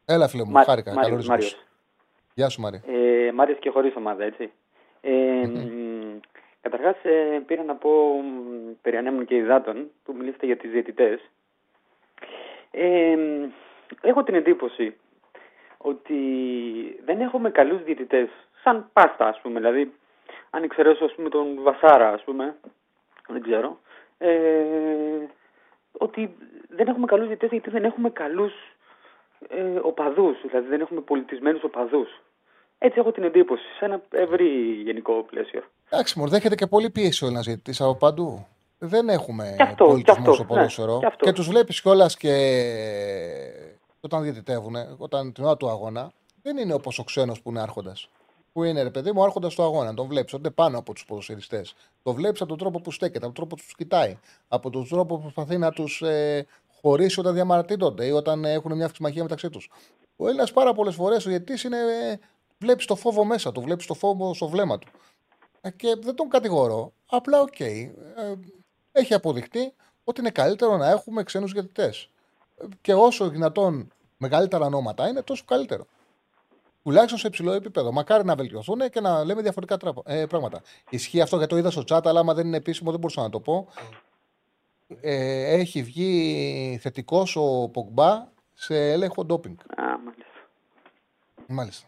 Έλα, φίλε μου. Μα- Χάρηκα. Μάριος, Καλώς Μάριος. ήρθες. Γεια σου, Μάρια. Ε, μ' άρεσε και χωρίς ομάδα, έτσι. Ε, μ, Καταρχάς, ε, πήρα να πω μ, περί ανέμων και υδάτων, που μιλήσατε για τις διαιτητές. Ε, μ, έχω την εντύπωση ότι δεν έχουμε καλούς διαιτητές, σαν πάστα, ας πούμε. Δηλαδή, αν εξαιρέσω, ας πούμε, τον Βασάρα, ας πούμε, δεν ξέρω, ε, ότι δεν έχουμε καλούς διαιτητές γιατί δεν έχουμε καλούς ε, οπαδούς, δηλαδή δεν έχουμε πολιτισμένους οπαδούς. Έτσι έχω την εντύπωση, σε ένα ευρύ γενικό πλαίσιο. Εντάξει, μου δέχεται και πολύ πίεση ο Έλληνα διαιτητή από παντού. Δεν έχουμε Κι αυτό, πολιτισμός κι αυτό, στο ναι, ποδόσφαιρο. κι αυτό. και τους βλέπεις κιόλας και όταν διαιτητεύουν, όταν την ώρα του αγώνα, δεν είναι όπως ο ξένος που είναι άρχοντας. Που είναι ρε παιδί μου, άρχοντας του αγώνα. Τον βλέπεις ότι είναι πάνω από τους ποδοσφαιριστές. Το βλέπεις από τον τρόπο που στέκεται, από τον τρόπο που τους κοιτάει, από τον τρόπο που προσπαθεί να τους ε, χωρίσει όταν διαμαρτύρονται ή όταν ε, έχουν μια αυξημαχία μεταξύ τους. Ο Έλληνας πάρα πολλές φορές ο διαιτητής είναι. Ε, βλέπεις το φόβο μέσα του, βλέπεις το φόβο στο βλέμμα του. Ε, Και δεν τον κατηγορώ. Απλά, οκ. ε, έχει αποδειχτεί ότι είναι καλύτερο να έχουμε ξένους διαιτητές. Και όσο δυνατόν μεγαλύτερα ονόματα είναι, τόσο καλύτερο. Τουλάχιστον σε υψηλό επίπεδο. Μακάρι να βελτιωθούν και να λέμε διαφορετικά τράπα- ε, πράγματα. Ισχύει αυτό γιατί το είδα στο chat, αλλά άμα δεν είναι επίσημο δεν μπορούσα να το πω. Ε, έχει βγει θετικός ο Πογμπά σε έλεγχο ντόπινγκ. Α, μάλιστα. Μάλιστα.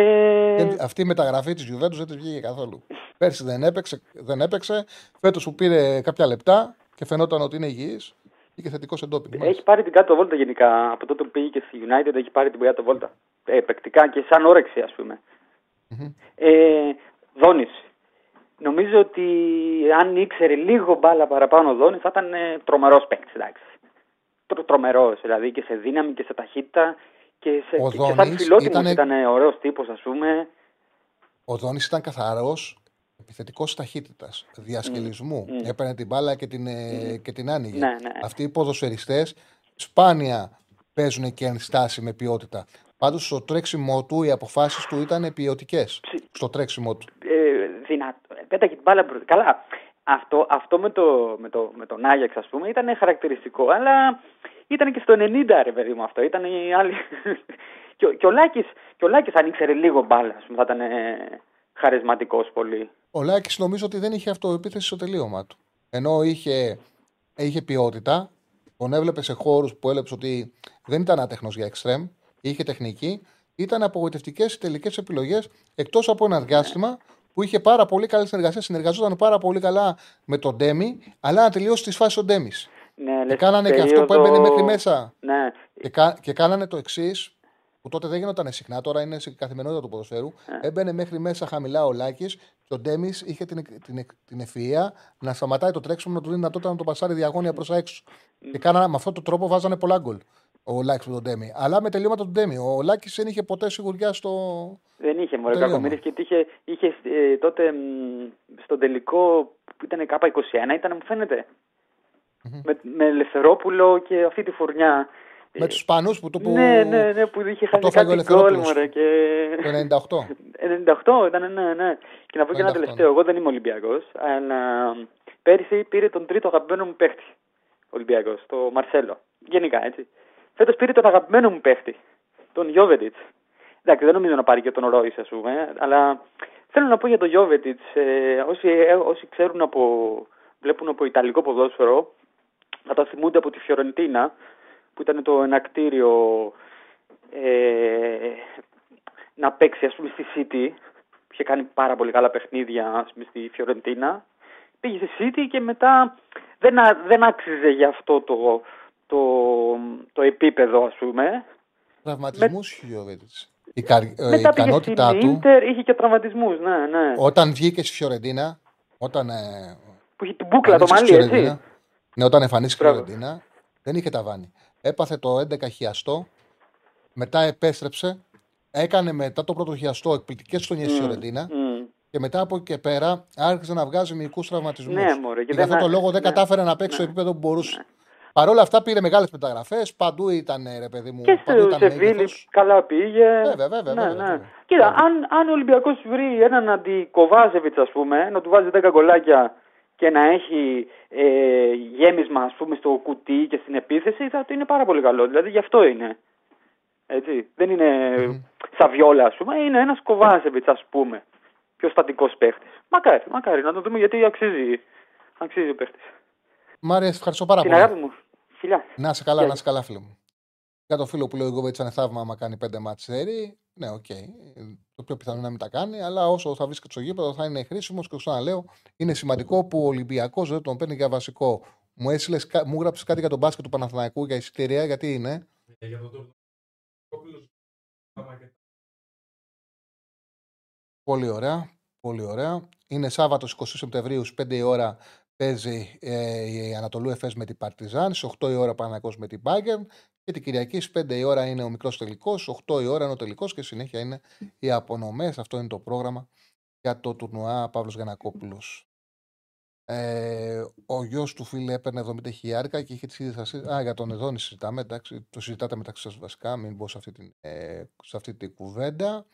Ε, Δεν- Αυτή η μεταγραφή της Juventus δεν της βγήκε καθόλου. Πέρσι δεν έπαιξε, δεν έπαιξε. Φέτος που πήρε κάποια λεπτά και φαινόταν ότι είναι υγιής, είχε θετικός σε ντόπινγκ. έχει πάρει την κάτω βόλτα γενικά. Από τότε που πήγε και στη United έχει πάρει την κάτω βόλτα. Ε, παικτικά και σαν όρεξη, ας πούμε. Ε, Δόνης. Νομίζω ότι αν ήξερε λίγο μπάλα παραπάνω ο Δόνης θα ήταν ε, τρομερός παίκτης, εντάξει. Τρο, τρομερός, δηλαδή και σε δύναμη και σε ταχύτητα και, σε, Ο και, και σαν Δόνης φιλότιμος ήτανε- ήταν ωραίος τύπος, ας πούμε. Ο Δόνης ήταν καθαρός επιθετικός ταχύτητας, διασκελισμού. Έπαιρνε την μπάλα και την, ε, και την άνοιγε. Ναι, ναι. Αυτοί οι ποδοσφαιριστές σπάνια παίζουν και ενστάσει με ποιότητα. Πάντως στο τρέξιμό του οι αποφάσεις του ήταν ποιοτικές. Στο τρέξιμό του. Ε, δυνατό. Πέταγε την μπάλα μπροστά. Καλά. Αυτό, αυτό με, το, με, το, με τον Άγιαξ, ας πούμε, ήταν χαρακτηριστικό. Αλλά ήταν και στο 90, ρε παιδί μου αυτό. Ήταν οι άλλοι. <laughs> και, ο- και ο Λάκης, και ο Λάκης αν ήξερε λίγο μπάλα, ας πούμε, θα ήταν χαρισματικός πολύ. Ο Λάκης νομίζω ότι δεν είχε αυτοεπίθεση στο τελείωμα του. Ενώ είχε, είχε ποιότητα, τον έβλεπε σε χώρους που έλεψε ότι δεν ήταν άτεχνος για εξτρέμ, είχε τεχνική, ήταν απογοητευτικές οι τελικές επιλογές εκτός από ένα διάστημα που είχε πάρα πολύ καλή συνεργασία, συνεργαζόταν πάρα πολύ καλά με τον Ντέμι, αλλά να τελειώσει τις φάσεις ο Ντέμις. Ναι, Και λες, κάνανε και αυτό που περίοδο- έμπαινε μέχρι μέσα. Ναι, Και, κα, και κάνανε το εξής, που τότε δεν γινόταν συχνά, τώρα είναι στην καθημερινότητα του ποδοσφαίρου. Έμπαινε μέχρι μέσα χαμηλά ο Λάκης και ο Ντέμις είχε την, την, την ευφυα να σταματάει το τρέξιμο, να του δίνει δυνατότητα να το πασάρει διαγώνια προς έξω. Και κάνανε, με αυτόν τον τρόπο βάζανε πολλά γκολ ο Λάκης με τον Ντέμι. Αλλά με τελείωματα του Ντέμι. Ο Λάκης δεν είχε ποτέ σιγουριά στο. δεν είχε μωρέ τελείωμα. κακομοίρης και είχε, είχε ε, τότε μ, στον τελικό που ήταν ΚΑΠΑ 21, ήταν μου φαίνεται. Με, με Ελευθερόπουλο και αυτή τη φουρνιά. Με τους Ισπανούς που το που. Ναι, ναι, ναι, που είχε το χάσει φάγε ο κάτι γκολ, Ελευθερόπουλος. μωρέ, και... Το 98. 98 ήταν, ναι, ναι. Και να πω και ένα 98, τελευταίο. Εγώ δεν είμαι Ολυμπιακός, αλλά πέρυσι πήρε τον τρίτο αγαπημένο μου παίχτη. Ολυμπιακός, το Μαρσέλο. Γενικά, έτσι. Φέτος πήρε τον αγαπημένο μου παίχτη, τον Γιώβετιτς. Εντάξει, δεν νομίζω να πάρει και τον Ρόις, ας πούμε, αλλά θέλω να πω για τον Γιώβετιτς. Ε, όσοι, ε, όσοι ξέρουν από. βλέπουν από Ιταλικό ποδόσφαιρο, θα το θυμούνται από τη Φιωρεντίνα, που ήταν το ενακτήριο ε, να παίξει ας πούμε στη City που είχε κάνει πάρα πολύ καλά παιχνίδια ας πούμε, στη Φιωρεντίνα πήγε στη City και μετά δεν, α- δεν άξιζε για αυτό το, το, το επίπεδο ας πούμε Τραυματισμούς είχε ο Γιώβετιτς. Η, καρ... ε, η μετά πήγε ικανότητά στην του Ίντερ είχε και τραυματισμούς ναι, ναι. όταν βγήκε στη Φιωρεντίνα, όταν ε, που είχε την μπούκλα το εμφανίστηκε μαλλί στη Φιωρεντίνα, έτσι Ναι, όταν εμφανίστηκε η Μπράβο. Φιωρεντίνα, δεν είχε ταβάνι. Έπαθε το 11 χιαστό, μετά επέστρεψε, έκανε μετά το πρώτο χιαστό εκπληκτικές στονιές στη Μμ, Φιωρεντίνα μμ. και μετά από εκεί και πέρα άρχισε να βγάζει μυϊκούς τραυματισμούς. Ναι, μωρέ, και και γι' δεν αυτό το άρχισε, λόγο δεν ναι. κατάφερε να παίξει στο επίπεδο που μπορούσε. Παρ' όλα αυτά πήρε μεγάλες μεταγραφές, παντού ήταν ρε παιδί μου. Και παντού στο ήταν Σεβίλη μέγεθος. καλά πήγε. Βέβαια, βέβαια, ναι, βέβαια, ναι. βέβαια. Κοίτα, αν, αν ο Ολυμπιακός βρει έναν αντικοβάζεβιτς, ας πούμε, να του βάζει 10 γκολάκια και να έχει ε, γέμισμα, ας πούμε, στο κουτί και στην επίθεση, θα είναι πάρα πολύ καλό. Δηλαδή γι' αυτό είναι. Έτσι. Δεν είναι Σαβιόλα, ας πούμε, είναι ένας Κοβάσεβιτς, ας πούμε. Πιο στατικός παίχτης. Μακάρι, μακάρι να το δούμε γιατί αξίζει, αξίζει ο παίχτης. Μάρια, σε ευχαριστώ πάρα Την πολύ. αγάπη μου. Φιλιά. Να είσαι καλά, Γεια να είσαι καλά, φίλε μου. Για το φίλο που λέει ο Γιόβετιτς είναι θαύμα άμα κάνει πέντε ματς σερί. Ναι, οκ. Το πιο πιθανό είναι να μην τα κάνει, αλλά όσο θα βρίσκεται στο γήπεδο θα είναι χρήσιμος και ξαναλέω, είναι σημαντικό που ο Ολυμπιακός δεν τον παίρνει για βασικό. Μου, έστειλες, κα- μου γράψει κάτι για τον μπάσκετ του Παναθηναϊκού για εισιτήρια, γιατί είναι. Για τον Τουρκόπουλο. Πολύ ωραία. Πολύ ωραία. Είναι Σάββατος 20 Σεπτεμβρίου στις 5 η ώρα παίζει ε, η Ανατολού Εφές με την Παρτιζάν, στις 8 η ώρα Παναγός με την Μπάγκερν και την Κυριακή στις 5 η ώρα είναι ο μικρός τελικός, στι 8 η ώρα είναι ο τελικός και συνέχεια είναι οι απονομές. Αυτό είναι το πρόγραμμα για το τουρνουά Παύλος Γιανακόπουλος. Ε, ο γιος του φίλε έπαιρνε 70 χιλιάρικα και είχε τις ίδιες ασίστ. Α, για τον Εδόνη συζητάμε. Εντάξει, το συζητάτε μεταξύ σας βασικά. Μην μπω σε αυτή την, ε, σε αυτή την κουβέντα.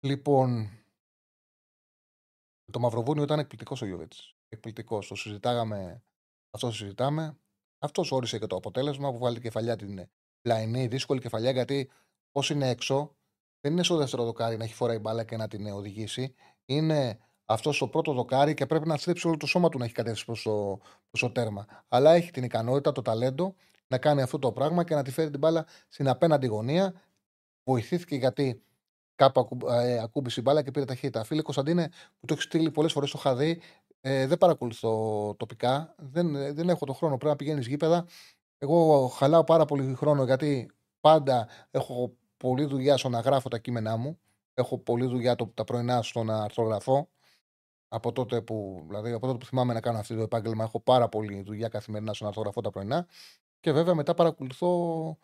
Λοιπόν, το Μαυροβούνιο ήταν εκπληκτικός ο Γιώβετς. Εκπληκτικός. Το συζητάγαμε. Αυτό το συζητάμε. Αυτός όρισε και το αποτέλεσμα που βάλει την κεφαλιά την πλαϊνή, δύσκολη κεφαλιά γιατί πώς είναι έξω, δεν είναι στο δεύτερο δοκάρι να έχει φοράει μπάλα και να την ε, οδηγήσει. Είναι αυτός στο πρώτο δοκάρι και πρέπει να στρέψει όλο το σώμα του να έχει κατεύθυνση προς το, προς το τέρμα. Αλλά έχει την ικανότητα, το ταλέντο να κάνει αυτό το πράγμα και να τη φέρει την μπάλα στην απέναντι γωνία. Βοηθήθηκε γιατί κάπου ακού, ε, ακούμπησε η μπάλα και πήρε ταχύτητα. Φίλε Κωνσταντίνε, που το έχεις στείλει πολλές φορές, το είχα δει. Ε, δεν παρακολουθώ τοπικά. Δεν, ε, δεν έχω το χρόνο. Πρέπει να πηγαίνεις γήπεδα. Εγώ χαλάω πάρα πολύ χρόνο γιατί πάντα έχω πολλή δουλειά στο να γράφω τα κείμενά μου. Έχω πολλή δουλειά το, τα πρωινά στο να αρθρογραφώ. Από τότε, που, δηλαδή, από τότε που θυμάμαι να κάνω αυτό το επάγγελμα, έχω πάρα πολλή δουλειά καθημερινά στο να αρθρογραφώ τα πρωινά. Και βέβαια μετά παρακολουθώ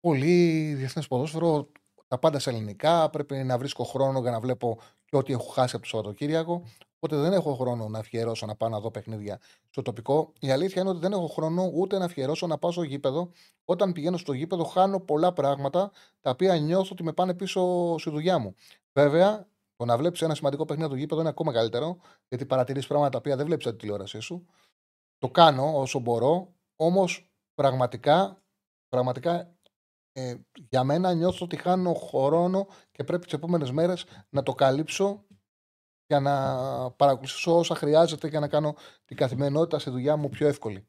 πολύ διεθνές ποδόσφαιρο, τα πάντα σε ελληνικά. Πρέπει να βρίσκω χρόνο για να βλέπω και ό,τι έχω χάσει από το Σαββατοκύριακο. Οπότε δεν έχω χρόνο να αφιερώσω να πάω να δω παιχνίδια στο τοπικό. Η αλήθεια είναι ότι δεν έχω χρόνο ούτε να αφιερώσω να πάω στο γήπεδο. Όταν πηγαίνω στο γήπεδο, χάνω πολλά πράγματα τα οποία νιώθω ότι με πάνε πίσω στη δουλειά μου. Βέβαια, το να βλέπεις ένα σημαντικό παιχνίδι στο γήπεδο είναι ακόμα καλύτερο, γιατί παρατηρείς πράγματα τα οποία δεν βλέπεις από τη τηλεόρασή σου. Το κάνω όσο μπορώ, όμως πραγματικά, πραγματικά ε, για μένα νιώθω ότι χάνω χρόνο και πρέπει τις επόμενες μέρες να το καλύψω για να παρακολουθήσω όσα χρειάζεται για να κάνω την καθημερινότητα στη δουλειά μου πιο εύκολη.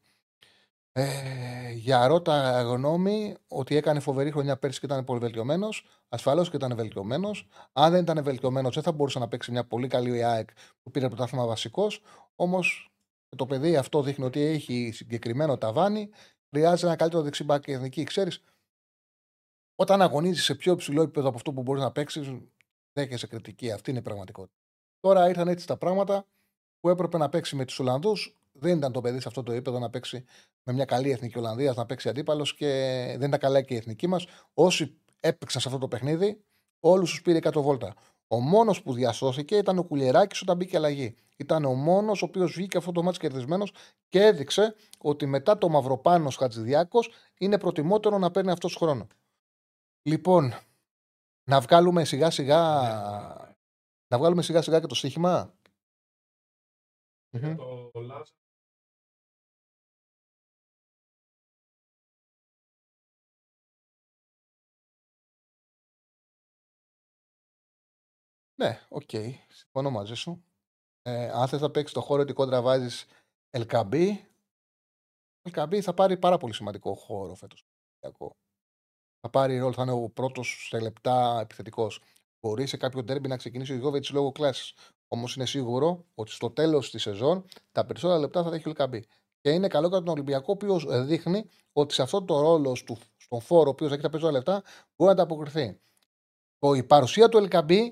Ε, για ρώτα γνώμη ότι έκανε φοβερή χρονιά πέρσι και ήταν πολύ βελτιωμένο. Ασφαλώς και ήταν βελτιωμένος. Αν δεν ήταν βελτιωμένος, δεν θα μπορούσε να παίξει μια πολύ καλή ΑΕΚ που πήρε πρωτάθλημα βασικός. Όμως το παιδί αυτό δείχνει ότι έχει συγκεκριμένο ταβάνι. Χρειάζεται ένα καλύτερο δεξιμπάκι και εθνική. Ξέρεις, όταν αγωνίζεις σε πιο υψηλό επίπεδο από αυτό που μπορείς να παίξεις, δέχεσαι κριτική. Αυτή είναι η πραγματικότητα. Τώρα ήρθαν έτσι τα πράγματα που έπρεπε να παίξει με τους Ολλανδούς. Δεν ήταν το παιδί σε αυτό το επίπεδο να παίξει με μια καλή εθνική Ολλανδίας, να παίξει αντίπαλος και δεν ήταν καλά και η εθνική μας. Όσοι έπαιξαν σε αυτό το παιχνίδι, όλους τους πήρε 100 βόλτα. Ο μόνος που διασώθηκε ήταν ο Κουλιεράκης όταν μπήκε αλλαγή. Ήταν ο μόνος ο οποίος βγήκε αυτό το μάτι κερδισμένος και έδειξε ότι μετά το Μαυροπάνος Χατζηδιάκος είναι προτιμότερο να παίρνει αυτός χρόνο. Λοιπόν, να βγάλουμε σιγά σιγά. Να βγάλουμε σιγά σιγά και το στοίχημα; Το Ναι, OK. Okay. Συμφωνώ μαζί σου. Ε, αν θες να παίξεις το χώρο ότι κόντρα βάζεις Ελ Κααμπί, Ελ Κααμπί θα πάρει πάρα πολύ σημαντικό χώρο φέτος. Θα πάρει ρόλο, θα είναι ο πρώτος σε λεπτά επιθετικός. Μπορεί σε κάποιο ντέρμπι να ξεκινήσει ο Γιόβετιτς λόγω κλάσης. Όμως είναι σίγουρο ότι στο τέλος της σεζόν τα περισσότερα λεπτά θα έχει ο Ελ Κααμπί. Και είναι καλό για τον Ολυμπιακό, ο οποίος δείχνει ότι σε αυτό το ρόλο του, στον φορ, ο οποίος έχει τα περισσότερα λεπτά, μπορεί να τα αποκριθεί. Η παρουσία του LKB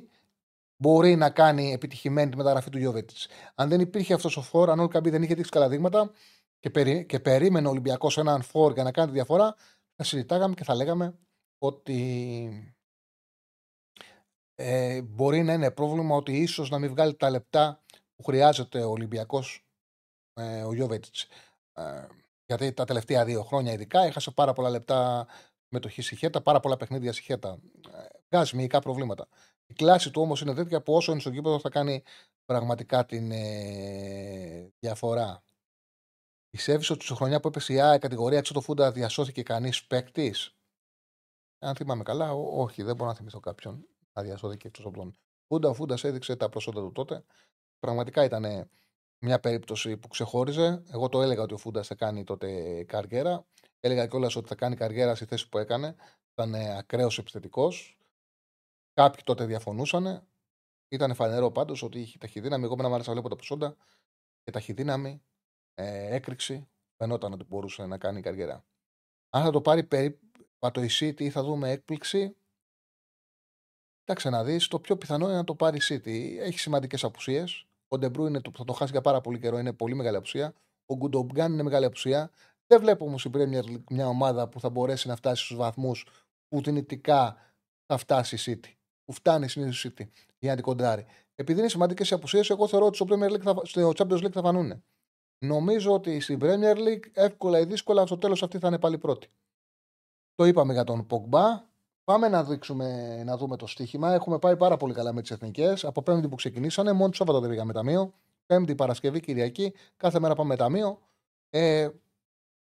μπορεί να κάνει επιτυχημένη τη μεταγραφή του Γιώβετ. Αν δεν υπήρχε αυτός ο φόρ, αν ο Καμπί δεν είχε δείξει καλά δείγματα και, περί, και περίμενε ο Ολυμπιακός έναν φόρ για να κάνει τη διαφορά, θα συζητάγαμε και θα λέγαμε ότι ε, μπορεί να είναι πρόβλημα ότι ίσως να μην βγάλει τα λεπτά που χρειάζεται ο Ολυμπιακός ε, ο Γιώβετ. Ε, γιατί τα τελευταία δύο χρόνια ειδικά έχασε πάρα πολλά λεπτά μετοχή στη Χέτα, πάρα πολλά παιχνίδια στη Χέτα. Ε, βγάζει μυϊκά προβλήματα. Η κλάση του όμως είναι τέτοια που όσο είναι στο γήπεδο θα κάνει πραγματικά την ε, διαφορά. Πιστεύει ότι στη χρονιά που έπεσε η ΑΕ κατηγορία έξω το Φούντα διασώθηκε κανείς παίκτης; Αν θυμάμαι καλά, ό, όχι, δεν μπορώ να θυμηθώ κάποιον να διασώθηκε εκτός από τον Φούντα. Ο Φούντας έδειξε τα προσόντα του τότε. Πραγματικά ήταν μια περίπτωση που ξεχώριζε. Εγώ το έλεγα ότι ο Φούντας θα κάνει τότε καριέρα. Έλεγα κιόλας ότι θα κάνει καριέρα στη θέση που έκανε. Ήταν ακραίος επιθετικός. Κάποιοι τότε διαφωνούσαν. Ήταν φανερό πάντως ότι είχε ταχυδύναμη. Εγώ με να άρεσε να βλέπω τα προσόντα και ταχυδύναμη, ε, έκρηξη. Φαινόταν ότι μπορούσε να κάνει καριέρα. Αν θα το πάρει περίπου το η City ή θα δούμε έκπληξη. Κοίταξε να δεις. Το πιο πιθανό είναι να το πάρει η City. Έχει σημαντικές απουσίες. Ο Ντε Μπρόινε το, θα το χάσει για πάρα πολύ καιρό. Είναι πολύ μεγάλη απουσία. Ο Γκουντογκάν είναι μεγάλη απουσία. Δεν βλέπω όμως η Premier μια ομάδα που θα μπορέσει να φτάσει στους βαθμούς που δυνητικά θα φτάσει η City που φτάνει συνήθως City για να την κοντράρει. Επειδή είναι σημαντικές οι απουσίες, εγώ θεωρώ ότι στο, Premier League θα, στο Champions League θα φανούν. Νομίζω ότι στην Premier League εύκολα ή δύσκολα στο τέλος αυτή θα είναι πάλι πρώτη. Το είπαμε για τον Pogba. Πάμε να, δείξουμε, να δούμε το στοίχημα. Έχουμε πάει πάρα πολύ καλά με τις εθνικές. Από Πέμπτη που ξεκινήσανε, μόνο το Σάββατο δεν πήγαμε ταμείο. Πέμπτη, Παρασκευή, Κυριακή. Κάθε μέρα πάμε ταμείο. Ε,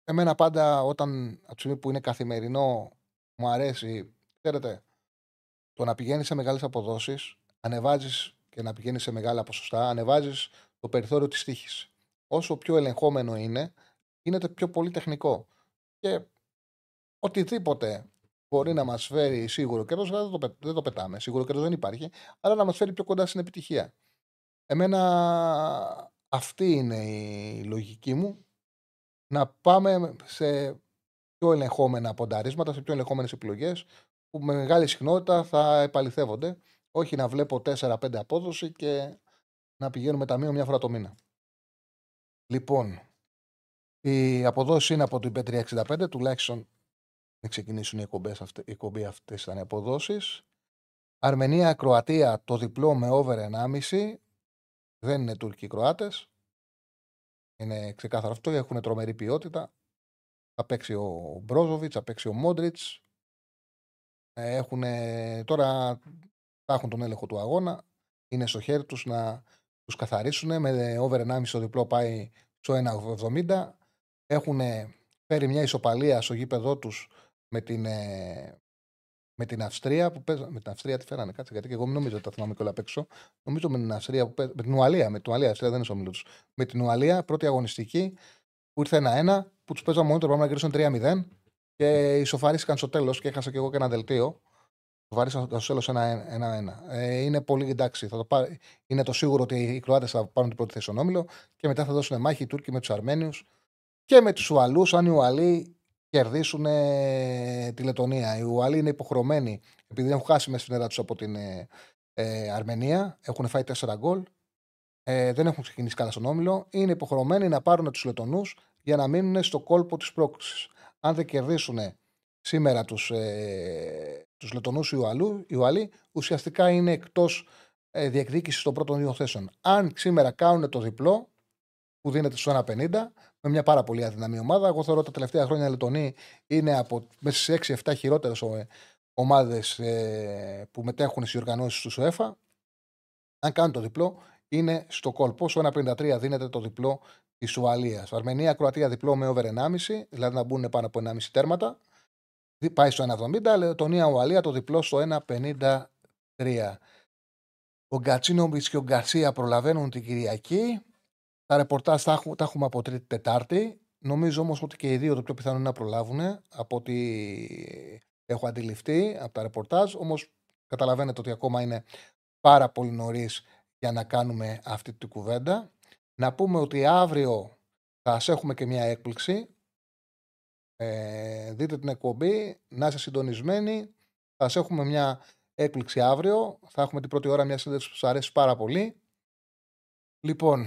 εμένα πάντα όταν από τη στιγμή που είναι καθημερινό μου αρέσει, ξέρετε, το να πηγαίνεις σε μεγάλες αποδόσεις, ανεβάζεις και να πηγαίνεις σε μεγάλα ποσοστά, ανεβάζεις το περιθώριο της τύχη. Όσο πιο ελεγχόμενο είναι, γίνεται πιο πολύ τεχνικό. Και οτιδήποτε μπορεί να μας φέρει σίγουρο κέρδος, δεν, το, δεν το πετάμε. Σίγουρο κέρδος δεν υπάρχει, αλλά να μας φέρει πιο κοντά στην επιτυχία. Εμένα αυτή είναι η λογική μου. Να πάμε σε πιο ελεγχόμενα πονταρίσματα, σε πιο ελεγχόμενες επιλογές, που με μεγάλη συχνότητα θα επαληθεύονται. Όχι να βλέπω 4-5 απόδοση και να πηγαίνουμε ταμείο μια φορά το μήνα. Λοιπόν, η αποδόση είναι από το IP365, τουλάχιστον να ξεκινήσουν οι εκπομπές αυτές, οι εκπομπές αυτές ήταν οι αποδόσεις. Αρμενία-Κροατία το διπλό με over 1,5. Δεν είναι Τούρκοι οι Κροάτες. Είναι ξεκάθαρο αυτό. Έχουν τρομερή ποιότητα. Θα παίξει ο Μπρόζοβιτς, θα παίξει ο Μόντριτς. Έχουν τώρα θα έχουν τον έλεγχο του αγώνα. Είναι στο χέρι τους να τους καθαρίσουν. Με over 1,5 το διπλό πάει στο 1,70. Έχουν φέρει μια ισοπαλία στο γήπεδό τους με την, ε, με την Αυστρία που παίζανε. Με την Αυστρία τι φέρανε, κάτσε γιατί και εγώ μην νομίζω ότι τα θυμάμαι κιόλα απ' έξω. Νομίζω με την Αυστρία που παίζανε. Με την Ουαλία, με την Ουαλία, Αυστρία δεν είναι στο τους. Με την Ουαλία, πρώτη αγωνιστική που ήρθε ένα-ένα, που τους παίζαμε μόνο το πράγμα να γυρίσουν 3-0 και ισοφαρίστηκαν στο τέλος και έχασα και εγώ και ένα δελτίο. Ισοφαρίστηκαν στο τέλος ένα-ένα. Ε, είναι πολύ εντάξει. Θα το πάρει, είναι το σίγουρο ότι οι Κροάτες θα πάρουν την πρώτη θέση στον όμιλο και μετά θα δώσουν μάχη οι Τούρκοι με τους Αρμένιους και με τους Ουαλούς, αν οι Ουαλοί κερδίσουν τη Λετωνία. Οι Ουαλοί είναι υποχρεωμένοι, επειδή έχουν χάσει μέσα στην έδρα τους από την ε, ε, Αρμενία, έχουν φάει 4 γκολ, ε, δεν έχουν ξεκινήσει καλά στον όμιλο, είναι υποχρεωμένοι να πάρουν τους Λετωνούς για να μείνουν στο κόλπο της πρόκλησης. Αν δεν κερδίσουν σήμερα τους ε, τους Λετωνούς οι Ουαλοί, ουσιαστικά είναι εκτός ε, διεκδίκησης των πρώτων δύο θέσεων. Αν σήμερα κάνουν το διπλό, που δίνεται στο 1,50, με μια πάρα πολύ αδυναμή ομάδα. Εγώ θεωρώ ότι τα τελευταία χρόνια οι Λετωνοί είναι από μέσα στι 6-7 χειρότερες ομάδες ε, που μετέχουν στις οργανώσει του ΣΟΕΦΑ. Αν κάνουν το διπλό, είναι στο κόλπο. Στο 1,53 δίνεται το διπλό της Ουαλίας. Αρμενία, Κροατία διπλό με over 1,5, δηλαδή να μπουν πάνω από 1,5 τέρματα. Πάει στο 1,70. Λετωνία, Ουαλία το διπλό στο 1,53. Ο Γκατσίνοβιτ και ο Γκαρσία προλαβαίνουν την Κυριακή. Τα ρεπορτάζ τα, έχουμε, τα έχουμε από Τρίτη Τετάρτη. Νομίζω όμως ότι και οι δύο το πιο πιθανό είναι να προλάβουν από ό,τι έχω αντιληφθεί από τα ρεπορτάζ. Όμως καταλαβαίνετε ότι ακόμα είναι πάρα πολύ νωρίς για να κάνουμε αυτή την κουβέντα. Να πούμε ότι αύριο θα σα έχουμε και μια έκπληξη. Ε, δείτε την εκπομπή, να είστε συντονισμένοι. Θα σα έχουμε μια έκπληξη αύριο. Θα έχουμε την πρώτη ώρα μια σύνδεση που σας αρέσει πάρα πολύ. Λοιπόν,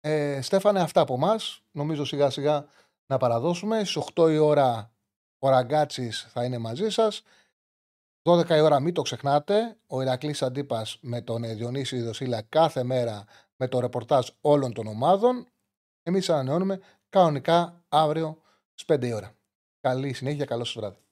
ε, Στέφανε, αυτά από εμάς. Νομίζω σιγά σιγά να παραδώσουμε. Στις 8 η ώρα ο Ραγκάτσης θα είναι μαζί σας. 12 η ώρα μην το ξεχνάτε. Ο Ηρακλής Αντίπας με τον Διονύση Δοσίλα κάθε μέρα με το ρεπορτάζ όλων των ομάδων. Εμείς ανανεώνουμε κανονικά αύριο στις 5 η ώρα. Καλή συνέχεια, καλό σας βράδυ.